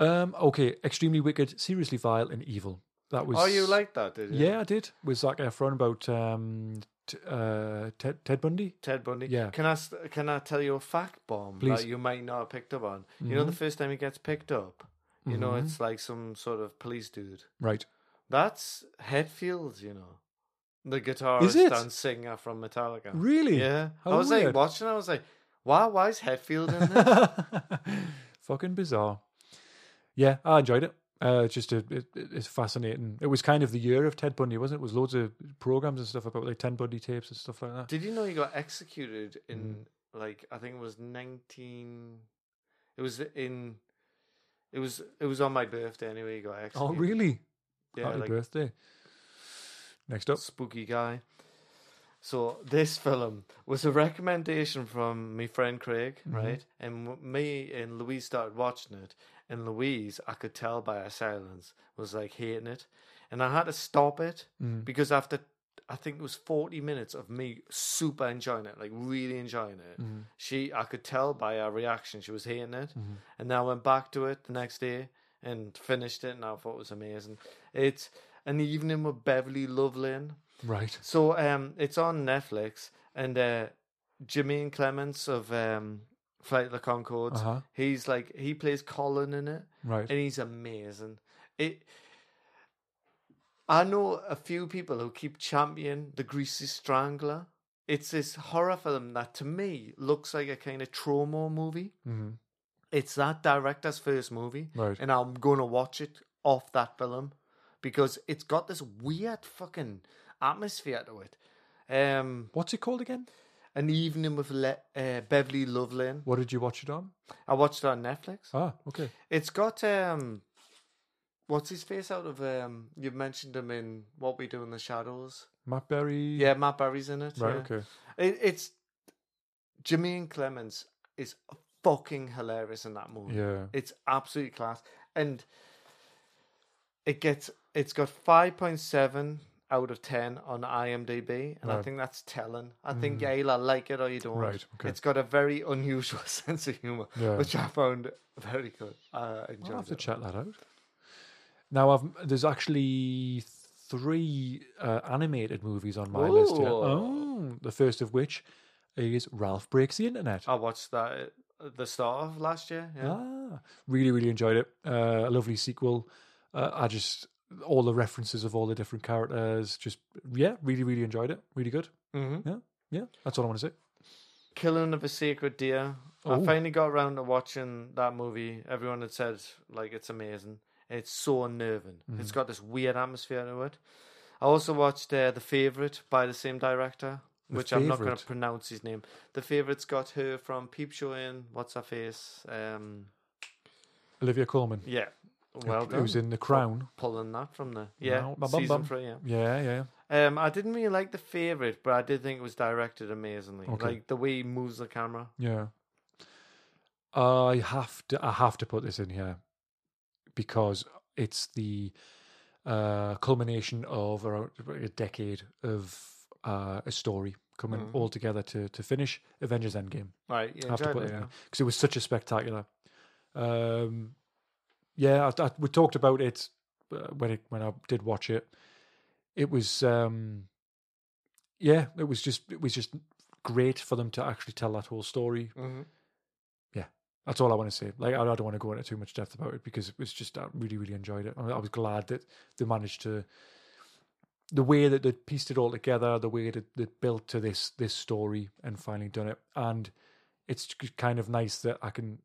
Um, okay, extremely wicked, seriously vile and evil. That was. Oh, you liked that, did you? Yeah, I did. With Zac Efron about um, t- uh, Ted, Ted Bundy. Ted Bundy. Yeah. Can I can I tell you a fact bomb Please. that you might not have picked up on? You know, Mhm. the first time he gets picked up, you know, Mhm. it's like some sort of police dude. Right. That's Hetfield, you know, the guitarist it? and singer from Metallica. Really? Yeah. How I was weird. like watching. I was like, why? Why is Hetfield in this? Fucking bizarre. Yeah, I enjoyed it. Uh, it's just a, it, it's fascinating. It was kind of the year of Ted Bundy, wasn't it? It was loads of programs and stuff about like Ted Bundy tapes and stuff like that. Did you know he got executed in like I think it was nineteen. It was in. It was it was on my birthday anyway. He got executed. Oh, really? Yeah, Happy like birthday. Next up. spooky guy. So this film was a recommendation from my friend Craig, Mm-hmm. right? And me and Louise started watching it, and Louise, I could tell by her silence, was like hating it, and I had to stop it Mm. because after I think it was forty minutes of me super enjoying it, like really enjoying it, Mm-hmm. she I could tell by her reaction she was hating it, and then I went back to it the next day and finished it, and I thought it was amazing. It's an evening with Beverly Luff Linn. Right. So um, it's on Netflix, and uh, Jemaine Clements of um, Flight of the Conchords. Uh-huh. He's like he plays Colin in it, Right. and he's amazing. It. I know a few people who keep championing the Greasy Strangler. It's this horror film that to me looks like a kind of Troma movie. hmm It's that director's first movie, Right. and I'm gonna watch it off that film because it's got this weird fucking atmosphere to it. Um, What's it called again? An evening with Le- uh, Beverly Luff Linn. What did you watch it on? I watched it on Netflix. Ah, okay. It's got um, what's his face out of um? You've mentioned him in What We Do in the Shadows. Matt Berry. Yeah, Matt Berry's in it. Right. yeah. Okay. It, it's Jemaine Clements is fucking hilarious in that movie. Yeah. It's absolutely class, and it gets it's got five point seven out of ten on IMDb, and I think that's telling. I think you either like it or you don't. Right, okay. It's got a very unusual sense of humor, Yeah. which I found very good. I I'll enjoyed have to it. check that out. Now, I've there's actually three uh, animated movies on my list here. Oh, the first of which is Ralph Breaks the Internet. I watched that at the start of last year. Yeah. Ah, really, really enjoyed it. Uh, a lovely sequel. Uh, I just all the references of all the different characters. Just yeah, really, really enjoyed it. Really good. hmm Yeah, yeah. That's all I want to say. Killing of a Sacred Deer. I Oh. finally got around to watching that movie. Everyone had said like it's amazing. It's so unnerving. Mm-hmm. It's got this weird atmosphere to it. I also watched uh, The Favorite by the same director, The which I'm not going to pronounce his name. The Favorite's got her from Peep Show in What's Her Face. Um, Olivia Colman. yeah, well done. Who's in The Crown? Pulling that from the yeah Wow, bum, bum, season bum. three. Yeah. Yeah, yeah. Um, I didn't really like the favorite, but I did think it was directed amazingly. Okay. Like the way he moves the camera. Yeah. I have to I have to put this in here because it's the uh, culmination of around a decade of uh, a story coming Mhm. all together to to finish Avengers Endgame. Right, you I have to enjoyed put it. it in yeah? because it was such a spectacular. Um, yeah, I, I, we talked about it uh, when it when I did watch it. It was um, yeah, it was just it was just great for them to actually tell that whole story. Mhm. Yeah, that's all I want to say. Like, I, I don't want to go into too much depth about it because it was just I really, really enjoyed it. I, I was glad that they managed to the way that they pieced it all together, the way that they built to this this story and finally done it. And it's kind of nice that I can.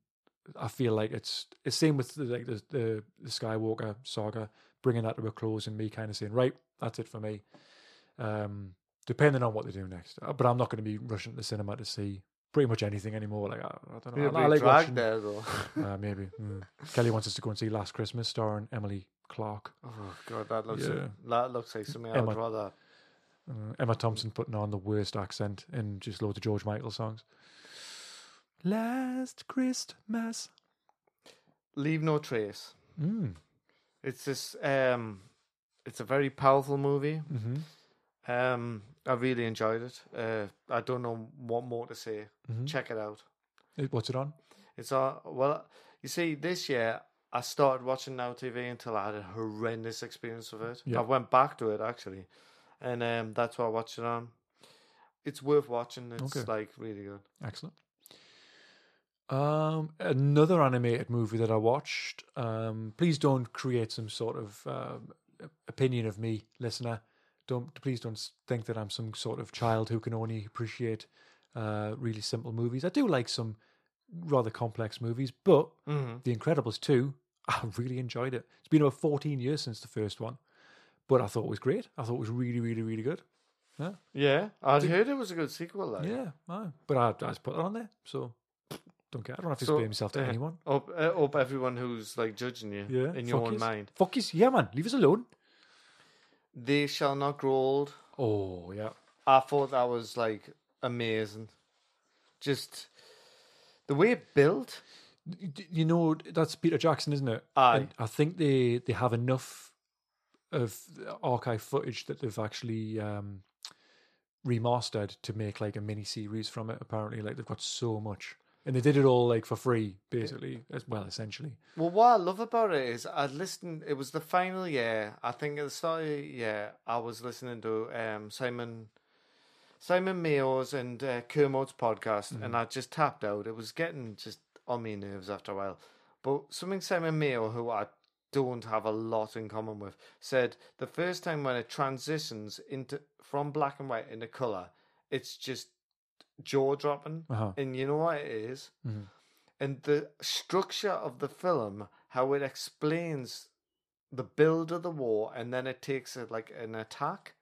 I feel like it's it's same with the, like the, the the Skywalker saga, bringing that to a close and me kind of saying, right, that's it for me. Um, depending on what they do next, Uh, but I'm not going to be rushing to the cinema to see pretty much anything anymore. Like I, I don't know. Of I, I like watching. there though. Uh, maybe mm. Kelly wants us to go and see Last Christmas, starring Emily Clarke. oh god, that looks Yeah. that looks like something Emma- would rather. Uh, Emma Thompson putting on the worst accent in just loads of George Michael songs. Last Christmas. Leave no trace. Mm. It's this. Um, it's a very powerful movie. hmm Um, I really enjoyed it. Uh, I don't know what more to say. hmm Check it out. What's it on? It's on. well. You see, this year I started watching Now TV until I had a horrendous experience with it. Yeah. I went back to it actually, and um, that's what I watched it on. It's worth watching. It's Okay. like really good. Excellent. Um, another animated movie that I watched. Um, please don't create some sort of um, opinion of me, listener. Don't please don't think that I'm some sort of child who can only appreciate uh, really simple movies. I do like some rather complex movies, but Mm-hmm. The Incredibles 2, I really enjoyed it. It's been about 14 years since the first one, but I thought it was great. I thought it was really, really, really good. Yeah, Yeah, I'd heard it was a good sequel. Though. yeah, but I, I just put it on there, so don't care. I don't have to So, explain myself to yeah. anyone. Up, uh, up everyone who's like judging you Yeah, in your fuck own yous. mind. Fuck yous. yeah, man, leave us alone. They shall not grow old. Oh yeah, I thought that was like amazing. Just the way it built. You know that's Peter Jackson, isn't it? Aye. And I think they they have enough of archive footage that they've actually um, remastered to make like a mini series from it. Apparently, like they've got so much, and they did it all like for free, basically. As well, essentially. Well, what I love about it is I'd listened. It was the final year. I think at the start of the year, I was listening to um, Simon Simon Mayo's and uh, Kermode's podcast, and I just tapped out. It was getting just on my nerves after a while. But something Simon Mayo, who I don't have a lot in common with, said the first time when it transitions into from black and white into color, it's just jaw dropping. Uh-huh. And you know what it is? And the structure of the film, how it explains the build of the war, and then it takes it like an attack.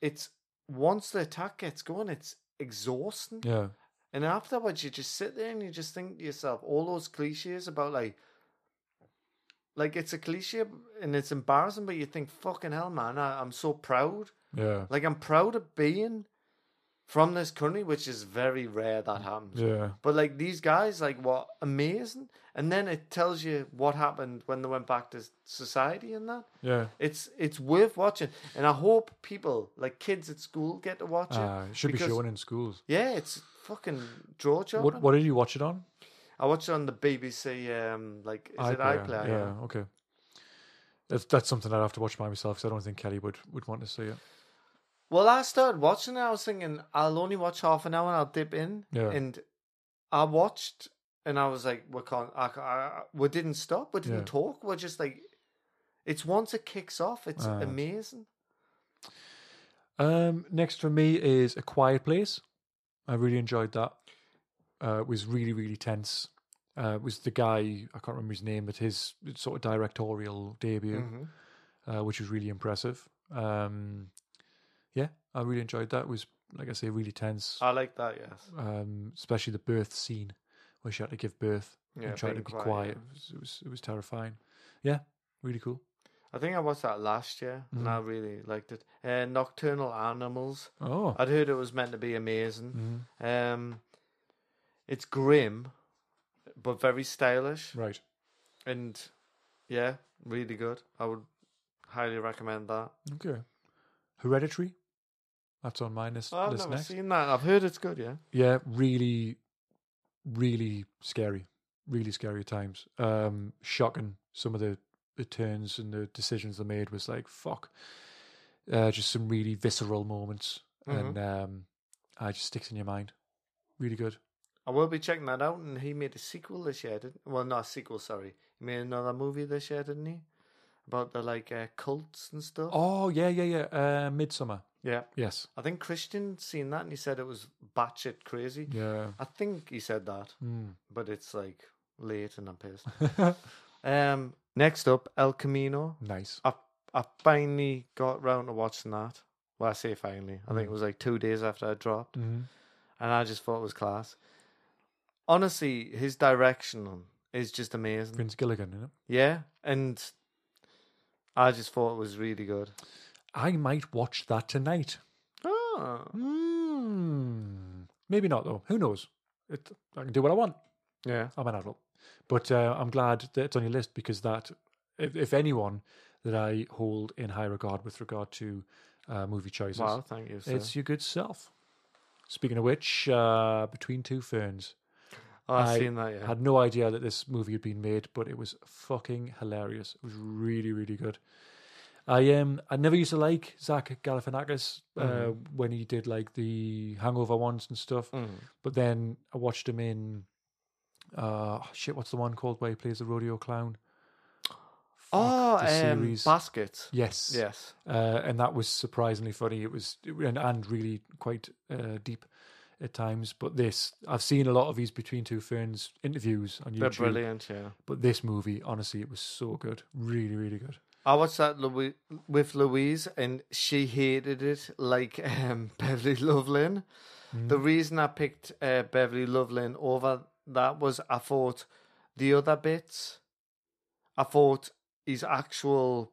It's once the attack gets going, it's exhausting. Yeah, And afterwards, you just sit there and you just think to yourself, all those cliches about like, like it's a cliche and it's embarrassing, but you think, fucking hell, man, I, I'm so proud. yeah, Like I'm proud of being from this country, which is very rare that happens. yeah. But like these guys, like what amazing, and then it tells you what happened when they went back to society and that. Yeah, It's it's worth watching, and I hope people like kids at school get to watch it. uh, it should be because- shown in schools. Yeah, it's fucking jaw dropping. What what did you watch it on? I watched it on the BBC. Um, like is it iPlayer? Yeah, okay. That's that's something I'd have to watch by myself because I don't think Kelly would, would want to see it. Well, I started watching it. I was thinking I'll only watch half an hour and I'll dip in. Yeah. And I watched and I was like, we can't. I, I, we didn't stop. We didn't Yeah. talk. We're just like, it's once it kicks off, it's Ah. amazing. Um, next for me is A Quiet Place. I really enjoyed that. Uh, it was really, really tense. Uh, it was the guy, I can't remember his name, but his sort of directorial debut, Mm-hmm. uh, which was really impressive. Um, yeah, I really enjoyed that. It was, like I say, really tense, I like that. Yes. um, especially the birth scene where she had to give birth Yeah, and try to be quiet, quiet. It, was, it, was, it was terrifying. Yeah, really cool. I think I watched that last year and I really liked it. Uh, Nocturnal Animals. Oh, I'd heard it was meant to be amazing. mhm. Um, it's grim, but very stylish. right. and yeah, really good. I would highly recommend that. Okay. Hereditary. That's on my list, I've list never next. seen that. I've heard it's good. Yeah. Yeah, really, really scary. Really scary times. Um, shocking. Some of the, the turns and the decisions they made was like, fuck. Uh, just some really visceral moments. And um, I just sticks in your mind. Really good. I will be checking that out. And he made a sequel this year, didn't? Well, not a sequel. Sorry, he made another movie this year, didn't he? About the like uh, cults and stuff. Oh, yeah, yeah, yeah. Uh, Midsommar. Yeah, Yes. I think Christian seen that and he said it was batshit crazy. Yeah. I think he said that, Mm. but it's like late and I'm pissed. um, next up, El Camino. nice. I I finally got round to watching that. Well, I say finally. I Mm. think it was like two days after I dropped, hmm and I just thought it was class. Honestly, his direction is just amazing. Vince Gilligan, you know? Yeah, and I just thought it was really good. I might watch that tonight. Oh, Hmm. Maybe not though. Who knows? It, I can do what I want. yeah. I'm an adult, but uh, I'm glad that it's on your list because that, if, if anyone that I hold in high regard with regard to uh, movie choices, Wow, thank you. Sir. it's your good self. Speaking of which, uh, Between Two Ferns. oh, I've I seen that. Yeah. Had no idea that this movie had been made, but it was fucking hilarious. It was really, really good. I um I never used to like Zach Galifianakis uh, Mhm. when he did like the Hangover ones and stuff, Mm. but then I watched him in uh shit. What's the one called where he plays the rodeo clown? Oh, the um, series. baskets. Yes, Yes. uh, and that was surprisingly funny. It was and, and really quite uh, deep at times. But this, I've seen a lot of these Between Two Ferns interviews on YouTube. They're brilliant. Yeah. But this movie, honestly, it was so good. Really, really good. I watched that Louis, with Louise, and she hated it like um, Beverly Luff Linn. Mm. The reason I picked uh, Beverly Luff Linn over that was I thought the other bits, I thought his actual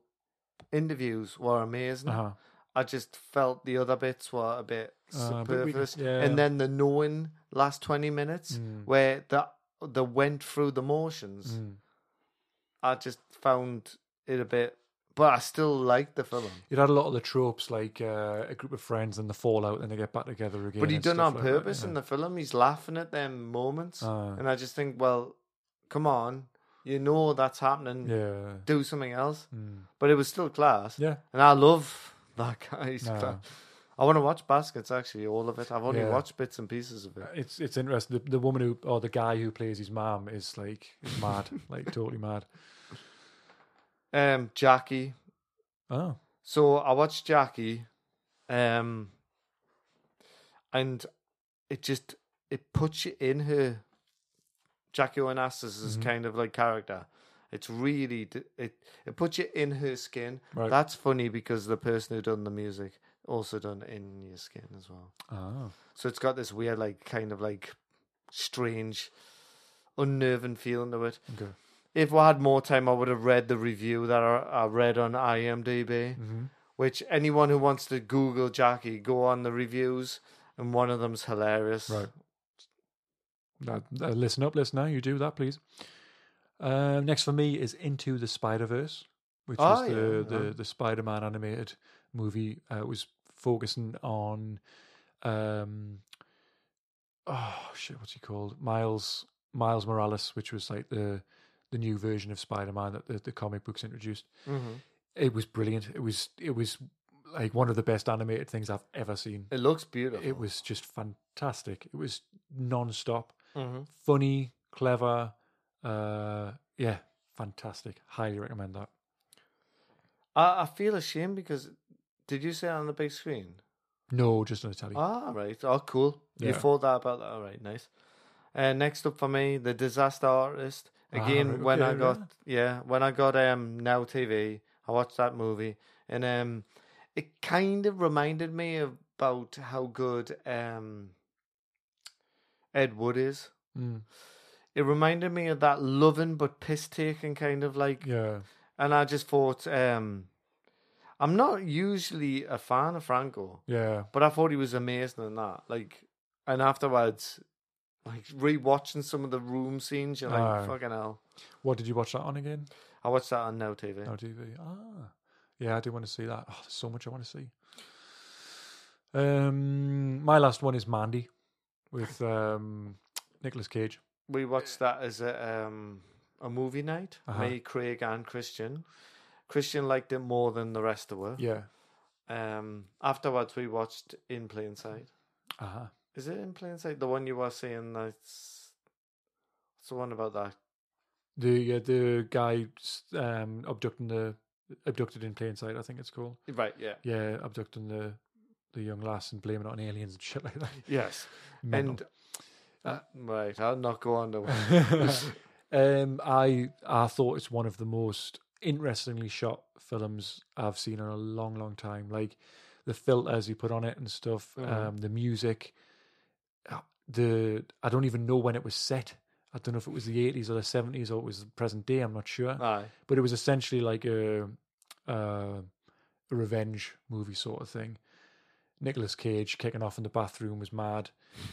interviews were amazing. Uh-huh. I just felt the other bits were a bit Uh, superfluous. yeah. And then the knowing last 20 minutes Mm. where the, the went through the motions, Mm. I just found it a bit. But I still liked the film. It had a lot of the tropes, like uh, a group of friends and the fallout, and they get back together again. But he done on like that, purpose yeah. in the film. He's laughing at them moments, Ah. and I just think, well, come on, you know that's happening. Yeah. Do something else. Mm. But it was still class, Yeah. and I love that guy. No. class. I want to watch Baskets actually, all of it. I've only Yeah. watched bits and pieces of it. It's it's interesting. The, the woman who or the guy who plays his mom is like is mad, like totally mad. Um, Jackie. Oh, So I watched Jackie, um, and it just it puts you in her. Jackie Onassis' Mhm. kind of like character. It's really it it puts you in her skin. Right. That's funny because the person who done the music also done in your skin as well. oh, So it's got this weird like kind of like strange, unnerving feeling to it. okay. If I had more time, I would have read the review that I, I read on IMDb hmm which anyone who wants to Google Jackie, go on the reviews, and one of them's hilarious. Right. Uh, uh, listen up, listener. You do that, please. Uh, next for me is Into the Spider Verse, which Oh, is the yeah, the, the Spider Man animated movie. Uh, it was focusing on, um, oh shit, what's he called? Miles Miles Morales, which was like the the new version of Spider Man that the, the comic books introduced. hmm It was brilliant. It was it was like one of the best animated things I've ever seen. It looks beautiful. It was just fantastic. It was non-stop hmm funny, clever. Uh, yeah, fantastic. Highly recommend that. I, I feel ashamed because did you say it on the big screen? No, just on the telly. Ah, right. Oh, cool. You thought that about that. All right, nice. Uh, next up for me, the Disaster Artist. Ah, Again, when I got yeah. yeah, when I got um Now TV, I watched that movie, and um, it kind of reminded me about how good um Ed Wood is. Mm, It reminded me of that loving but piss taking kind of like, yeah, and I just thought, um, I'm not usually a fan of Franco, yeah. but I thought he was amazing in that. Like, and afterwards, like rewatching some of the room scenes, you're like, Aye. fucking hell. What did you watch that on again? I watched that on Now TV. Now TV. Ah, yeah, I do want to see that. Oh, there's so much I want to see. Um, my last one is Mandy with um Nicolas Cage. We watched that as a um a movie night. Uh-huh. Me, Craig, and Christian. Christian liked it more than the rest of us. Yeah. Um, afterwards, we watched In Plain Sight. Uh huh. Is it In Plain Sight? The one you were saying that's. What's the one about that? The uh, the guy um abducting the abducted in plain sight. I think it's called. Right, yeah. Yeah, abducting the the young lass and blaming it on aliens and shit like that. Yes. Mental. And. right, I'll not go on to. um, I I thought it's one of the most interestingly shot films I've seen in a long, long time. Like the filters he put on it and stuff, Mhm. um, the music. Uh, The I don't even know when it was set. I don't know if it was the eighties or the seventies or it was present day. I'm not sure, Aye. but it was essentially like a a, a revenge movie sort of thing. Nicolas Cage kicking off in the bathroom was mad.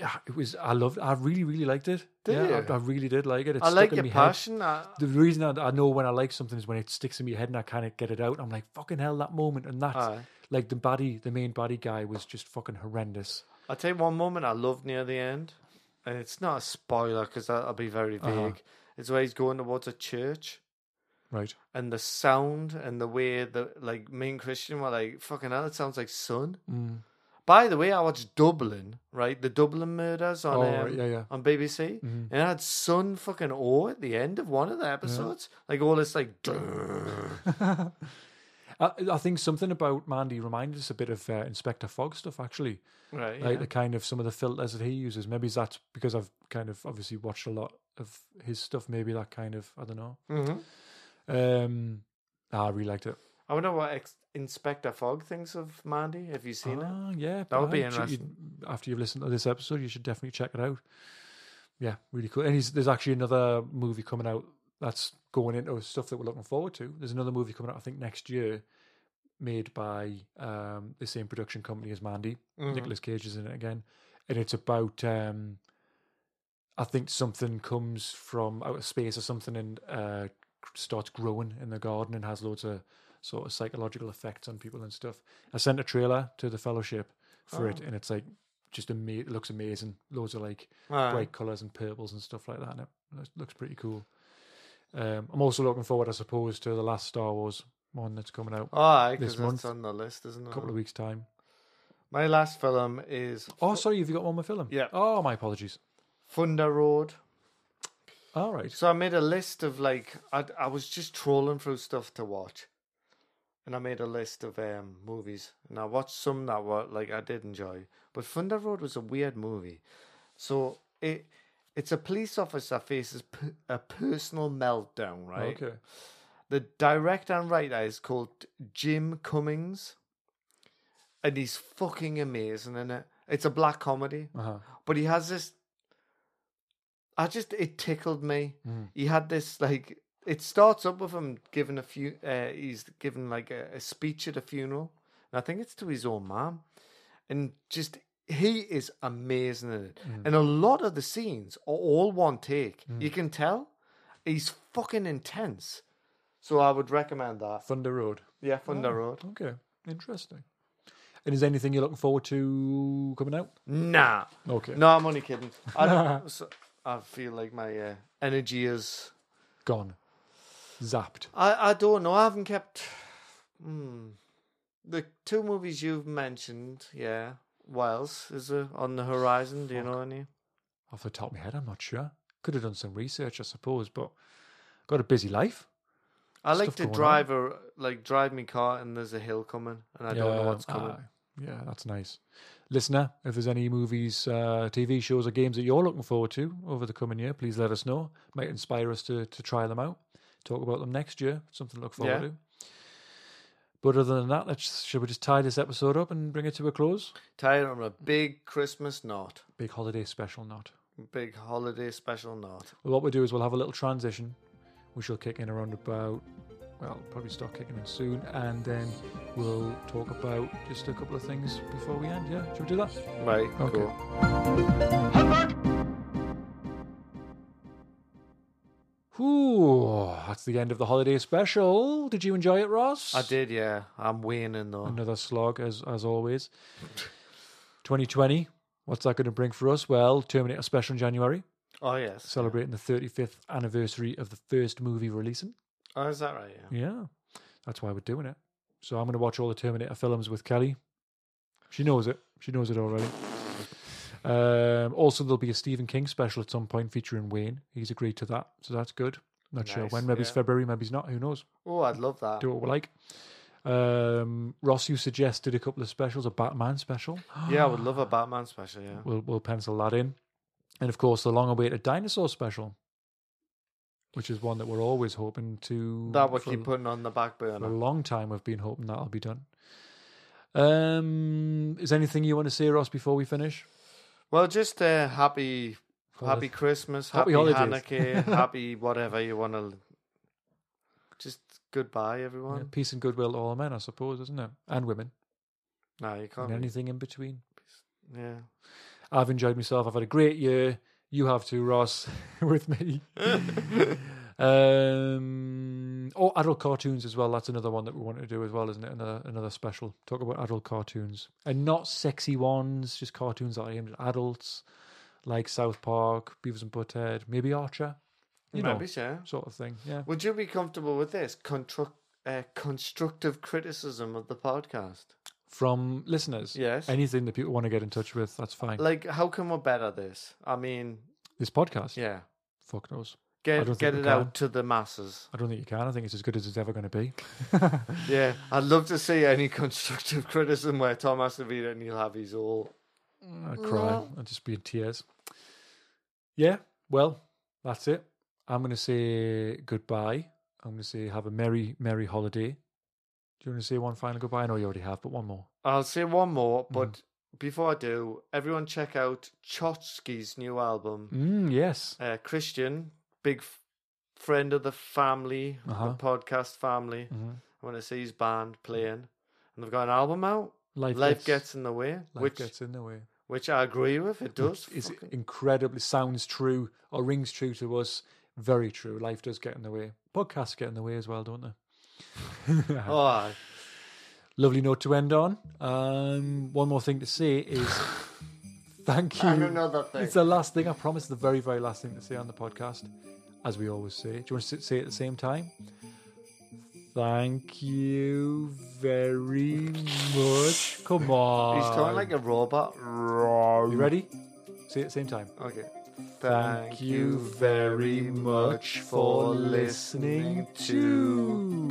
Yeah, it was. I loved. I really, really liked it. Did yeah? I, I really did like it. It I stuck like in your passion. I, The reason I, I know when I like something is when it sticks in my head and I can't get it out. I'm like, fucking hell, that moment and that. aye. Like the body, the main body guy was just fucking horrendous. I'll tell you one moment I loved near the end, and it's not a spoiler because that'll be very vague. Uh-huh. It's where he's going towards a church, Right. and the sound and the way that like me and Christian were like, "Fucking hell, it sounds like Sunn." Mm. By the way, I watched Dublin, right? The Dublin murders on Oh, um, yeah, yeah. on BBC, Mhm. and it had Sunn fucking O at the end of one of the episodes, like all this like. I, I think something about Mandy reminded us a bit of uh, Inspector Fogg stuff, actually. Right, Like yeah. the kind of some of the filters that he uses. Maybe that's because I've kind of obviously watched a lot of his stuff. Maybe that kind of I don't know. Mhm. Um, Ah, I really liked it. I wonder what ex- Inspector Fogg thinks of Mandy. Have you seen it? Ah, yeah, That would be interesting. After you've listened to this episode, you should definitely check it out. Yeah, really cool. And he's, there's actually another movie coming out that's going into stuff that we're looking forward to. There's another movie coming out, I think, next year, made by um, the same production company as Mandy. Mhm. Nicolas Cage is in it again, and it's about. Um, I think something comes from outer space or something and uh, starts growing in the garden and has loads of sort of psychological effects on people and stuff. I sent a trailer to the Fellowship for it, Oh. and it's like just ama- it looks amazing. Loads of like Aye. bright colors and purples and stuff like that. And it looks pretty cool. Um, I'm also looking forward, I suppose, to the last Star Wars one that's coming out Oh, aye, this because month. on the list, isn't it? a couple of weeks time. My last film is Oh, sorry, you've you got one more film? Yeah. Oh, my apologies. Thunder Road. All right. So I made a list of like I I was just trolling through stuff to watch, and I made a list of um movies, and I watched some that were like I did enjoy, but Thunder Road was a weird movie. So it it's a police officer faces p- a personal meltdown, right? Okay. The director and writer is called Jim Cummings, and he's fucking amazing in it. It's a black comedy, Uh huh. but he has this. I just it tickled me. Mm. He had this like it starts up with him giving a few. Uh, he's giving like a, a speech at a funeral, and I think it's to his own mom, and just he is amazing in it. And a lot of the scenes are all one take. You can tell he's fucking intense. So I would recommend that. Thunder Road. Yeah, Thunder Oh, Road. Okay. Interesting. And is there anything you're looking forward to coming out? Nah, Okay. no, I'm only kidding. I, don't- so- I feel like my uh, energy is. Gone. Zapped. I, I don't know. I haven't kept. Hmm. The two movies you've mentioned, yeah. What else is there on the horizon? Do you know any? Off the top of my head, I'm not sure. Could have done some research, I suppose, but got a busy life. I like Stuff to going on. drive a like drive my car and there's a hill coming and I don't know what's coming. ah, yeah, that's nice. Listener, if there's any movies, uh, TV shows, or games that you're looking forward to over the coming year, please let us know. Might inspire us to, to try them out, talk about them next year. Something to look forward Yeah. to. But other than that, let's should we just tie this episode up and bring it to a close? Tie it on a big Christmas knot, Big holiday special knot. big holiday special knot. Well, what we'll do is we'll have a little transition. We shall kick in around about, well, probably start kicking in soon, and then we'll talk about just a couple of things before we end. Yeah, should we do that? Right, Okay. cool. Ooh, that's the end of the holiday special. Did you enjoy it, Ross? I did, yeah. I'm waning though. Another slog, as as always. 2020. What's that going to bring for us? Well, Terminator special in January, Oh yes. celebrating the 35th anniversary of the first movie releasing. Oh, is that right? Yeah. Yeah, that's why we're doing it. So I'm going to watch all the Terminator films with Kelly. She knows it. She knows it already. Um, also, there'll be a Stephen King special at some point featuring Wayne. He's agreed to that, so that's good. Not sure when. Maybe it's. February. Maybe it's not. Who knows? Oh, I'd love that. Do what we like. Um, Ross, you suggested a couple of specials. A Batman special. Yeah, I would love a Batman special. Yeah. We'll we'll pencil that in, and of course the long-awaited dinosaur special, which is one that we're always hoping to. That we keep putting on the back burner. for a long time we've been hoping that'll be done. Um, is anything you want to say, Ross, before we finish? Well, just uh, happy, Happy Christmas, Happy happy, holidays. Hanukkah, happy whatever you want to. Just goodbye, Yeah, everyone. peace and goodwill to all men, I suppose, isn't it? And women, No, you can't. really- anything in between. Yeah. I've enjoyed myself. I've had a great year. You have too, Ross, with me. um, oh, adult cartoons as well. That's another one that we want to do as well, isn't it? Another another special. Talk about adult cartoons and not sexy ones, just cartoons that are aimed at adults, like South Park, Beavis and Butthead, maybe Archer. You know, Maybe, yeah. sort of thing. Yeah. Would you be comfortable with this Constru- uh, constructive criticism of the podcast? From listeners. Yes. Anything that people want to get in touch with, that's fine. Like, how can we better this? I mean, this podcast. yeah, Fuck knows. I get don't get think it we out can. to the masses. I don't think you can. I think it's as good as it's ever going to be. Yeah, I'd love to see any constructive criticism where Thom has to read it and he'll have his all. I'd cry. I'd just be in tears. Yeah, well, that's it. I'm going to say goodbye I'm going to say have a merry, merry holiday. Do you want to say one final goodbye? I know you already have, but one more. I'll say one more, but before I do, everyone check out TCHOTCHKE's new album. Mm, yes. Uh, Christian, big f- friend of the family, Uh-huh. the podcast family. Mhm. I want to see his band playing, and they've got an album out. Life, Life gets, gets in the way, life which gets in the way. Which I agree with. It does. It's fucking- incredibly sounds true or rings true to us. Very true. Life does get in the way. Podcasts get in the way as well, don't they? Oh, aye. Lovely note to end on. Um, one more thing to say is thank you. And another thing. It's the last thing. I promise. The very, very last thing to say on the podcast, as we always say. Do you want to say it at the same time? Thank you very much. Come on. He's talking like a robot. You ready? Say it at the same time. Okay. Thank you very much for listening to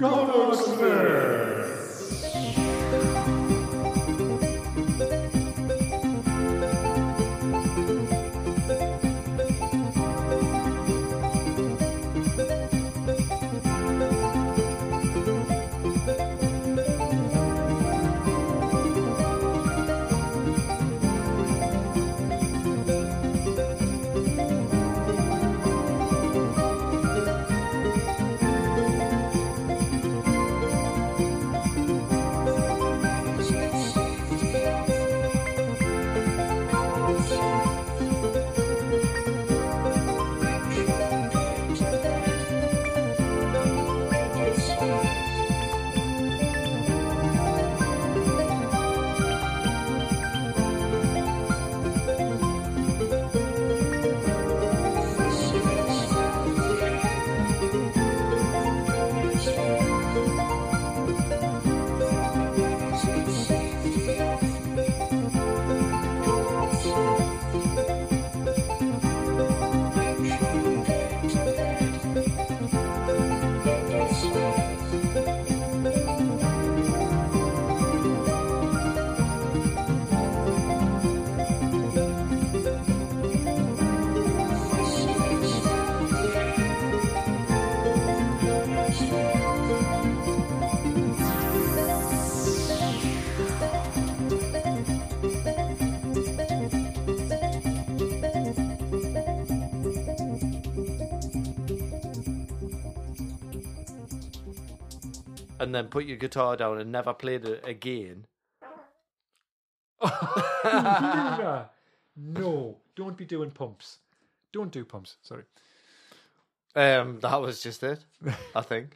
And then put your guitar down and never played it again. Luna. No, don't be doing pumps. Don't do pumps. Sorry. Um, that was just it. I think.